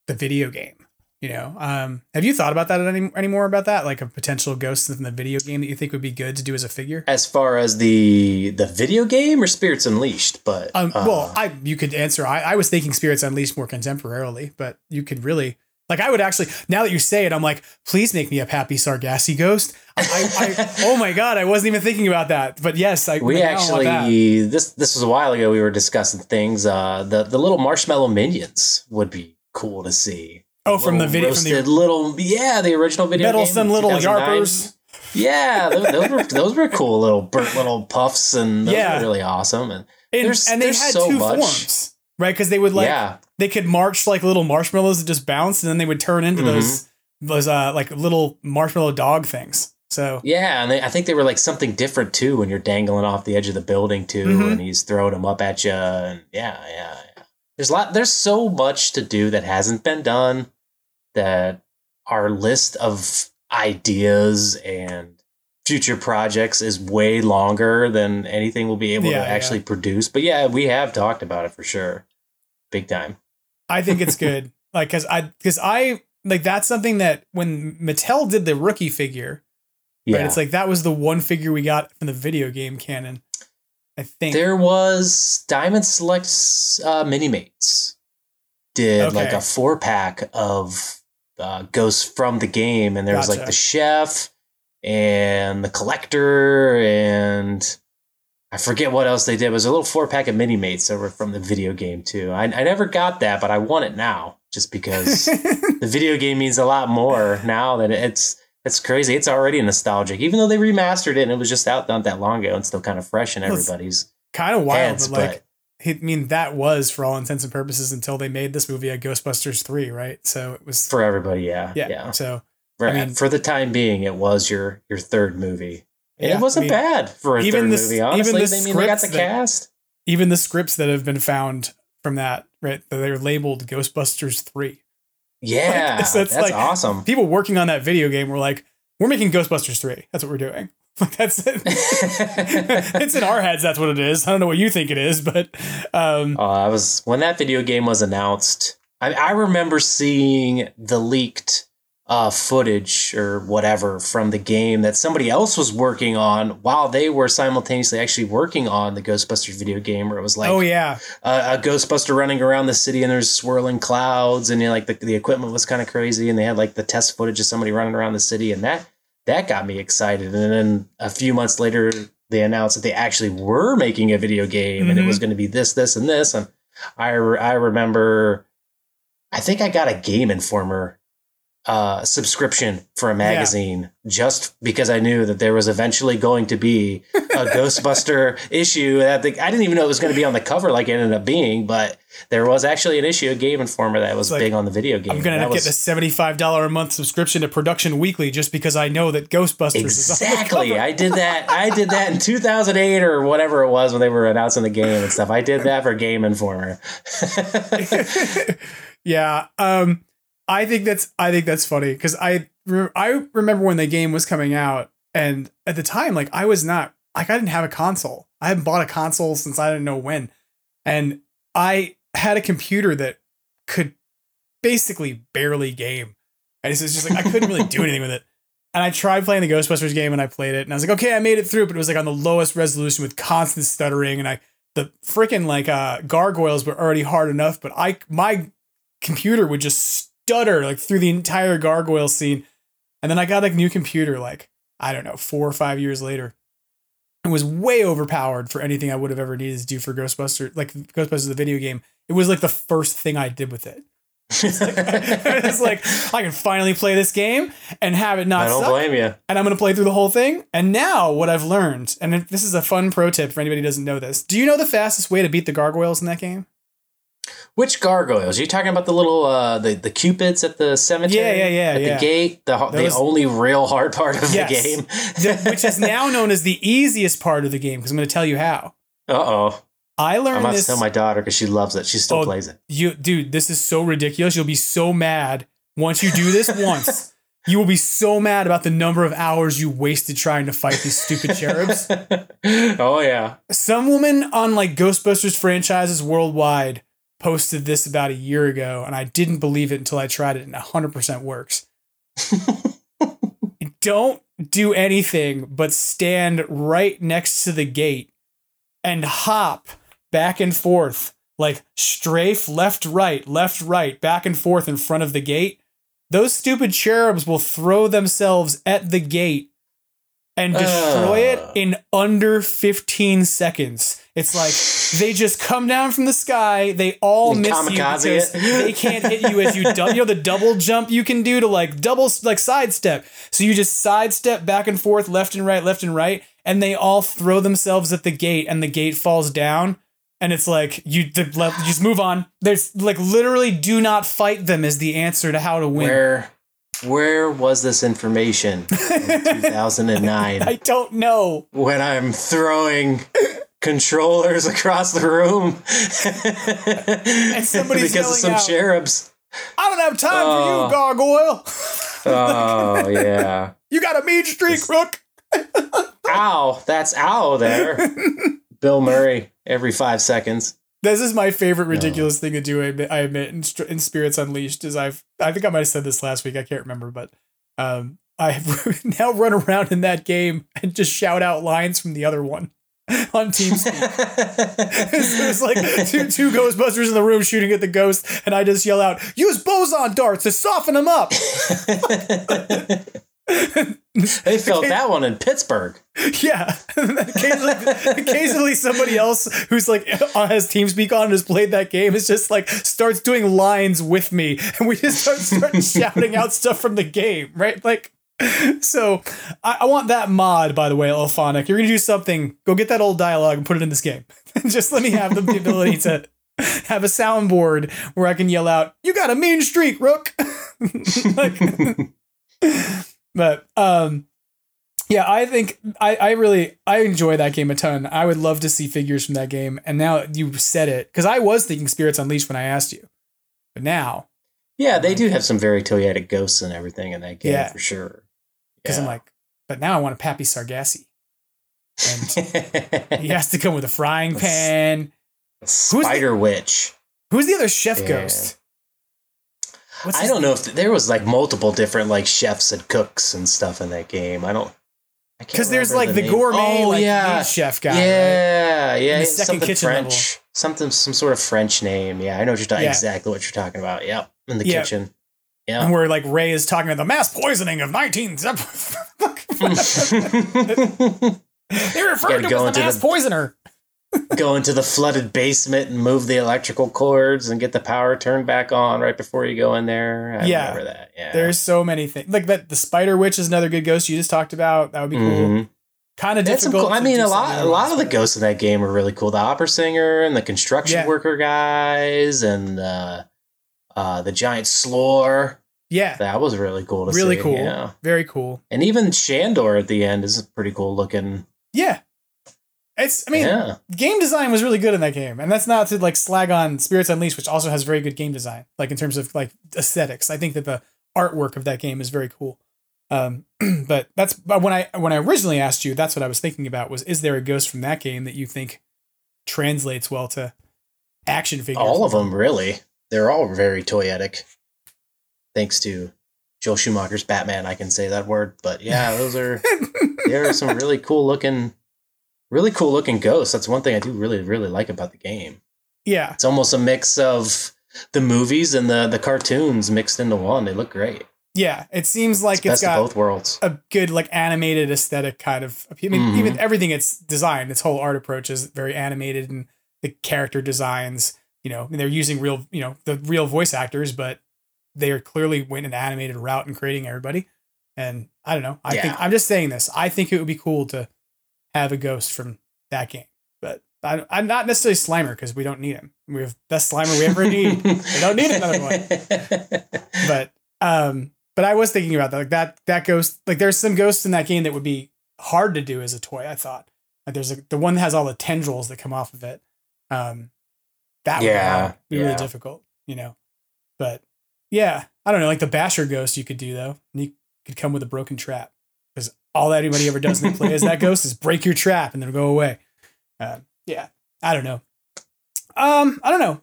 the video game. You know, um, have you thought about that any anymore about that? Like a potential ghost in the video game that you think would be good to do as a figure? as far as the the video game or Spirits Unleashed, but Um, uh, well, I you could answer. I, I was thinking Spirits Unleashed more contemporarily, but you could really like. I would actually now that you say it, I'm like, please make me a Pappy Sargassi ghost. I, I, I oh my god, I wasn't even thinking about that. But yes, I we now I want that. actually this this was a while ago. We were discussing things. Uh, the the little marshmallow minions would be cool to see. Oh, from the video, from the little yeah, the original video game, meddlesome little 2009. yarpers. Yeah, those, those were those were cool little burnt little puffs, and those Yeah. were really awesome. And And, and they had so two much. forms, right? Because they would like yeah, they could march like little marshmallows that just bounce, and then they would turn into Mm-hmm. those those uh like little marshmallow dog things. So yeah, and they, I think they were like something different too when you're dangling off the edge of the building too, Mhm. and he's throwing them up at you, and yeah, yeah, yeah. There's a lot. There's so much to do that hasn't been done. That our list of ideas and future projects is way longer than anything we'll be able Yeah, to actually produce. But yeah, we have talked about it for sure, big time. I think it's good. like, cause I, cause I, like, that's something that when Mattel did the rookie figure, Yeah, right? It's like that was the one figure we got from the video game canon. I think. There was Diamond Selects uh, Mini Mates did like a four pack of uh, ghosts from the game, and there was like the chef and the collector, and I forget what else they did. It was a little four pack of Mini Mates were from the video game too. I, I never got that, but I want it now just because the video game means a lot more now that it's. It's crazy. It's already nostalgic, even though they remastered it and it was just out not that long ago and still kind of fresh in everybody's kind of wild, but like, I mean, that was for all intents and purposes until they made this movie at Ghostbusters 3, right? So it was, for everybody, yeah, yeah. yeah. So, For, I mean- for the time being, it was your your third movie, Yeah, it wasn't I mean, bad for a even third the- movie. even Honestly, the they mean they got the that- cast. even the scripts that have been found from that, right? They're labeled Ghostbusters 3. Yeah, Like, so that's like- awesome. People working on that video game were like, we're making Ghostbusters 3. That's what we're doing. Like that's it. it's in our heads. That's what it is. I don't know what you think it is, but um, Uh, I was when that video game was announced. I, I remember seeing the leaked uh, footage or whatever from the game that somebody else was working on while they were simultaneously actually working on the Ghostbusters video game. Where it was like, oh yeah, a, a Ghostbuster running around the city and there's swirling clouds and you know, like the, the equipment was kind of crazy and they had like the test footage of somebody running around the city and that that got me excited. And then a few months later they announced that they actually were making a video game and it was going to be this this and this. And I re- I remember I think I got a Game Informer uh, subscription for a magazine just because I knew that there was eventually going to be a Ghostbuster issue. That the, I didn't even know it was going to be on the cover like it ended up being, but there was actually an issue of Game Informer that was like, big on the video game. I'm gonna get was- a seventy-five dollar a month subscription to Production Weekly just because I know that Ghostbusters is Exactly. I did that. I did that in 2008 or whatever it was when they were announcing the game and stuff. I did that for Game Informer. yeah. Um, I think that's I think that's funny because I re- I remember when the game was coming out, and at the time, like I was not like I didn't have a console. I hadn't bought a console since I didn't know when, and I had a computer that could basically barely game. And it's just like I couldn't really do anything with it. And I tried playing the Ghostbusters game and I played it and I was like, okay, I made it through, but it was like on the lowest resolution with constant stuttering and I the freaking like uh gargoyles were already hard enough, but I my computer would just stutter like through the entire gargoyle scene. And then I got a new computer like, I don't know, four or five years later. It was way overpowered for anything I would have ever needed to do for Ghostbusters, like Ghostbusters the video game. It was like the first thing I did with it. it's like I can finally play this game and have it not I don't suck, blame you. and I'm going to play through the whole thing. And now what I've learned, and this is a fun pro tip for anybody who doesn't know this. Do you know the fastest way to beat the gargoyles in that game? Which gargoyles? Are you talking about the little uh the, the cupids at the cemetery? Yeah, yeah, yeah, At yeah. the gate, the the only real hard part of Yes. the game. The- which is now known as the easiest part of the game because I'm going to tell you how. Uh oh. I learned I'm about this. to tell my daughter because she loves it. She still Oh, plays it. You, dude, this is so ridiculous. You'll be so mad once you do this once. You will be so mad about the number of hours you wasted trying to fight these stupid cherubs. oh yeah. Some woman on like Ghostbusters franchises worldwide posted this about a year ago, and I didn't believe it until I tried it, and it 100% works. Don't do anything but stand right next to the gate and hop back and forth, like strafe left, right, left, right, back and forth in front of the gate. Those stupid cherubs will throw themselves at the gate and destroy it in under 15 seconds. It's like they just come down from the sky. They all And miss you because it. they can't hit you as you double. You know the double jump you can do to like double like sidestep. So you just sidestep back and forth, left and right, left and right, and they all throw themselves at the gate, and the gate falls down. And it's like you, the, le- you just move on. There's like literally do not fight them is the answer to how to win. Where where was this information in 2009 I don't know. when I'm throwing controllers across the room And somebody's because of some out, cherubs? I don't have time for Oh. you, gargoyle. Oh yeah. You got a mean streak, Rook. Ow, that's ow there. Bill Murray every five seconds. This is my favorite ridiculous thing to do. I admit, I admit in, in Spirits Unleashed is I've I think I might have said this last week. I can't remember, but um, I have now run around in that game and just shout out lines from the other one on TeamSpeak. There's like two two Ghostbusters in the room shooting at the ghost, and I just yell out, "Use boson darts to soften them up." They felt that one in Pittsburgh. Yeah. occasionally, occasionally somebody else who's like on has TeamSpeak on and has played that game is just like starts doing lines with me and we just start, start shouting out stuff from the game, right? Like so I, I want that mod, by the way, IllFonic. You're gonna do something, go get that old dialogue and put it in this game. just let me have the, the ability to have a soundboard where I can yell out, You got a mean streak, Rook. like, but um yeah, I think I, I really I enjoy that game a ton. I would love to see figures from that game. And now you said it because I was thinking Spirits Unleashed when I asked you, but now Yeah, they do have some very toyetic ghosts and everything in that game Yeah. for sure. Because I'm like, but now I want a Pappy Sargassi, and he has to come with a frying pan. Spider Witch. Who's the other chef Yeah. ghost? What's I don't know if there was like multiple different like chefs and cooks and stuff in that game. I don't. Because there's like the, name. gourmet, Oh, like yeah. chef guy. right? Yeah, yeah, second something kitchen French, level. something, some sort of French name. Yeah, I know what you're talking Yeah. exactly what you're talking about. Yep, in the Yeah. kitchen. And Yeah, where like Ray is talking about the mass poisoning of 19. they referred to go as the mass the- poisoner. go into the flooded basement and move the electrical cords and get the power turned back on right before you go in there. I Yeah. remember that. Yeah, There's so many things. Like that the Spider Witch is another good ghost you just talked about. That would be cool. Mhm. Kind of difficult. cool. I mean, a lot, a lot of the ghosts in that game are really cool. The opera singer and the construction Yeah. worker guys and uh, uh, the giant slore. Yeah. That was really cool to Really see. cool. Yeah. Very cool. And even Shandor at the end is pretty cool looking. Yeah. It's I mean, yeah. game design was really good in that game. And that's not to like slag on Spirits Unleashed, which also has very good game design, like in terms of like aesthetics. I think that the artwork of that game is very cool. Um, but that's but when I when I originally asked you, that's what I was thinking about was is there a ghost from that game that you think translates well to action figures? All of them, really. They're all very toyetic. Thanks to Joel Schumacher's Batman, I can say that word. But yeah, those are there are some really cool looking, really cool looking ghosts. That's one thing I do really really like about the game. Yeah. It's almost a mix of the movies and the the cartoons mixed into one. They look great. Yeah. It seems like It's it's got both worlds. a good like animated aesthetic kind of I mean Mhm. even everything it's designed its whole art approach is very animated and the character designs you know and they're using real you know the real voice actors but they are clearly went an animated route in creating everybody. And I don't know I Yeah. think I'm just saying this I think it would be cool to have a ghost from that game but I, I'm not necessarily Slimer because we don't need him. We have best Slimer we ever need. We don't need another one. But um but I was thinking about that like that that ghost like there's some ghosts in that game that would be hard to do as a toy I thought. Like there's a, the one that has all the tendrils that come off of it Um, that Yeah, would be really difficult, you know. But yeah, I don't know. Like the Basher Ghost, you could do though. And you could come with a broken trap because all that anybody ever does in they play as that ghost is break your trap and then go away. Uh, yeah, I don't know. Um, I don't know.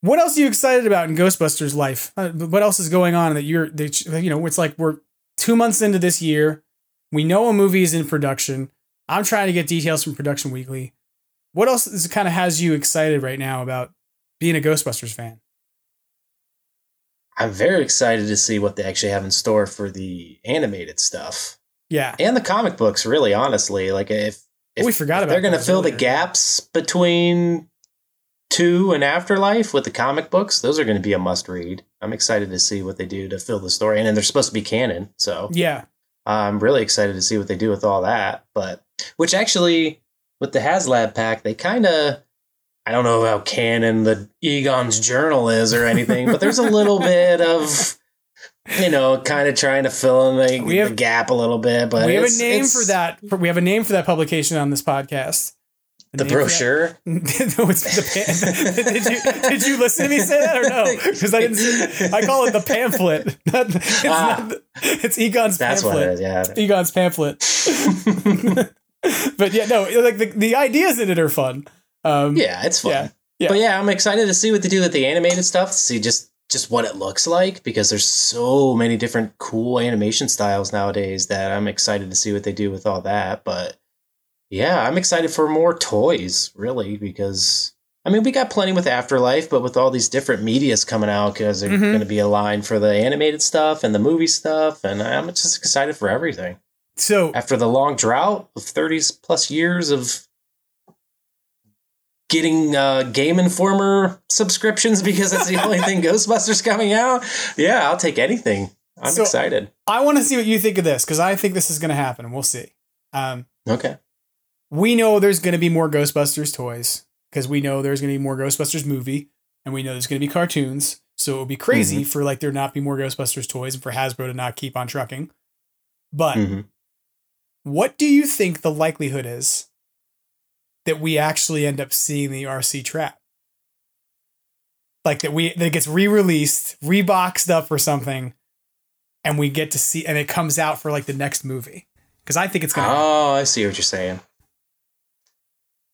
What else are you excited about in Ghostbusters life? Uh, what else is going on that you're that you know? It's like we're two months into this year. We know a movie is in production. I'm trying to get details from Production Weekly. What else is kind of has you excited right now about being a Ghostbusters fan? I'm very excited to see what they actually have in store for the animated stuff Yeah, and the comic books. Really, honestly, like if, if we forgot if about they're going to fill the gaps between two and Afterlife with the comic books, those are going to be a must read. I'm excited to see what they do to fill the story, and then they're supposed to be canon, so Yeah, I'm really excited to see what they do with all that. But which actually, with the HasLab pack, they kind of. I don't know how canon the Egon's journal is or anything, but there's a little bit of, you know, kind of trying to fill in the, We have- the gap a little bit. But we have a name for that. We have a name for that publication on this podcast. The name brochure. no, it's the pan- did you did you listen to me say that or no? Because I didn't. Say, I call it the pamphlet. Not- it's, Ah. the- it's Egon's pamphlet. That's pamphlet. what it is. Yeah. Egon's pamphlet. but yeah, no, like the, the ideas in it are fun. Um, Yeah, it's fun. Yeah, yeah. But yeah, I'm excited to see what they do with the animated stuff. To see just just what it looks like because there's so many different cool animation styles nowadays that I'm excited to see what they do with all that. But yeah, I'm excited for more toys, really, because I mean we got plenty with Afterlife, but with all these different medias coming out, because they're Mhm. going to be a line for the animated stuff and the movie stuff, and I'm just excited for everything. So After the long drought of 30 plus years of getting uh, Game Informer subscriptions because that's the only thing Ghostbusters coming out, yeah, I'll take anything. I'm So- excited. I want to see what you think of this because I think this is going to happen. We'll see. Um, Okay. we know there's going to be more Ghostbusters toys because we know there's going to be more Ghostbusters movie and we know there's going to be cartoons. So it would be crazy Mm-hmm. for like there not be more Ghostbusters toys and for Hasbro to not keep on trucking. But Mhm. what do you think the likelihood is that we actually end up seeing the RC trap? Like that we that it gets re-released, reboxed up or something, and we get to see and it comes out for like the next movie. Because I think it's gonna Oh, I see what you're saying.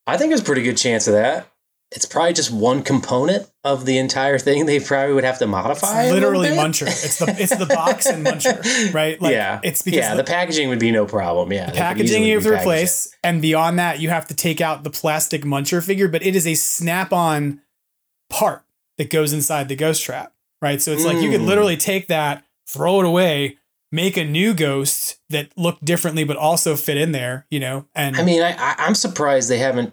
I think there's a pretty good chance of that. It's probably just one component of the entire thing. They probably would have to modify. It's literally. Muncher. It's the it's the box and Muncher, right? Like, yeah, it's because yeah, the, the, packaging would be no problem. Yeah, packaging you have to repackage it. replace, and beyond that, you have to take out the plastic Muncher figure. But it is a snap-on part that goes inside the ghost trap, right? So it's like you could Mm. literally take that, throw it away, make a new ghost that looked differently but also fit in there, you know. And I mean, I, I'm surprised they haven't.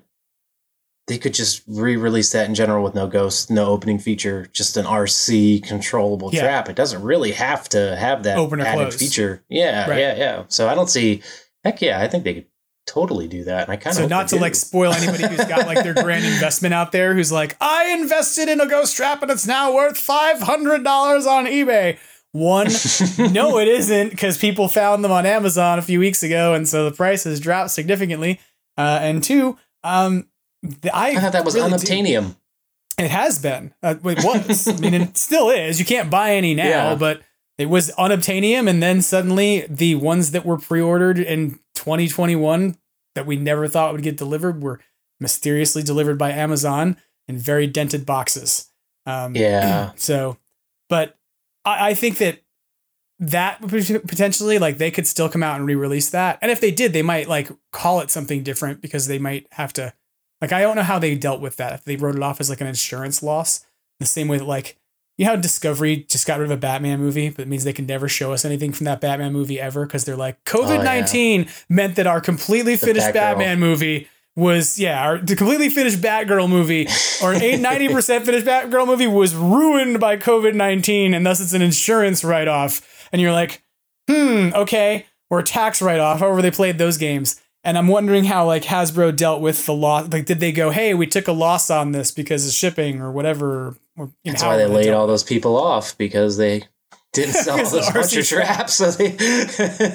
They could just re-release that in general with no ghost, no opening feature, just an RC controllable Yeah. trap. It doesn't really have to have that Open added close. feature. Yeah, Right. yeah, yeah. So I don't see. Heck yeah, I think they could totally do that. And I kind of so not to like spoil anybody who's got like their grand investment out there who's like i invested in a ghost trap and it's now worth $500 on ebay one no it isn't because people found them on amazon a few weeks ago and so the price has dropped significantly uh, and two um I, I thought that was really unobtainium. it has been. Uh, it was. I mean, it still is. You can't buy any now, Yeah. but it was unobtainium, and then suddenly the ones that were pre-ordered in 2021 that we never thought would get delivered were mysteriously delivered by Amazon in very dented boxes. Um, Yeah. So, but I, I think that that potentially like they could still come out and re-release that, and if they did, they might like call it something different because they might have to. Like I don't know how they dealt with that. If they wrote it off as like an insurance loss, the same way that like you know how Discovery just got rid of a Batman movie, but it means they can never show us anything from that Batman movie ever because they're like COVID nineteen meant that our completely finished Batgirl. Batman movie was yeah, our the completely finished Batgirl movie or eight ninety percent finished Batgirl movie was ruined by COVID nineteen, and thus it's an insurance write off. And you're like, hmm, okay, or a tax write off. However, they played those games. And I'm wondering how like Hasbro dealt with the loss. Like, did they go, "Hey, we took a loss on this because of shipping or whatever"? Or, you know, That's why they laid all those people off because they didn't sell all those bunch of traps. So they.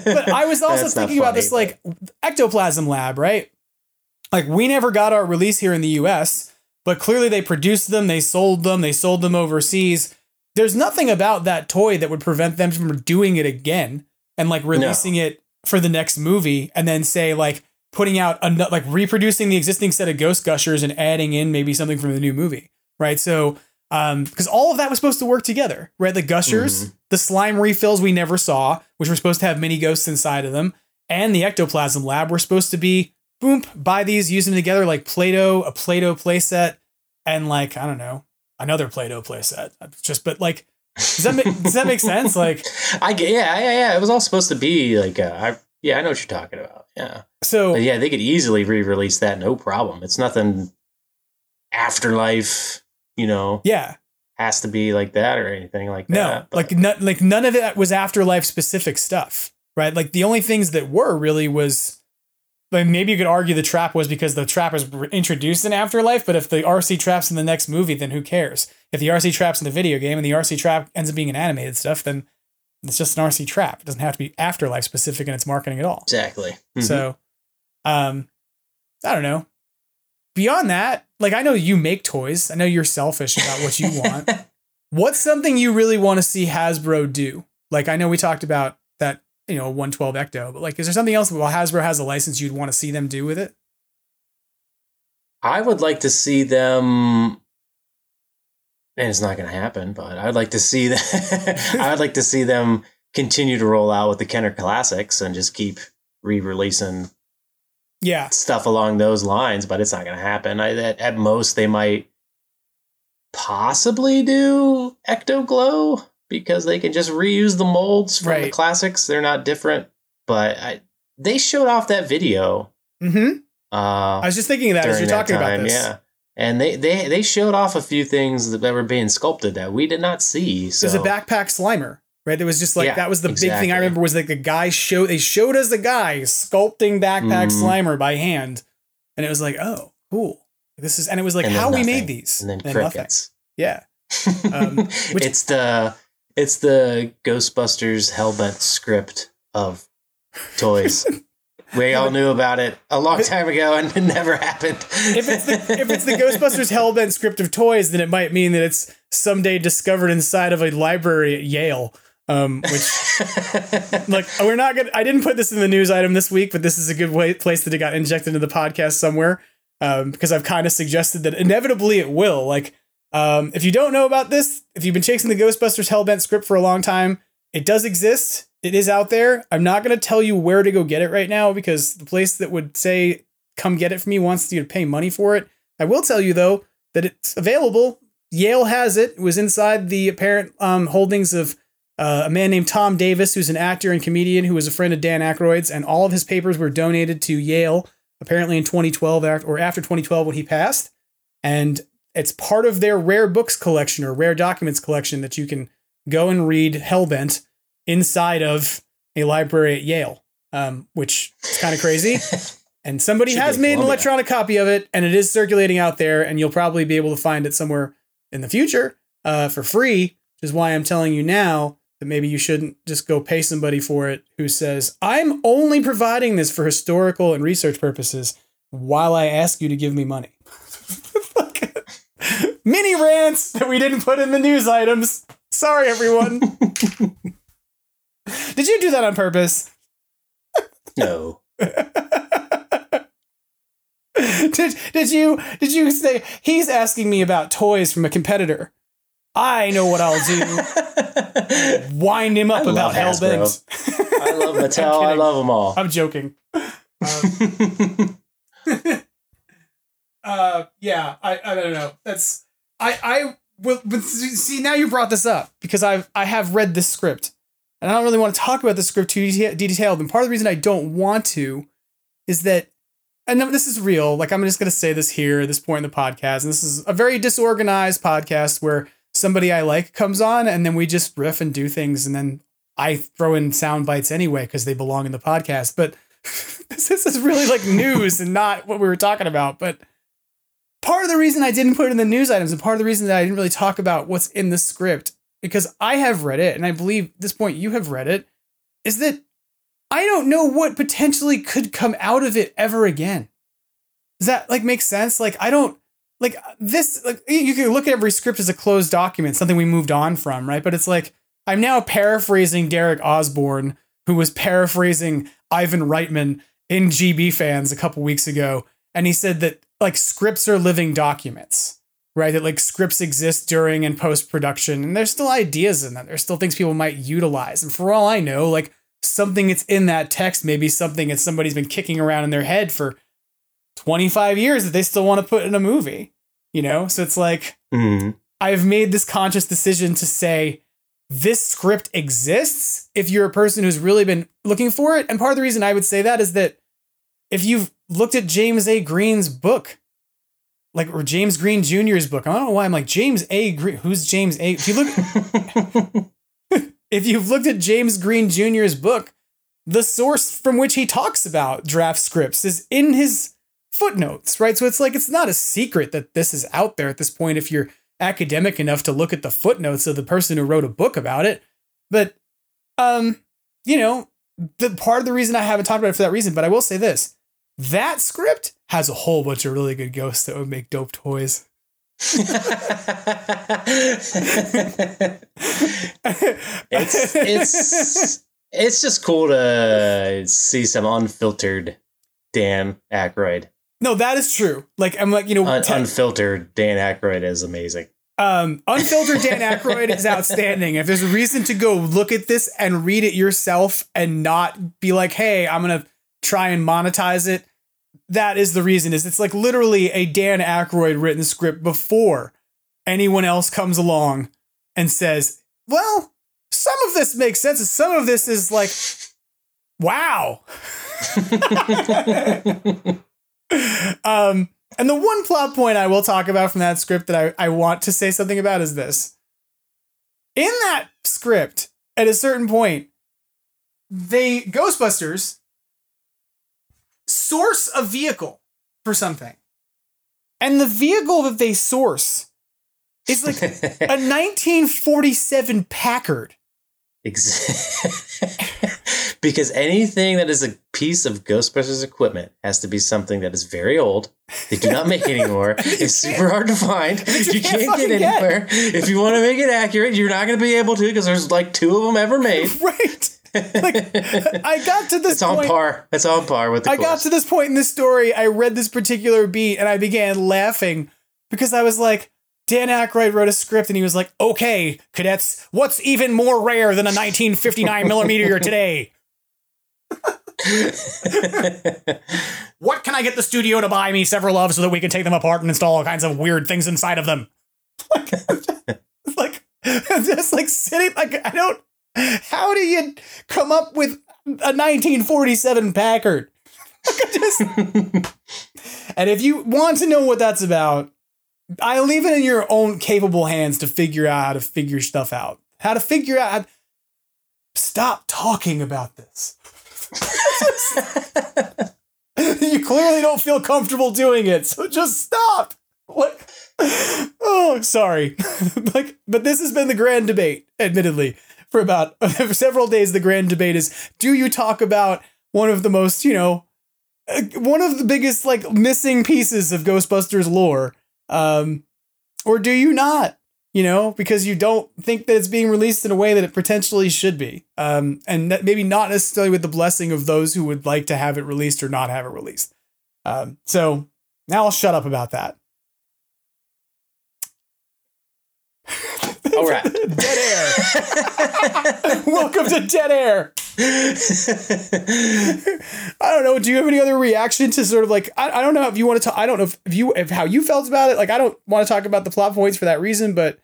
but I was also That's thinking about funny, this like ectoplasm lab, right? Like we never got our release here in the US, but clearly they produced them, they sold them, they sold them overseas. There's nothing about that toy that would prevent them from doing it again and like releasing no. it for the next movie and then say like putting out a, like reproducing the existing set of Ghost Gushers and adding in maybe something from the new movie, right? So um because all of that was supposed to work together, right? The Gushers, mm-hmm. the slime refills we never saw, which were supposed to have mini ghosts inside of them, and the ectoplasm lab were supposed to be boom, buy these, use them together like Play-Doh, a Play-Doh playset, and like, I don't know, another Play-Doh playset. Just but like does that make does that make sense? Like I yeah, yeah, yeah. It was all supposed to be like uh, I yeah, I know what you're talking about. Yeah. So but yeah, they could easily re-release that, no problem. It's nothing afterlife, you know. Yeah. Has to be like that or anything like no, that. No, like no, like none of it was afterlife specific stuff, right? Like the only things that were really was like maybe you could argue the trap was because the trap was introduced in Afterlife, but if the RC trap's in the next movie, then who cares? If the RC trap's in the video game and the RC trap ends up being an animated stuff, then it's just an RC trap. It doesn't have to be Afterlife specific in its marketing at all. Exactly. Mm-hmm. So, um, I don't know. Beyond that, like I know you make toys. I know you're selfish about what you want. What's something you really want to see Hasbro do? Like I know we talked about that you know, 112 Ecto. But like, is there something else while Hasbro has a license you'd want to see them do with it? I would like to see them and it's not going to happen, but I'd like to see that I'd like to see them continue to roll out with the Kenner Classics and just keep re-releasing yeah stuff along those lines, but it's not going to happen. I, at, at most they might possibly do Ecto Glow because they can just reuse the molds from right. the classics. They're not different, but I, they showed off that video. Mm-hmm. Uh, I was just thinking of that as you're talking time, about this. Yeah. And they, they they showed off a few things that were being sculpted that we did not see. So. There's a backpack slimer, right? It was just like yeah, that was the exactly. big thing I remember was like the guy show they showed us the guy sculpting backpack mm. slimer by hand, and it was like, oh, cool. This is and it was like how we made these, and then and crickets. Nothing. Yeah, um, which, it's the it's the Ghostbusters Hellbent script of toys. we all knew about it a long time ago, and it never happened. if it's the if it's the Ghostbusters Hellbent script of toys, then it might mean that it's someday discovered inside of a library at Yale. Um, which, like, we're not gonna. I didn't put this in the news item this week, but this is a good way, place that it got injected into the podcast somewhere. Um, because I've kind of suggested that inevitably it will. Like, um, if you don't know about this, if you've been chasing the Ghostbusters Hellbent script for a long time, it does exist. It is out there. I'm not going to tell you where to go get it right now because the place that would say, come get it for me wants you to pay money for it. I will tell you, though, that it's available. Yale has it. It was inside the apparent um, holdings of uh, a man named Tom Davis, who's an actor and comedian who was a friend of Dan Aykroyd's, and all of his papers were donated to Yale apparently in 2012 or after 2012 when he passed. And it's part of their rare books collection or rare documents collection that you can go and read Hellbent inside of a library at Yale, um, which is kind of crazy. and somebody has made an electronic copy of it, and it is circulating out there, and you'll probably be able to find it somewhere in the future uh, for free. Which is why I'm telling you now that maybe you shouldn't just go pay somebody for it who says, "I'm only providing this for historical and research purposes," while I ask you to give me money mini rants that we didn't put in the news items. Sorry, everyone. Did you do that on purpose? No. did did you did you say he's asking me about toys from a competitor? I know what I'll do. Wind him up I about Hellbent. I love Mattel. I love them all. I'm joking. Um, uh, yeah, I I don't know. That's I I will see now you brought this up because I've I have read this script and I don't really want to talk about the script too detailed. And part of the reason I don't want to is that and this is real. Like I'm just gonna say this here at this point in the podcast, and this is a very disorganized podcast where somebody I like comes on and then we just riff and do things, and then I throw in sound bites anyway because they belong in the podcast. But this is really like news and not what we were talking about. But part of the reason I didn't put it in the news items and part of the reason that I didn't really talk about what's in the script, because I have read it and I believe at this point you have read it, is that I don't know what potentially could come out of it ever again. Does that like make sense? Like I don't like this like you can look at every script as a closed document, something we moved on from, right? But it's like I'm now paraphrasing Derek Osborne, who was paraphrasing Ivan Reitman in GB fans a couple weeks ago, and he said that like scripts are living documents, right? That like scripts exist during and post production, and there's still ideas in them. There's still things people might utilize, and for all I know, like something that's in that text maybe something that somebody's been kicking around in their head for 25 years that they still want to put in a movie, you know? So it's like, Mhm. I've made this conscious decision to say, this script exists if you're a person who's really been looking for it. And part of the reason I would say that is that if you've looked at James A. Green's book, like, or James Green Jr.'s book, I don't know why I'm like, James A. Green, who's James A. If you look, if you've looked at James Green Jr.'s book, the source from which he talks about draft scripts is in his footnotes, right? So it's like it's not a secret that this is out there at this point if you're academic enough to look at the footnotes of the person who wrote a book about it. But um, you know, the part of the reason I haven't talked about it for that reason, but I will say this. That script has a whole bunch of really good ghosts that would make dope toys. it's it's it's just cool to see some unfiltered Dan Aykroyd. No, that is true. Like I'm like, you know, Un- te- unfiltered Dan Aykroyd is amazing. Um, unfiltered Dan Aykroyd is outstanding. If there's a reason to go look at this and read it yourself and not be like, hey, I'm gonna try and monetize it, that is the reason. Is it's like literally a Dan Aykroyd written script before anyone else comes along and says, well, some of this makes sense, and some of this is like, wow. um, and the one plot point I will talk about from that script that I, I want to say something about is this. In that script, at a certain point, they Ghostbusters source a vehicle for something. And the vehicle that they source is like a 1947 Packard. Ex- because anything that is a piece of Ghostbusters equipment has to be something that is very old. They do not make anymore. it's super hard to find. You, can't can't, fucking get get. anywhere. If you want to make it accurate, you're not going to be able to because there's like two of them ever made. Right. Like I got to this It's on point. par. It's on par with the I got to this point in this story. I read this particular beat and I began laughing because I was like, Dan Aykroyd wrote a script and he was like, okay, cadets, what's even more rare than a 1959 Miller-Meteor today? what can I get the studio to buy me several of so that we can take them apart and install all kinds of weird things inside of them? like, just like sitting, like, I don't, how do you come up with a 1947 Packard? Just- and if you want to know what that's about, I leave it in your own capable hands to figure out how to figure stuff out. How to figure out. Stop talking about this. you clearly don't feel comfortable doing it, so just stop. Like, oh, sorry. like, but this has been the grand debate, admittedly, for about for several days. The grand debate is: Do you talk about one of the most, you know, uh, one of the biggest like missing pieces of Ghostbusters lore, um, or do you not? You know, because you don't think that it's being released in a way that it potentially should be, um, and maybe not necessarily with the blessing of those who would like to have it released or not have it released. Um, so now I'll shut up about that. All right. Dead air. Welcome to Dead Air. I don't know. Do you have any other reaction to sort of like I, I don't know if you want to talk. I don't know if, if you if how you felt about it. Like I don't want to talk about the plot points for that reason. But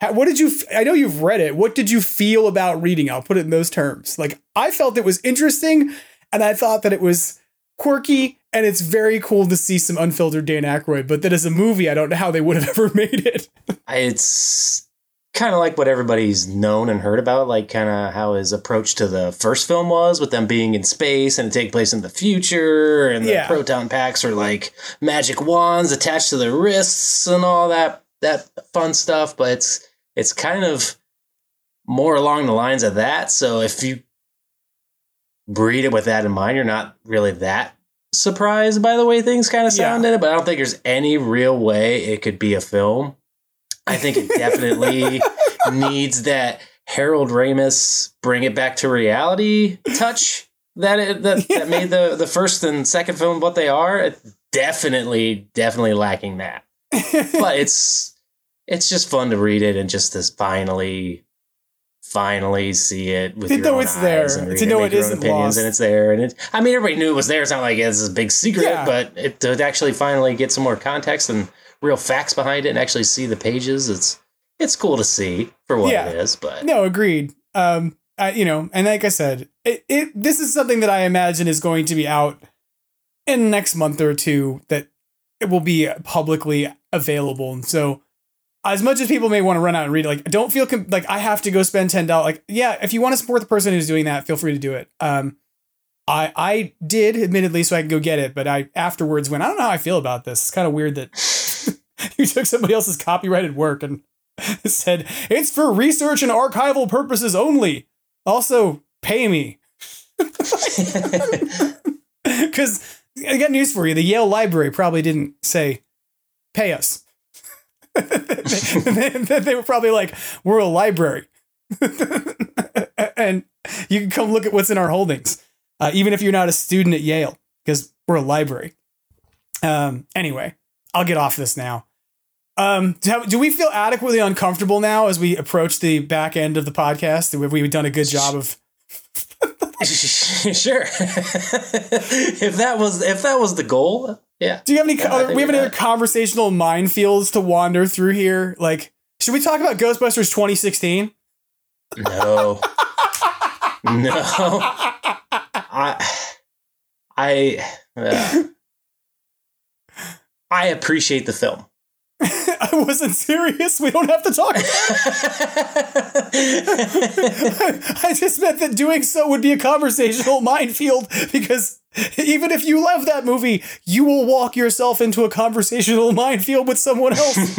how, what did you? f- I know you've read it. What did you feel about reading? it? I'll put it in those terms. Like I felt it was interesting, and I thought that it was quirky, and it's very cool to see some unfiltered Dan Aykroyd. But that as a movie, I don't know how they would have ever made it. it's kind of like what everybody's known and heard about, like kind of how his approach to the first film was, with them being in space and it take place in the future, and the Yeah. proton packs are like magic wands attached to their wrists and all that that fun stuff. But it's it's kind of more along the lines of that. So if you read it with that in mind, you're not really that surprised by the way things kind of Yeah. sounded, but I don't think there's any real way it could be a film. I think it definitely needs that Harold Ramis bring it back to reality touch that it, that, that made the, the first and second film what they are. It's definitely, definitely lacking that. but it's it's just fun to read it and just to finally finally see it with To your know own it's there, eyes and to know it isn't opinions lost. and it's there and it I mean everybody knew it was there it's not like it's a big secret Yeah. but it, to actually finally get some more context and real facts behind it and actually see the pages it's it's cool to see for what Yeah. it is but No, agreed. Um, I, you know, and like I said, it, it this is something that I imagine is going to be out in the next month or two. That it will be publicly available, and so as much as people may want to run out and read it, like don't feel com- like I have to go spend ten dollars. Like, yeah, if you want to support the person who's doing that, feel free to do it. Um, I I did admittedly, so I could go get it, but I afterwards went, I don't know how I feel about this. It's kind of weird that you took somebody else's copyrighted work and said it's for research and archival purposes only. Also, pay me. Because I got news for you: the Yale Library probably didn't say, "Pay us." they, they- they were probably like, "We're a library, and you can come look at what's in our holdings, uh, even if you're not a student at Yale, because we're a library." Um. Anyway, I'll get off this now. Um, do, do we feel adequately uncomfortable now as we approach the back end of the podcast? Have we done a good job of? sure if that was if that was the goal yeah Do you have any? Yeah, other, we have any other conversational minefields to wander through here? Like, should we talk about Ghostbusters 2016? No. no. I I uh, I appreciate the film. I wasn't serious. We don't have to talk. I just meant that doing so would be a conversational minefield because even if you love that movie, you will walk yourself into a conversational minefield with someone else.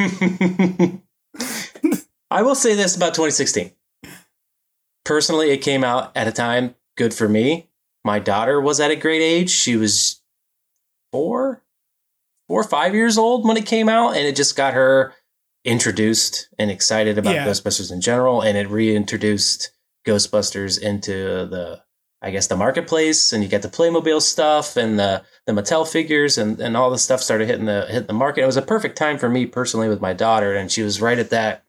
I will say this about 2016. Personally, it came out at a time good for me. My daughter was at a great age. She was four, four or five years old when it came out, and it just got her introduced and excited about Yeah. Ghostbusters in general, and it reintroduced Ghostbusters into the, I guess, the marketplace, and you get the Playmobil stuff and the the Mattel figures and, and all the stuff started hitting the hitting the market. It was a perfect time for me personally with my daughter, and she was right at that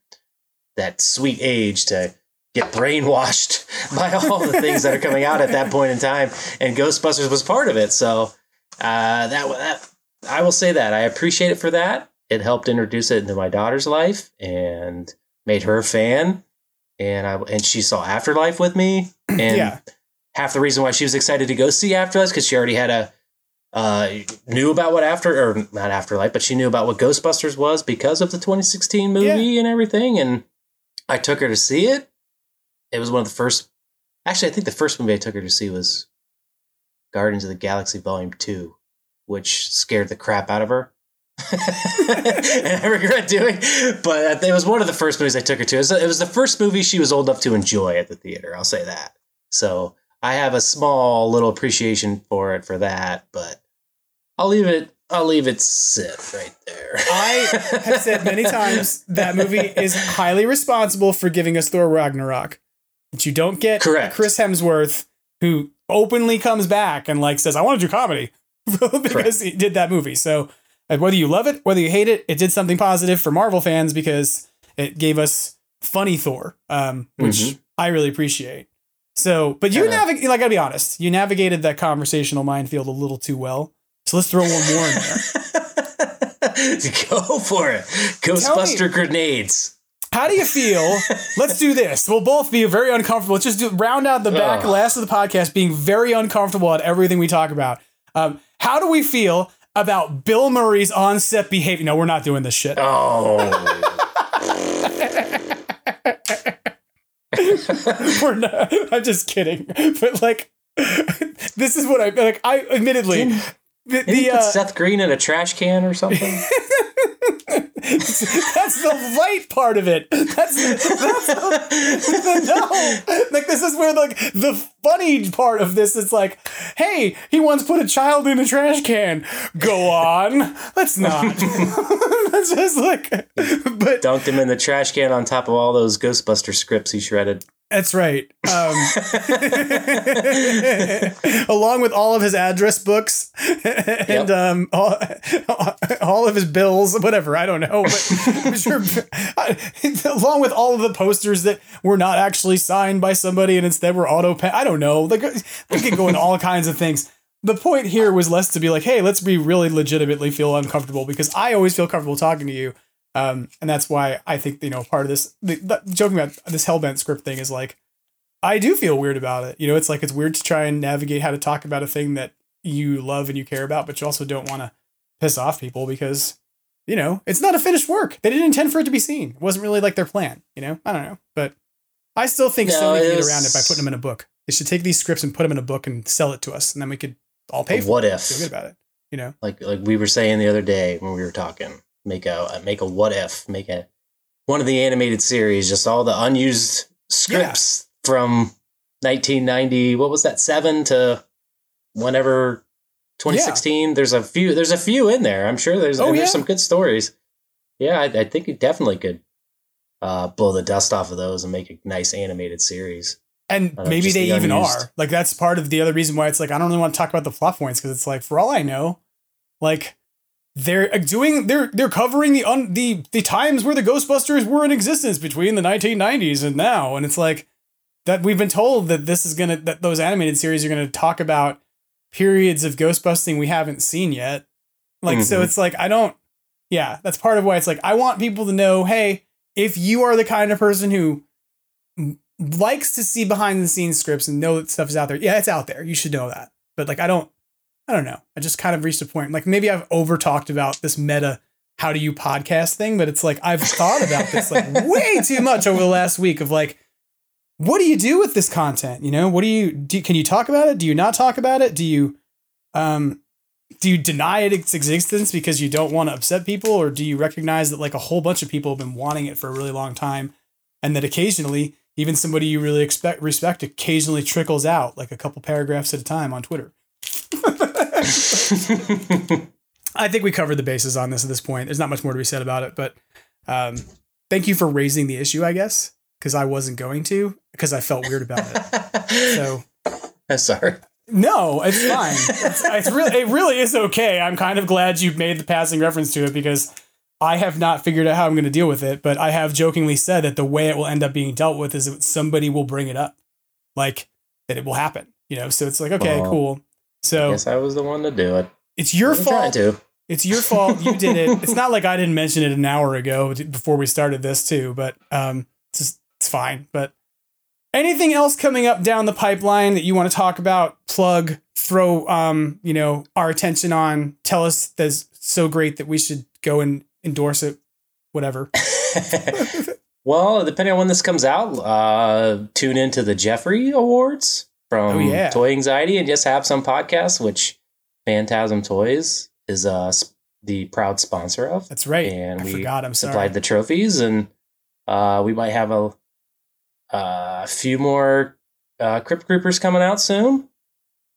that sweet age to get brainwashed by all the things that are coming out at that point in time, and Ghostbusters was part of it. So uh, that was that I will say that I appreciate it for that. It helped introduce it into my daughter's life and made her a fan, and I and she saw Afterlife with me, and yeah. half the reason why she was excited to go see Afterlife because she already had a uh, knew about what after or not Afterlife, but she knew about what Ghostbusters was because of the 2016 movie and everything. And I took her to see it. It was one of the first. Actually, I think the first movie I took her to see was Guardians of the Galaxy Volume Two, which scared the crap out of her. and I regret doing, but it was one of the first movies I took her to. It was, it was the first movie she was old enough to enjoy at the theater. I'll say that. So I have a small little appreciation for it for that, but I'll leave it. I'll leave it sit right there. I have said many times that movie is highly responsible for giving us Thor Ragnarok. That you don't get Correct. Chris Hemsworth, who openly comes back and like says, "I want to do comedy," because he did that movie. So whether you love it, whether you hate it, it did something positive for Marvel fans because it gave us funny Thor, um, which Mhm. I really appreciate. So, but you navigate. Like, I gotta be honest, you navigated that conversational minefield a little too well. So let's throw one more in there. Go for it. Ghostbuster grenades. How do you feel? Let's do this. We'll both be very uncomfortable. Let's just do round out the back Ugh. last of the podcast being very uncomfortable at everything we talk about. Um, how do we feel about Bill Murray's on-set behavior? No, we're not doing this shit. Oh, We're not. I'm just kidding. But like, this is what I like. I admittedly. The, the, put uh, Seth Green in a trash can or something? that's the light part of it. That's, that's the, no. Like this is where like the funny part of this is like, hey, he once put a child in a trash can. Go on. Let's not. that's just like, but dunked him in the trash can on top of all those Ghostbuster scripts he shredded. That's right. Um, along with all of his address books and yep. um, all, all, of his bills, whatever. I don't know. But sure, along with all of the posters that were not actually signed by somebody and instead were auto pen. I don't know. Like, we could go into all kinds of things. The point here was less to be like, hey, let's be really legitimately feel uncomfortable because I always feel comfortable talking to you um, and that's why I think you know part of this the, the, joking about this hellbent script thing is like I do feel weird about it. You know, it's like it's weird to try and navigate how to talk about a thing that you love and you care about, but you also don't want to piss off people because you know it's not a finished work. They didn't intend for it to be seen. It wasn't really like their plan. You know, I don't know, but I still think no, Sony can get around it by putting them in a book. They should take these scripts and put them in a book and sell it to us, and then we could all pay for what it. if? Feel good about it. You know, like like we were saying the other day when we were talking make a make a what if make a one of the animated series just all the unused scripts yeah. from 1990 what was that 7 to whenever 2016 yeah. there's a few there's a few in there i'm sure there's oh, yeah. there's some good stories yeah I, I, think it definitely could uh, blow the dust off of those and make a nice animated series and maybe they the even unused. are like that's part of the other reason why it's like i don't really want to talk about the plot points because it's like for all i know like they're uh, doing they're they're covering the un, the the times where the Ghostbusters were in existence between the 1990s and now. And it's like that we've been told that this is going to that those animated series are going to talk about periods of ghostbusting we haven't seen yet. Like mm-hmm. so it's like I don't yeah that's part of why it's like I want people to know hey if you are the kind of person who likes to see behind the scenes scripts and know that stuff is out there yeah it's out there. You should know that. But like I don't I don't know. I just kind of reached a point. Like maybe I've over talked about this meta how do you podcast thing, but it's like I've thought about this like way too much over the last week of like, what do you do with this content? You know, what do you do? Can you talk about it? Do you not talk about it? Do you, um, do you deny it its existence because you don't want to upset people, or do you recognize that like a whole bunch of people have been wanting it for a really long time, and that occasionally even somebody you really expect respect occasionally trickles out like a couple paragraphs at a time on Twitter. I think we covered the bases on this at this point. There's not much more to be said about it, but um, thank you for raising the issue, I guess, because I wasn't going to because I felt weird about it. So, I'm sorry. No, it's fine. It's, it's really, it really is okay. I'm kind of glad you made the passing reference to it because I have not figured out how I'm going to deal with it. But I have jokingly said that the way it will end up being dealt with is that somebody will bring it up, like that it will happen. You know, so it's like okay, cool. So I guess I was the one to do it. It's your I'm fault. To. It's your fault. You did it. it's not like I didn't mention it an hour ago before we started this too, but um, it's just, it's fine. But anything else coming up down the pipeline that you want to talk about? Plug, throw, um, you know, our attention on. Tell us that's so great that we should go and endorse it. Whatever. well, depending on when this comes out, uh, tune into the Jeffrey Awards from oh, yeah. Toy Anxiety and just have some podcasts, which Fantazm Toys is uh, the proud sponsor of. That's right. And I we forgot. I'm sorry. supplied the trophies, and uh, we might have a a uh, few more uh, Crypt Creepers coming out soon.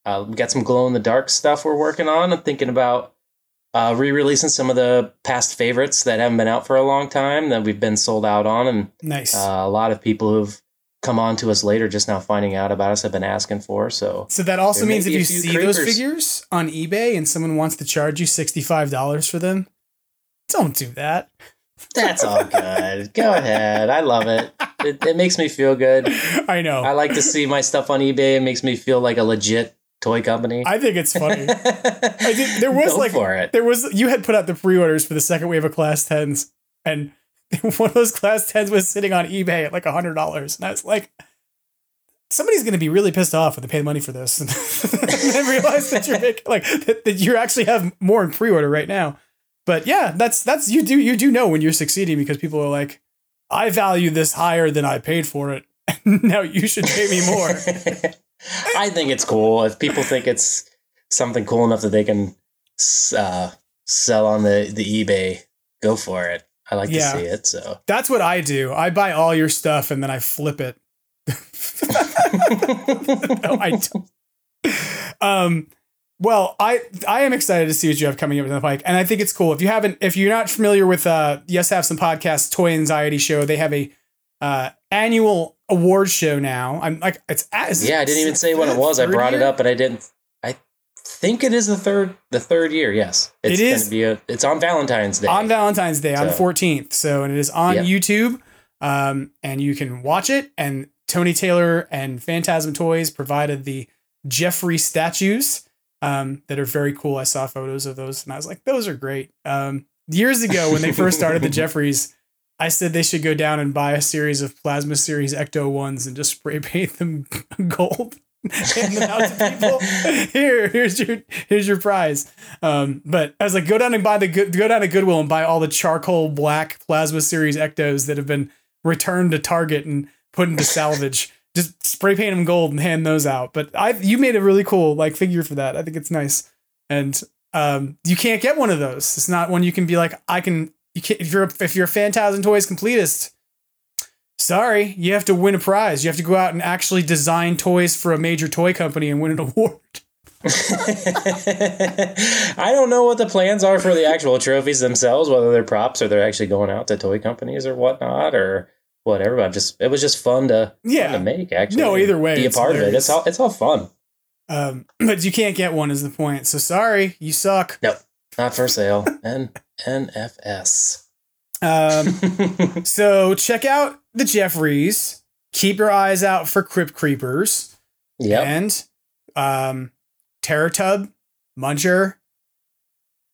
Uh, we got some glow in the dark stuff we're working on. I'm thinking about uh, re-releasing some of the past favorites that haven't been out for a long time that we've been sold out on, and nice. Uh, a lot of people who've come on to us later just now finding out about us have been asking for. So So that also means if you see creepers. those figures on eBay and someone wants to charge you $65 for them, don't do that. That's all good. Go ahead. I love it. it. It makes me feel good. I know. I like to see my stuff on eBay. It makes me feel like a legit toy company. I think it's funny. There was Go like for it. there was you had put out the pre-orders for the second wave of class 10s and one of those class 10s was sitting on eBay at like a hundred dollars. And I was like, somebody's going to be really pissed off when they pay money for this and then realize that you're making, like that, that you actually have more in pre-order right now. But yeah, that's that's you do you do know when you're succeeding because people are like, I value this higher than I paid for it. now you should pay me more. I think it's cool if people think it's something cool enough that they can uh, sell on the the eBay. Go for it. I like Yeah. to see it. So That's what I do. I buy all your stuff and then I flip it. no, I don't. Um, well, I I am excited to see what you have coming up in the pike, and I think it's cool. If you haven't, if you're not familiar with uh, Yes Have Some Podcast Toy Anxiety Show, they have a uh, annual award show now. I'm like, it's is yeah, I didn't even say what it was. I brought it up, but I didn't. Think it is the third the third year. Yes, it's It is- Gonna be a, it's on Valentine's Day. on Valentine's Day on the 14th. So, and it is on Yep. YouTube. Um, and you can watch it. And Tony Taylor and Fantazm Toys provided the Jeffrey statues um, that are very cool. I saw photos of those and I was like, those are great. Um, years ago, when they first started the Jeffreys, I said they should go down and buy a series of Plasma Series Ecto ones and just spray paint them gold. hand them out to people. Here, here's your here's your prize. Um, but I was like, go down and buy the good, go down to Goodwill and buy all the charcoal black plasma series ectos that have been returned to Target and put into salvage. Just spray paint them gold and hand those out. But I, you made a really cool like figure for that. I think it's nice, and um, you can't get one of those. It's not one you can be like, I can. You can't if you're a, if you're a Fantazm Toys completist. Sorry, you have to win a prize. You have to go out and actually design toys for a major toy company and win an award. I don't know what the plans are for the actual trophies themselves, whether they're props or they're actually going out to toy companies or whatnot or whatever. But just it was just fun to Yeah. fun to make actually. No, either way, be a part of it. It's all it's all fun. Um, but you can't get one is the point. So sorry, you suck. Nope, not for sale. N NFS. Um, so check out the Jeffries. Keep your eyes out for Crypt Creepers Yep. and um, Terror Tub, Muncher.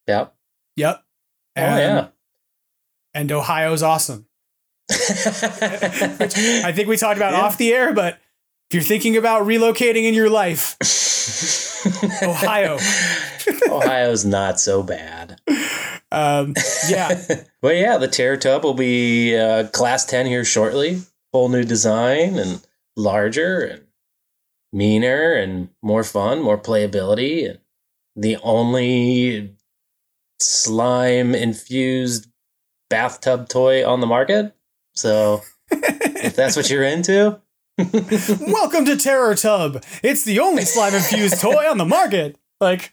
Yep. Yep. Oh And, yeah. And Ohio's awesome. I think we talked about Yeah. off the air, but if you're thinking about relocating in your life, Ohio. Ohio's not so bad. Um, yeah. Well, yeah, the Terror Tub will be uh, class 10 here shortly. Whole new design and larger and meaner and more fun, more playability. And the only slime infused bathtub toy on the market. So if that's what you're into, Welcome to Terror Tub. It's the only slime infused toy on the market. Like,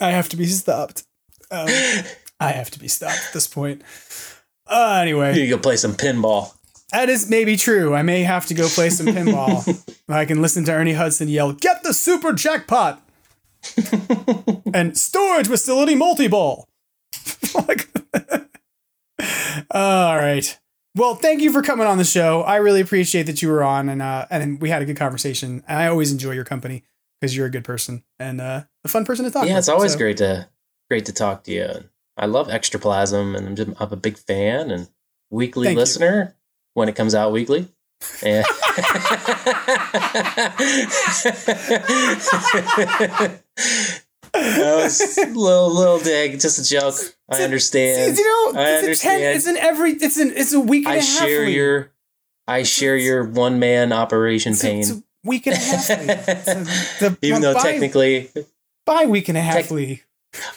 I have to be stopped. Um, I have to be stopped at this point. Uh, anyway, you go play some pinball. that is maybe true. I may have to go play some pinball. I can listen to Ernie Hudson yell, "Get the super jackpot!" and storage facility multi-ball. like, all right. Well, thank you for coming on the show. I really appreciate that you were on, and uh, and we had a good conversation. I always enjoy your company because you're a good person and uh, a fun person to talk. Yeah, with. it's always So- great to great to talk to you. I love Extraplasm, and I'm, just, I'm a big fan and weekly Thank you. listener when it comes out weekly. And that was a little little dig, just a joke. I understand. You know, I it's a ten. understand. It's an every. It's an. It's a week and I share lead. your I share your one man operation It's pain. Week and a half. lead. It's a, Even though technically, by week and a half lead.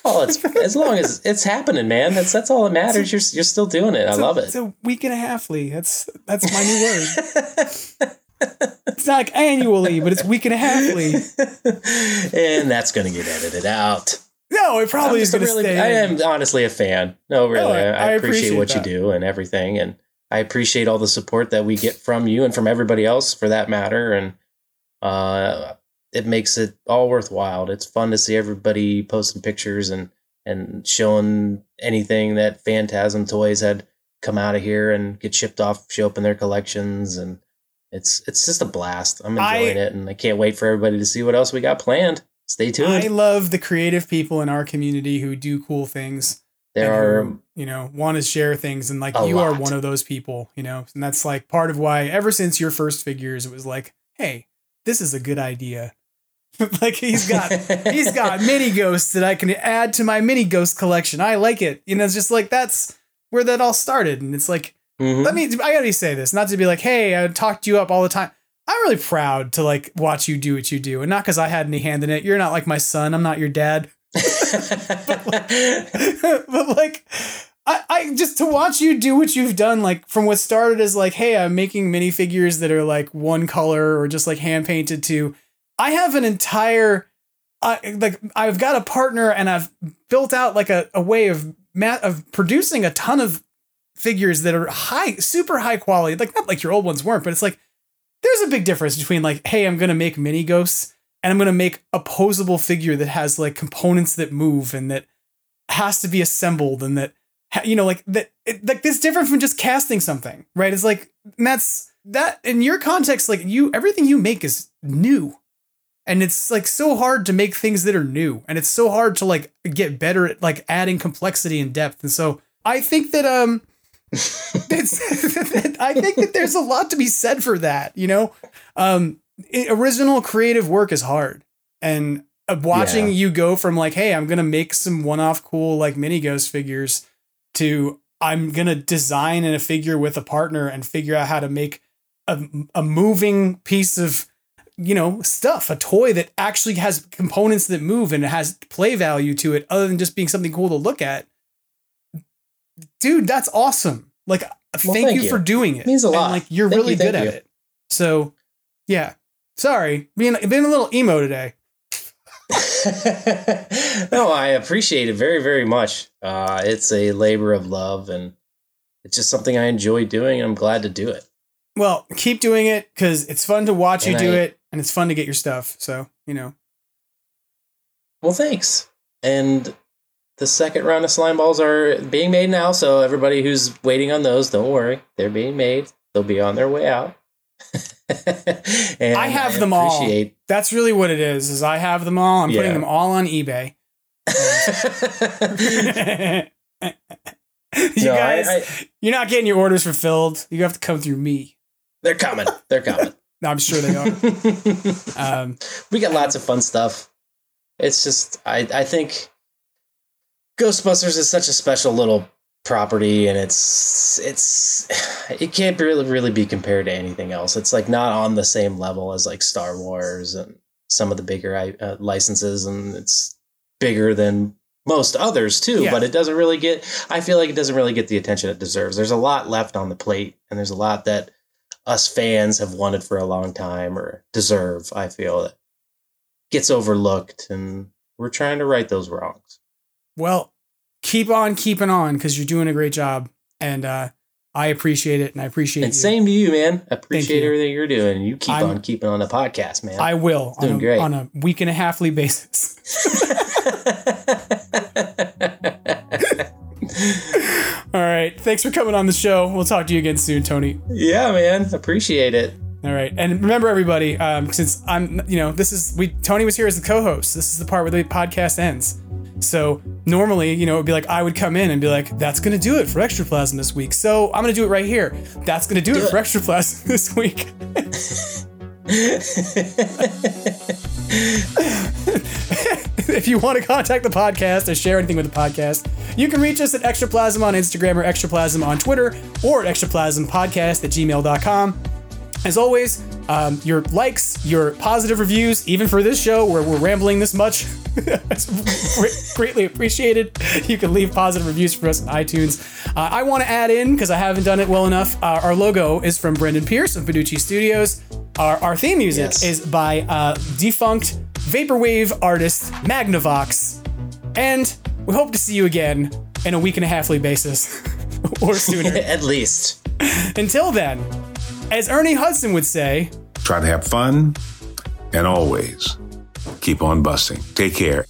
oh, it's as long as it's happening, man. That's that's all that matters. You're you're still doing it. I It's a- love It's it. a week and a half, Lee. That's that's my new word. it's not like annually, but it's week and a half, Lee. and that's gonna get edited out. No, it probably I'm is going to really, stay. I am honestly a fan. No, really, I- I, I I appreciate, appreciate what that. you do and everything, and I appreciate all the support that we get from you and from everybody else, for that matter. And uh, it makes it all worthwhile. It's fun to see everybody posting pictures and and showing anything that Fantazm Toys had come out of here and get shipped off, show up in their collections, and it's it's just a blast. I'm I- enjoying it, and I can't wait for everybody to see what else we got planned. Stay tuned. I love the creative people in our community who do cool things. there and are who, you know, want to share things, and like you are one of those people, you know, and that's like part of why ever since your first figures, it was like, hey, this is a good idea. like he's got he's got mini ghosts that I can add to my mini ghost collection. I like it. You know, it's just like that's where that all started. And it's like, Mhm. let me I gotta say this, not to be like, hey, I talked you up all the time. I'm really proud to like watch you do what you do. And not because I had any hand in it. You're not like my son. I'm not your dad. but like I, I just to watch you do what you've done, like from what started as like, hey, I'm making minifigures that are like one color or just like hand painted to, I have an entire, I like I've got a partner and I've built out like a, a way of ma- of producing a ton of figures that are high, super high quality. Like not like your old ones weren't, but it's like there's a big difference between like, hey, I'm gonna make mini ghosts and I'm gonna make a posable figure that has like components that move and that has to be assembled and that ha- you know like that it, like this different from just casting something right? It's like and that's that in your context like you everything you make is new. And it's like so hard to make things that are new. And it's so hard to like get better at like adding complexity and depth. And so i think that um it's, i think that there's a lot to be said for that you know? Um original creative work is hard. And uh, watching Yeah. you go from like hey i'm gonna make some one-off cool like mini ghost figures to i'm gonna design in a figure with a partner and figure out how to make a, a moving piece of you know stuff a toy that actually has components that move and it has play value to it other than just being something cool to look at dude that's awesome like Well, thank, thank you, you. for doing it it Means a And, lot. like you're Thank really you, good thank at you. it so yeah sorry being being a little emo today no, I appreciate it very, very much. Uh, it's a labor of love, and it's just something I enjoy doing, and I'm glad to do it. well keep doing it because it's fun to watch you do I- it and it's fun to get your stuff so you know Well, thanks. And the second round of slime balls are being made now, so everybody who's waiting on those, don't worry, they're being made. They'll be on their way out. I have them all. That's really what it is. Is I have them all. I'm putting them all on eBay. you No, I- guys, I- you're not getting your orders fulfilled. You have to come through me. They're coming. They're coming. No, I'm sure they are. um, we got lots of fun stuff. It's just I I think Ghostbusters is such a special little property and it's it's it can't really really be compared to anything else. It's like not on the same level as like Star Wars and some of the bigger uh, licenses and it's bigger than most others too, Yeah. but it doesn't really get I feel like it doesn't really get the attention it deserves. There's a lot left on the plate and there's a lot that us fans have wanted for a long time or deserve, I feel that gets overlooked and we're trying to right those wrongs. well, keep on keeping on because you're doing a great job, and uh, I appreciate it, and I appreciate And you. same to you, man. Appreciate you. everything you're doing. You keep I'm- on keeping on the podcast, man. I will on Doing a, great. on a week and a halfly basis. All right. Thanks for coming on the show. We'll talk to you again soon, Tony. yeah, man. Appreciate it. All right, and remember everybody, um, since I'm, you know, this is we Tony was here as the co-host. This is the part where the podcast ends. So normally, you know, it'd be like I would come in and be like, "That's gonna do it for Extraplasm this week." So I'm gonna do it right here. That's gonna do, it, it. for Extraplasm this week. if you want to contact the podcast or share anything with the podcast, you can reach us at Extraplasm on Instagram or Extraplasm on Twitter or at extraplasmpodcast at gmail.com. As always, um, your likes, your positive reviews, even for this show where we're rambling this much, it's greatly appreciated. You can leave positive reviews for us on iTunes. Uh, I want to add in, because I haven't done it well enough, uh, our logo is from Brendan Pearce of Badoochi Studios. Our, our theme music Yes. is by uh, defunct vaporwave artist Magnavox. And we hope to see you again in a week and a halfly basis or sooner. At least. Until then, as Ernie Hudson would say, Try to have fun and always keep on busting. Take care.